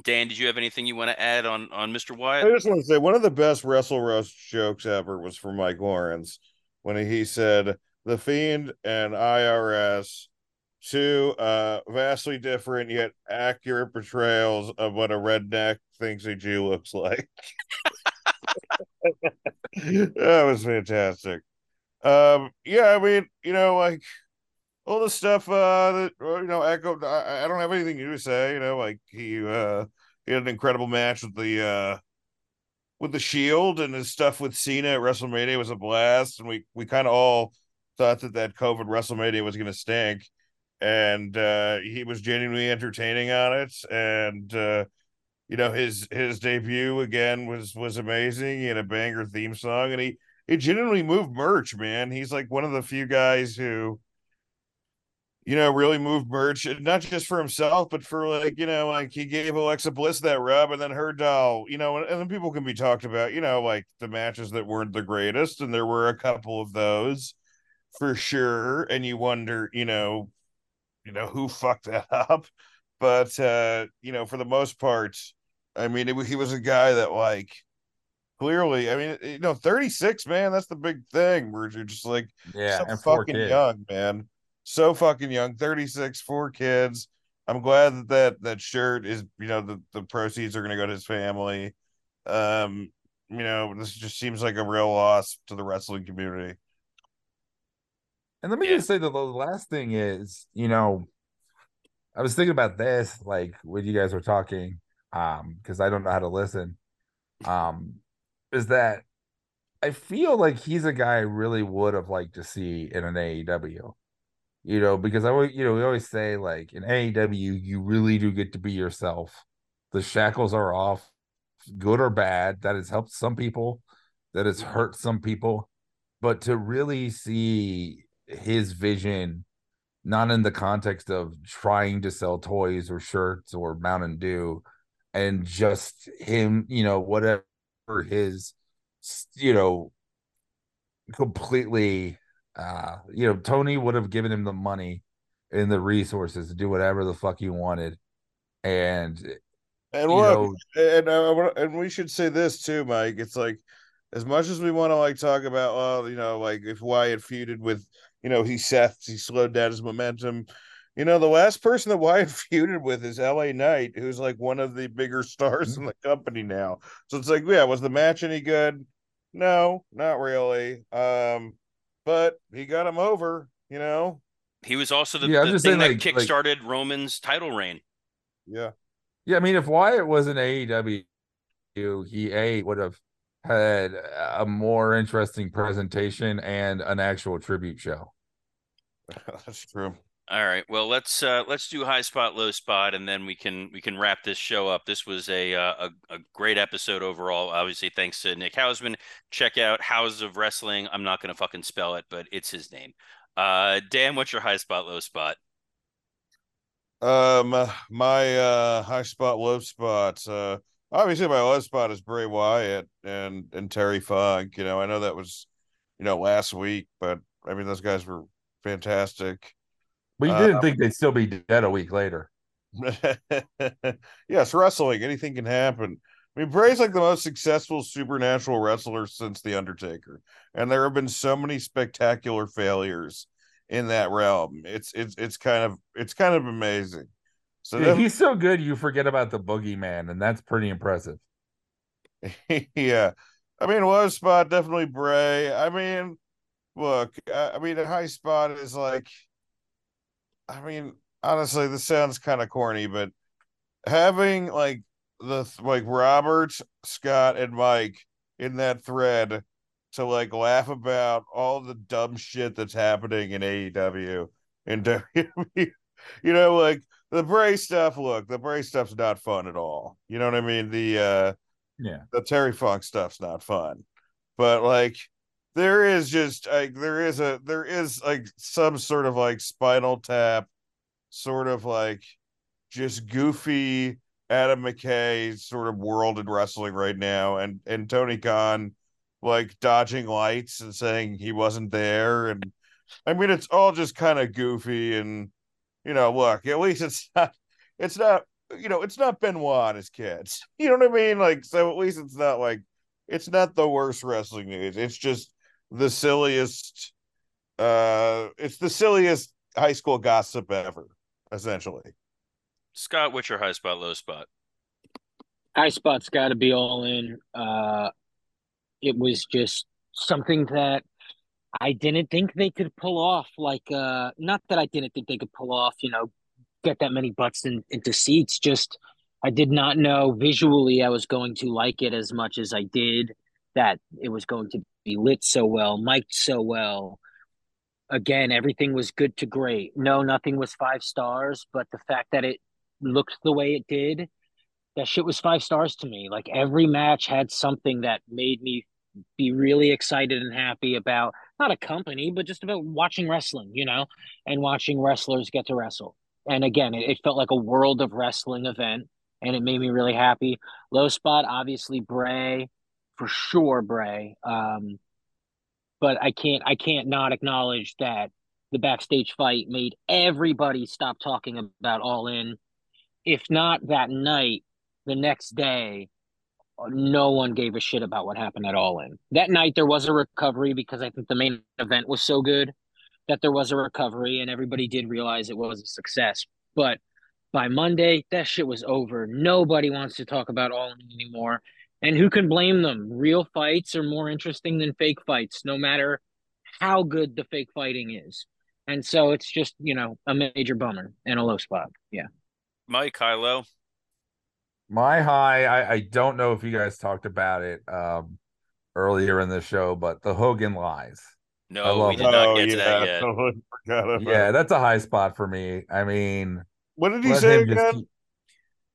Dan, did you have anything you want to add on on Mr. Wyatt? I just want to say one of the best Wrestle Roast jokes ever was from Mike Lawrence when he said the Fiend and IRS two uh vastly different yet accurate portrayals of what a redneck thinks a Jew looks like. that was fantastic. Um yeah, I mean, you know, like all the stuff uh that you know echo I, I don't have anything new to say you know like he uh he had an incredible match with the uh with the shield and his stuff with Cena at WrestleMania was a blast and we we kind of all thought that that COVID WrestleMania was going to stink and uh he was genuinely entertaining on it and uh you know his his debut again was was amazing he had a banger theme song and he he genuinely moved merch man he's like one of the few guys who you know, really moved merch, not just for himself, but for like, you know, like he gave Alexa Bliss that rub and then her doll, you know, and, and then people can be talked about, you know, like the matches that weren't the greatest. And there were a couple of those for sure. And you wonder, you know, you know, who fucked that up. But, uh, you know, for the most part, I mean, it, he was a guy that like, clearly, I mean, you know, 36, man, that's the big thing where you're just like, Yeah, so fucking kids. young, man. So fucking young. 36 four kids. I'm glad that that, that shirt is you know the, the proceeds are going to go to his family. Um you know this just seems like a real loss to the wrestling community And let me just say that the last thing is, you know, I was thinking about this like when you guys were talking, um, because I don't know how to listen. Um, is that I feel like he's a guy I really would have liked to see in an AEW. You know, because I you know, we always say like in AEW, you really do get to be yourself. The shackles are off, good or bad. That has helped some people, that has hurt some people. But to really see his vision, not in the context of trying to sell toys or shirts or Mountain Dew, and just him, you know, whatever his, you know, completely, uh, you know, Tony would have given him the money and the resources to do whatever the fuck he wanted. And, and look know, and uh, and we should say this too mike it's like as much as we want to like talk about well you know like if wyatt feuded with you know he seth he slowed down his momentum. You know the last person that wyatt feuded with is la knight who's like one of the bigger stars in the company now. So it's like yeah was the match any good? No not really. Um but he got him over you know? He was also the, Yeah, the thing saying, that like- like- kickstarted Roman's title reign. yeah. Yeah, I mean, if Wyatt was an AEW, he a would have had a more interesting presentation and an actual tribute show. That's true. All right. Well, let's uh let's do high spot, low spot, and then we can we can wrap this show up. This was a uh, a, a great episode overall. Obviously, thanks to Nick Hausman. Check out Haus of Wrestling. I'm not gonna fucking spell it, but it's his name. Uh, Dan, what's your high spot, low spot? Um, my uh high spot, low spot. Uh, obviously my low spot is Bray Wyatt and and Terry Funk. You know, I know that was, you know, last week, but I mean those guys were fantastic. But you uh, didn't think they'd still be dead a week later. yes, wrestling, anything can happen. I mean, Bray's like the most successful supernatural wrestler since The Undertaker, and there have been so many spectacular failures in that realm. It's it's it's kind of it's kind of amazing. So Dude, he's so good, you forget about the boogeyman, and that's pretty impressive. yeah, I mean, low spot definitely Bray. I mean, look, I, I mean, a high spot is like, I mean, honestly, this sounds kind of corny, but having like the like Robert, Scott, and Mike in that thread to like laugh about all the dumb shit that's happening in AEW and WWE, you know, like the Bray stuff. Look, the Bray stuff's not fun at all. You know what I mean? The uh Yeah. the Terry Funk stuff's not fun, but like there is just like there is a there is like some sort of like Spinal Tap, sort of like just goofy Adam McKay sort of world in wrestling right now, and and Tony Khan like dodging lights and saying he wasn't there, and I mean it's all just kind of goofy, and you know, look, at least it's not it's not you know, it's not Benoit and his kids. You know what I mean? Like, so at least it's not like it's not the worst wrestling news. It's just the silliest uh it's the silliest high school gossip ever, essentially. Scott, what's your high spot, low spot? high spot's got to be all in. Uh, it was just something that I didn't think they could pull off. Like, uh, not that I didn't think they could pull off, you know, get that many butts in, into seats. Just I did not know visually I was going to like it as much as I did. That it was going to be lit so well, mic'd so well. Again, everything was good to great. No, nothing was five stars, but the fact that it looked the way it did that shit was five stars to me. Like every match had something that made me be really excited and happy about not a company, but just about watching wrestling, you know, and watching wrestlers get to wrestle. And again, it, it felt like a world of wrestling event and it made me really happy. Low spot, obviously Bray, for sure, Bray. Um, but I can't I can't not acknowledge that the backstage fight made everybody stop talking about all in. If not that night, the next day, no one gave a shit about what happened at All In. That night, there was a recovery because I think the main event was so good that there was a recovery and everybody did realize it was a success. But by Monday, that shit was over. Nobody wants to talk about All In anymore. And who can blame them? Real fights are more interesting than fake fights, no matter how good the fake fighting is. And so it's just, you know, a major bummer and a low spot. Yeah. Mike, low. My high, I, I don't know if you guys talked about it um earlier in the show, but the Hogan lies. No, we did it. not Oh, get to that yeah, yet. totally Yeah, that's a high spot for me. I mean, What did he say him just again? keep-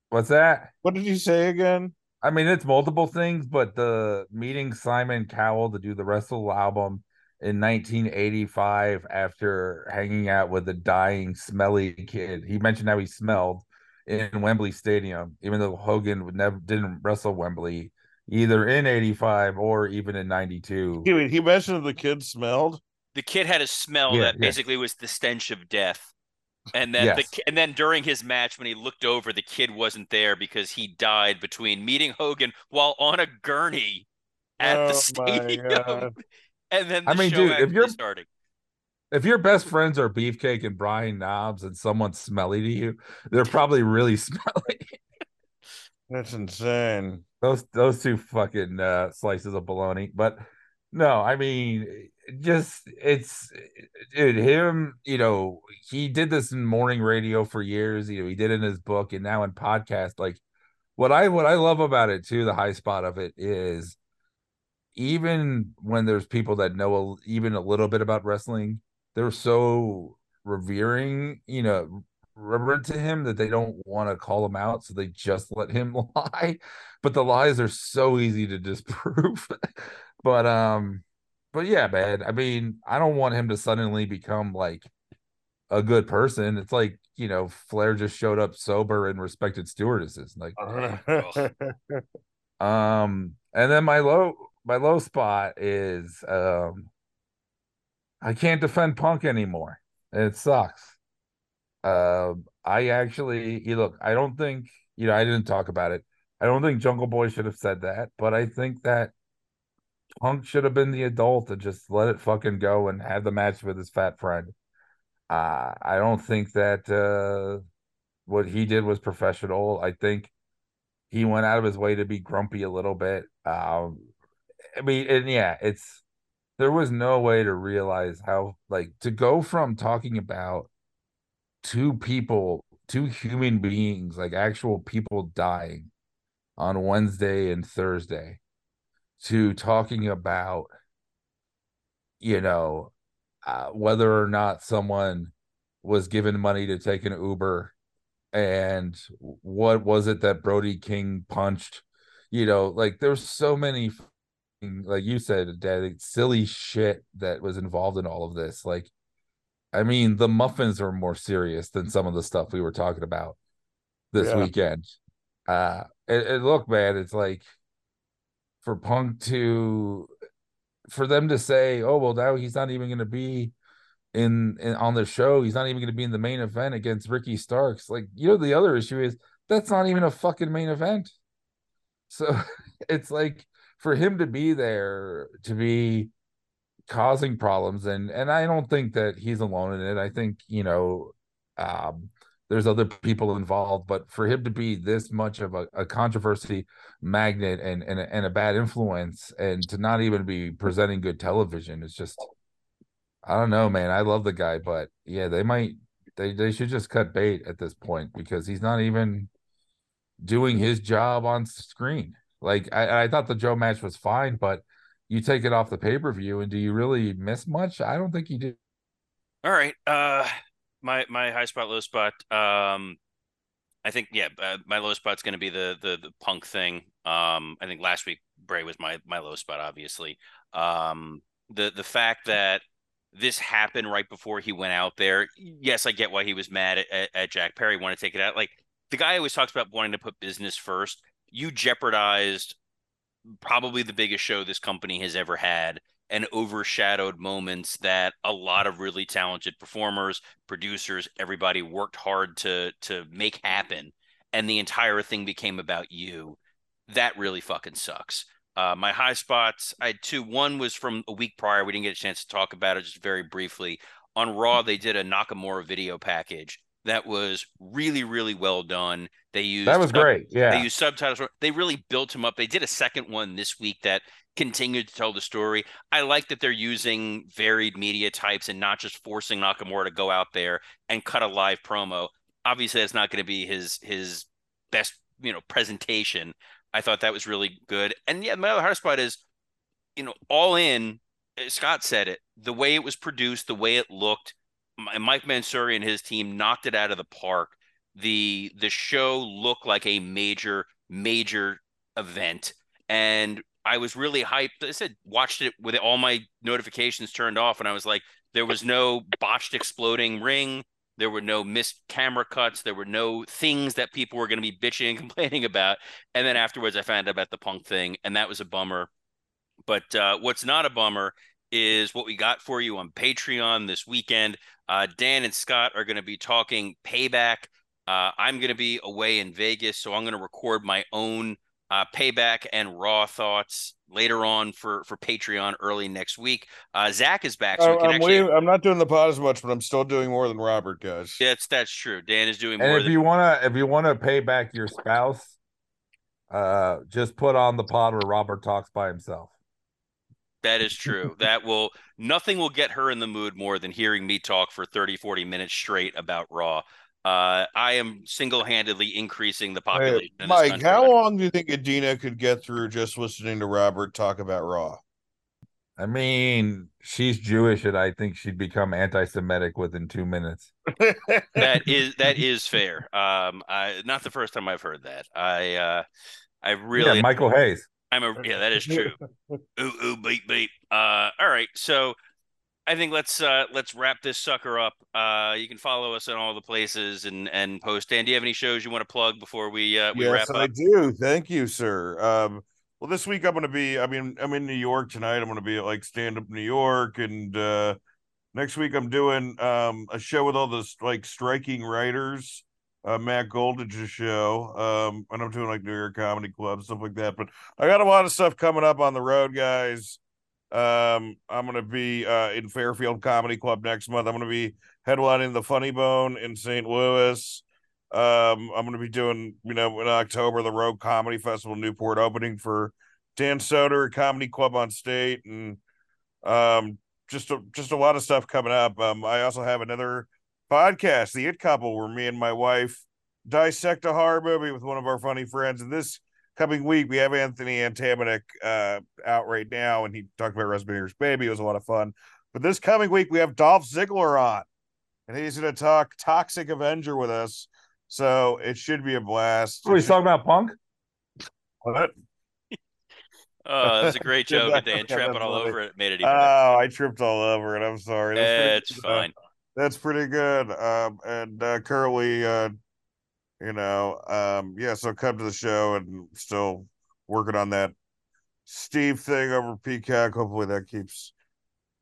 What's that? What did he say again? I mean, it's multiple things, but the meeting Simon Cowell to do the Wrestle album in 1985 after hanging out with a dying, smelly kid. He mentioned how he smelled in Wembley Stadium, even though Hogan would never didn't wrestle Wembley either in 85 or even in 92. He, he mentioned the kid smelled. The kid had a smell Yeah, that yeah. basically was the stench of death. And then Yes. ki- and then during his match when he looked over, the kid wasn't there because he died between meeting Hogan while on a gurney at Oh, the stadium. And then the I mean, show dude, if you're- starting. If your best friends are Beefcake and Brian Knobbs and someone's smelly to you, they're probably really smelly. That's insane. those those two fucking uh, slices of bologna. But no, I mean, just it's dude, him. You know, he did this in morning radio for years. You know, he did it in his book and now in podcast. Like what I what I love about it too, the high spot of it is even when there's people that know a, even a little bit about wrestling, they're so revering, you know, reverent to him that they don't want to call him out, so they just let him lie. But the lies are so easy to disprove. but um, but yeah, man. I mean, I don't want him to suddenly become like a good person. It's like you know, Flair just showed up sober and respected stewardesses. Like, um, and then my low my low spot is um, I can't defend Punk anymore. It sucks. Uh, I actually, you look, I don't think you know, I didn't talk about it. I don't think Jungle Boy should have said that, but I think that Punk should have been the adult and just let it fucking go and have the match with his fat friend. Uh, I don't think that uh, what he did was professional. I think he went out of his way to be grumpy a little bit. Um, I mean, and yeah, it's there was no way to realize how like to go from talking about two people, two human beings, like actual people dying on Wednesday and Thursday to talking about you know uh, whether or not someone was given money to take an Uber and what was it that Brody King punched you know like there's so many like you said dad silly shit that was involved in all of this like I mean the muffins are more serious than some of the stuff we were talking about this yeah. weekend uh and, and look man it's like for Punk to for them to say, "Oh well, now he's not even going to be in, in on the show. He's not even going to be in the main event against Ricky Starks." Like you know, the other issue is that's not even a fucking main event. So it's like for him to be there to be causing problems and and I don't think that he's alone in it. I think, you know, um there's other people involved, but for him to be this much of a, a controversy magnet and, and and a bad influence, and to not even be presenting good television is just, I don't know, man. I love the guy, but yeah, they might they they should just cut bait at this point because he's not even doing his job on screen. Like I, I thought the Joe match was fine, but you take it off the pay per view, and do you really miss much? I don't think you do. All right. Uh my my high spot, low spot. Um, I think yeah, uh, my low spot's going to be the, the the punk thing. Um, I think last week Bray was my my low spot, obviously. Um, the the fact that this happened right before he went out there. Yes, I get why he was mad at, at, at Jack Perry, want to take it out. Like the guy always talks about wanting to put business first. You jeopardized probably the biggest show this company has ever had and overshadowed moments that a lot of really talented performers, producers, everybody worked hard to to make happen, and the entire thing became about you. That really fucking sucks. Uh, my high spots, I had two. One was from a week prior. We didn't get a chance to talk about it just very briefly. On Raw, they did a Nakamura video package that was really, really well done. They used that was great. Yeah, they used subtitles. They really built him up. They did a second one this week that continued to tell the story. I like that they're using varied media types and not just forcing Nakamura to go out there and cut a live promo. Obviously, that's not going to be his his best you know presentation. I thought that was really good. And yeah, my other hard spot is, you know, all in. Uh, Scott said it. The way it was produced, the way it looked, Mike Mansury and his team knocked it out of the park. The the show looked like a major major event and I was really hyped. I said watched it with all my notifications turned off, and I was like, there was no botched exploding ring. There were no missed camera cuts. There were no things that people were going to be bitching and complaining about. And then afterwards, I found out about the punk thing, and that was a bummer. But uh, what's not a bummer is what we got for you on Patreon this weekend. Uh, Dan and Scott are going to be talking payback. Uh, I'm going to be away in Vegas, so I'm going to record my own uh, payback and raw thoughts later on for for Patreon early next week. Uh, Zach is back, so we can I'm, actually. I'm not doing the pod as much, but I'm still doing more than Robert, guys. That's that's true. Dan is doing and more. if than... you wanna, if you wanna pay back your spouse, uh, just put on the pod where Robert talks by himself. That is true. that will nothing will get her in the mood more than hearing me talk for 30, 40 minutes straight about Raw. Uh, I am single-handedly increasing the population. Hey, Mike, how long do you think Adina could get through just listening to Robert talk about Raw? I mean, she's Jewish, and I think she'd become anti-Semitic within two minutes. that is that is fair. Um, I not the first time I've heard that. I uh, I really yeah, Michael Hayes. I'm a yeah, that is true. ooh ooh beep beep. Uh, all right, so I think let's uh let's wrap this sucker up. Uh, you can follow us in all the places and and post. Dan, do you have any shows you want to plug before we uh we yes, wrap I do. Thank you, sir. Um, well, this week I'm going to be. I mean, I'm in New York tonight. I'm going to be at like stand up New York, and uh next week I'm doing um a show with all the like striking writers. Uh, Matt Goldridge's show. Um, and I'm doing like New York Comedy Club stuff like that. But I got a lot of stuff coming up on the road, guys. Um, I'm gonna be uh in Fairfield Comedy Club next month. I'm gonna be headlining the Funny Bone in St. Louis. Um, I'm gonna be doing, you know, in October the Rogue Comedy Festival Newport opening for Dan Soder Comedy Club on State, and um, just a, just a lot of stuff coming up. Um, I also have another podcast, The It Couple, where me and my wife dissect a horror movie with one of our funny friends. And this coming week, we have Anthony Atamanuik uh, out right now, and he talked about Rosemary's Baby. It was a lot of fun. But this coming week, we have Dolph Ziggler on, and he's going to talk Toxic Avenger with us. So it should be a blast. Oh, he's talking about Punk. What? Oh, that was a great joke, and Dan yeah, trapping that's all over it made it even. better. Oh, I tripped all over it. I'm sorry. That's pretty it's good, fine. That's pretty good. Um, and uh, currently, uh, you know, um, yeah. So come to the show, and still working on that Steve thing over Peacock. Hopefully that keeps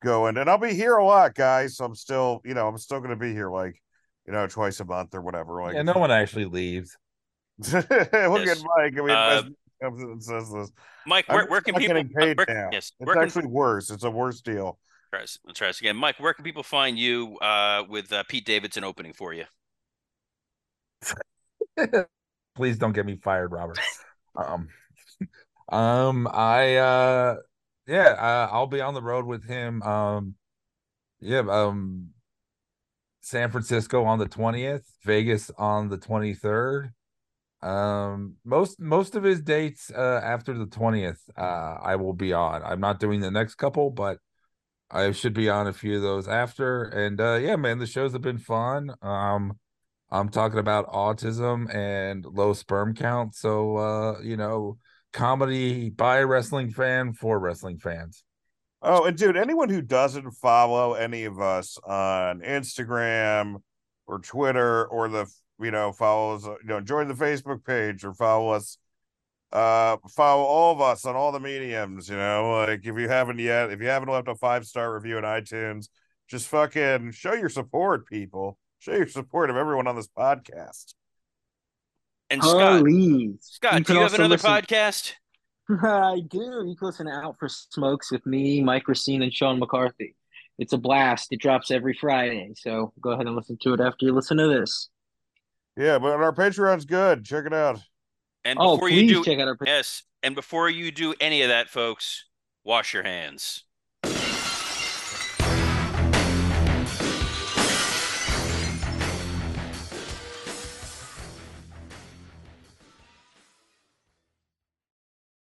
going. And I'll be here a lot, guys. So I'm still, you know, I'm still going to be here like, you know, twice a month or whatever. Like, Yeah, no one actually leaves. look at Mike. I mean, Uh, Wes comes and says this. Mike, where, where can people? getting paid where, now? Yes, It's where can, actually worse. It's a worse deal. Let's try this again. Mike, where can people find you uh, with uh, Pete Davidson opening for you? Please don't get me fired, Robert. um, um, I uh, yeah, I'll be on the road with him. Um, yeah, um, San Francisco on the twentieth, Vegas on the twenty third. Um, most most of his dates uh after the twentieth, uh, I will be on. I'm not doing the next couple, but I should be on a few of those after. And uh, yeah, man, the shows have been fun. Um. I'm talking about autism and low sperm count. So, uh, you know, comedy by a wrestling fan for wrestling fans. Oh, and dude, anyone who doesn't follow any of us on Instagram or Twitter or the you know follows you know join the Facebook page or follow us uh follow all of us on all the mediums you know like if you haven't yet if you haven't left a five star review in itunes just fucking show your support people show your support of everyone on this podcast And Scott, Please. Scott, You do you have another listen- podcast? I do. You can listen to Out for Smokes with me, Mike Recine, and Sean McCarthy. It's a blast. It drops every Friday. So go ahead and listen to it after you listen to this. yeah but our patreon's good check it out And Oh, before you please do, check out our. yes, and before you do any of that, folks, wash your hands.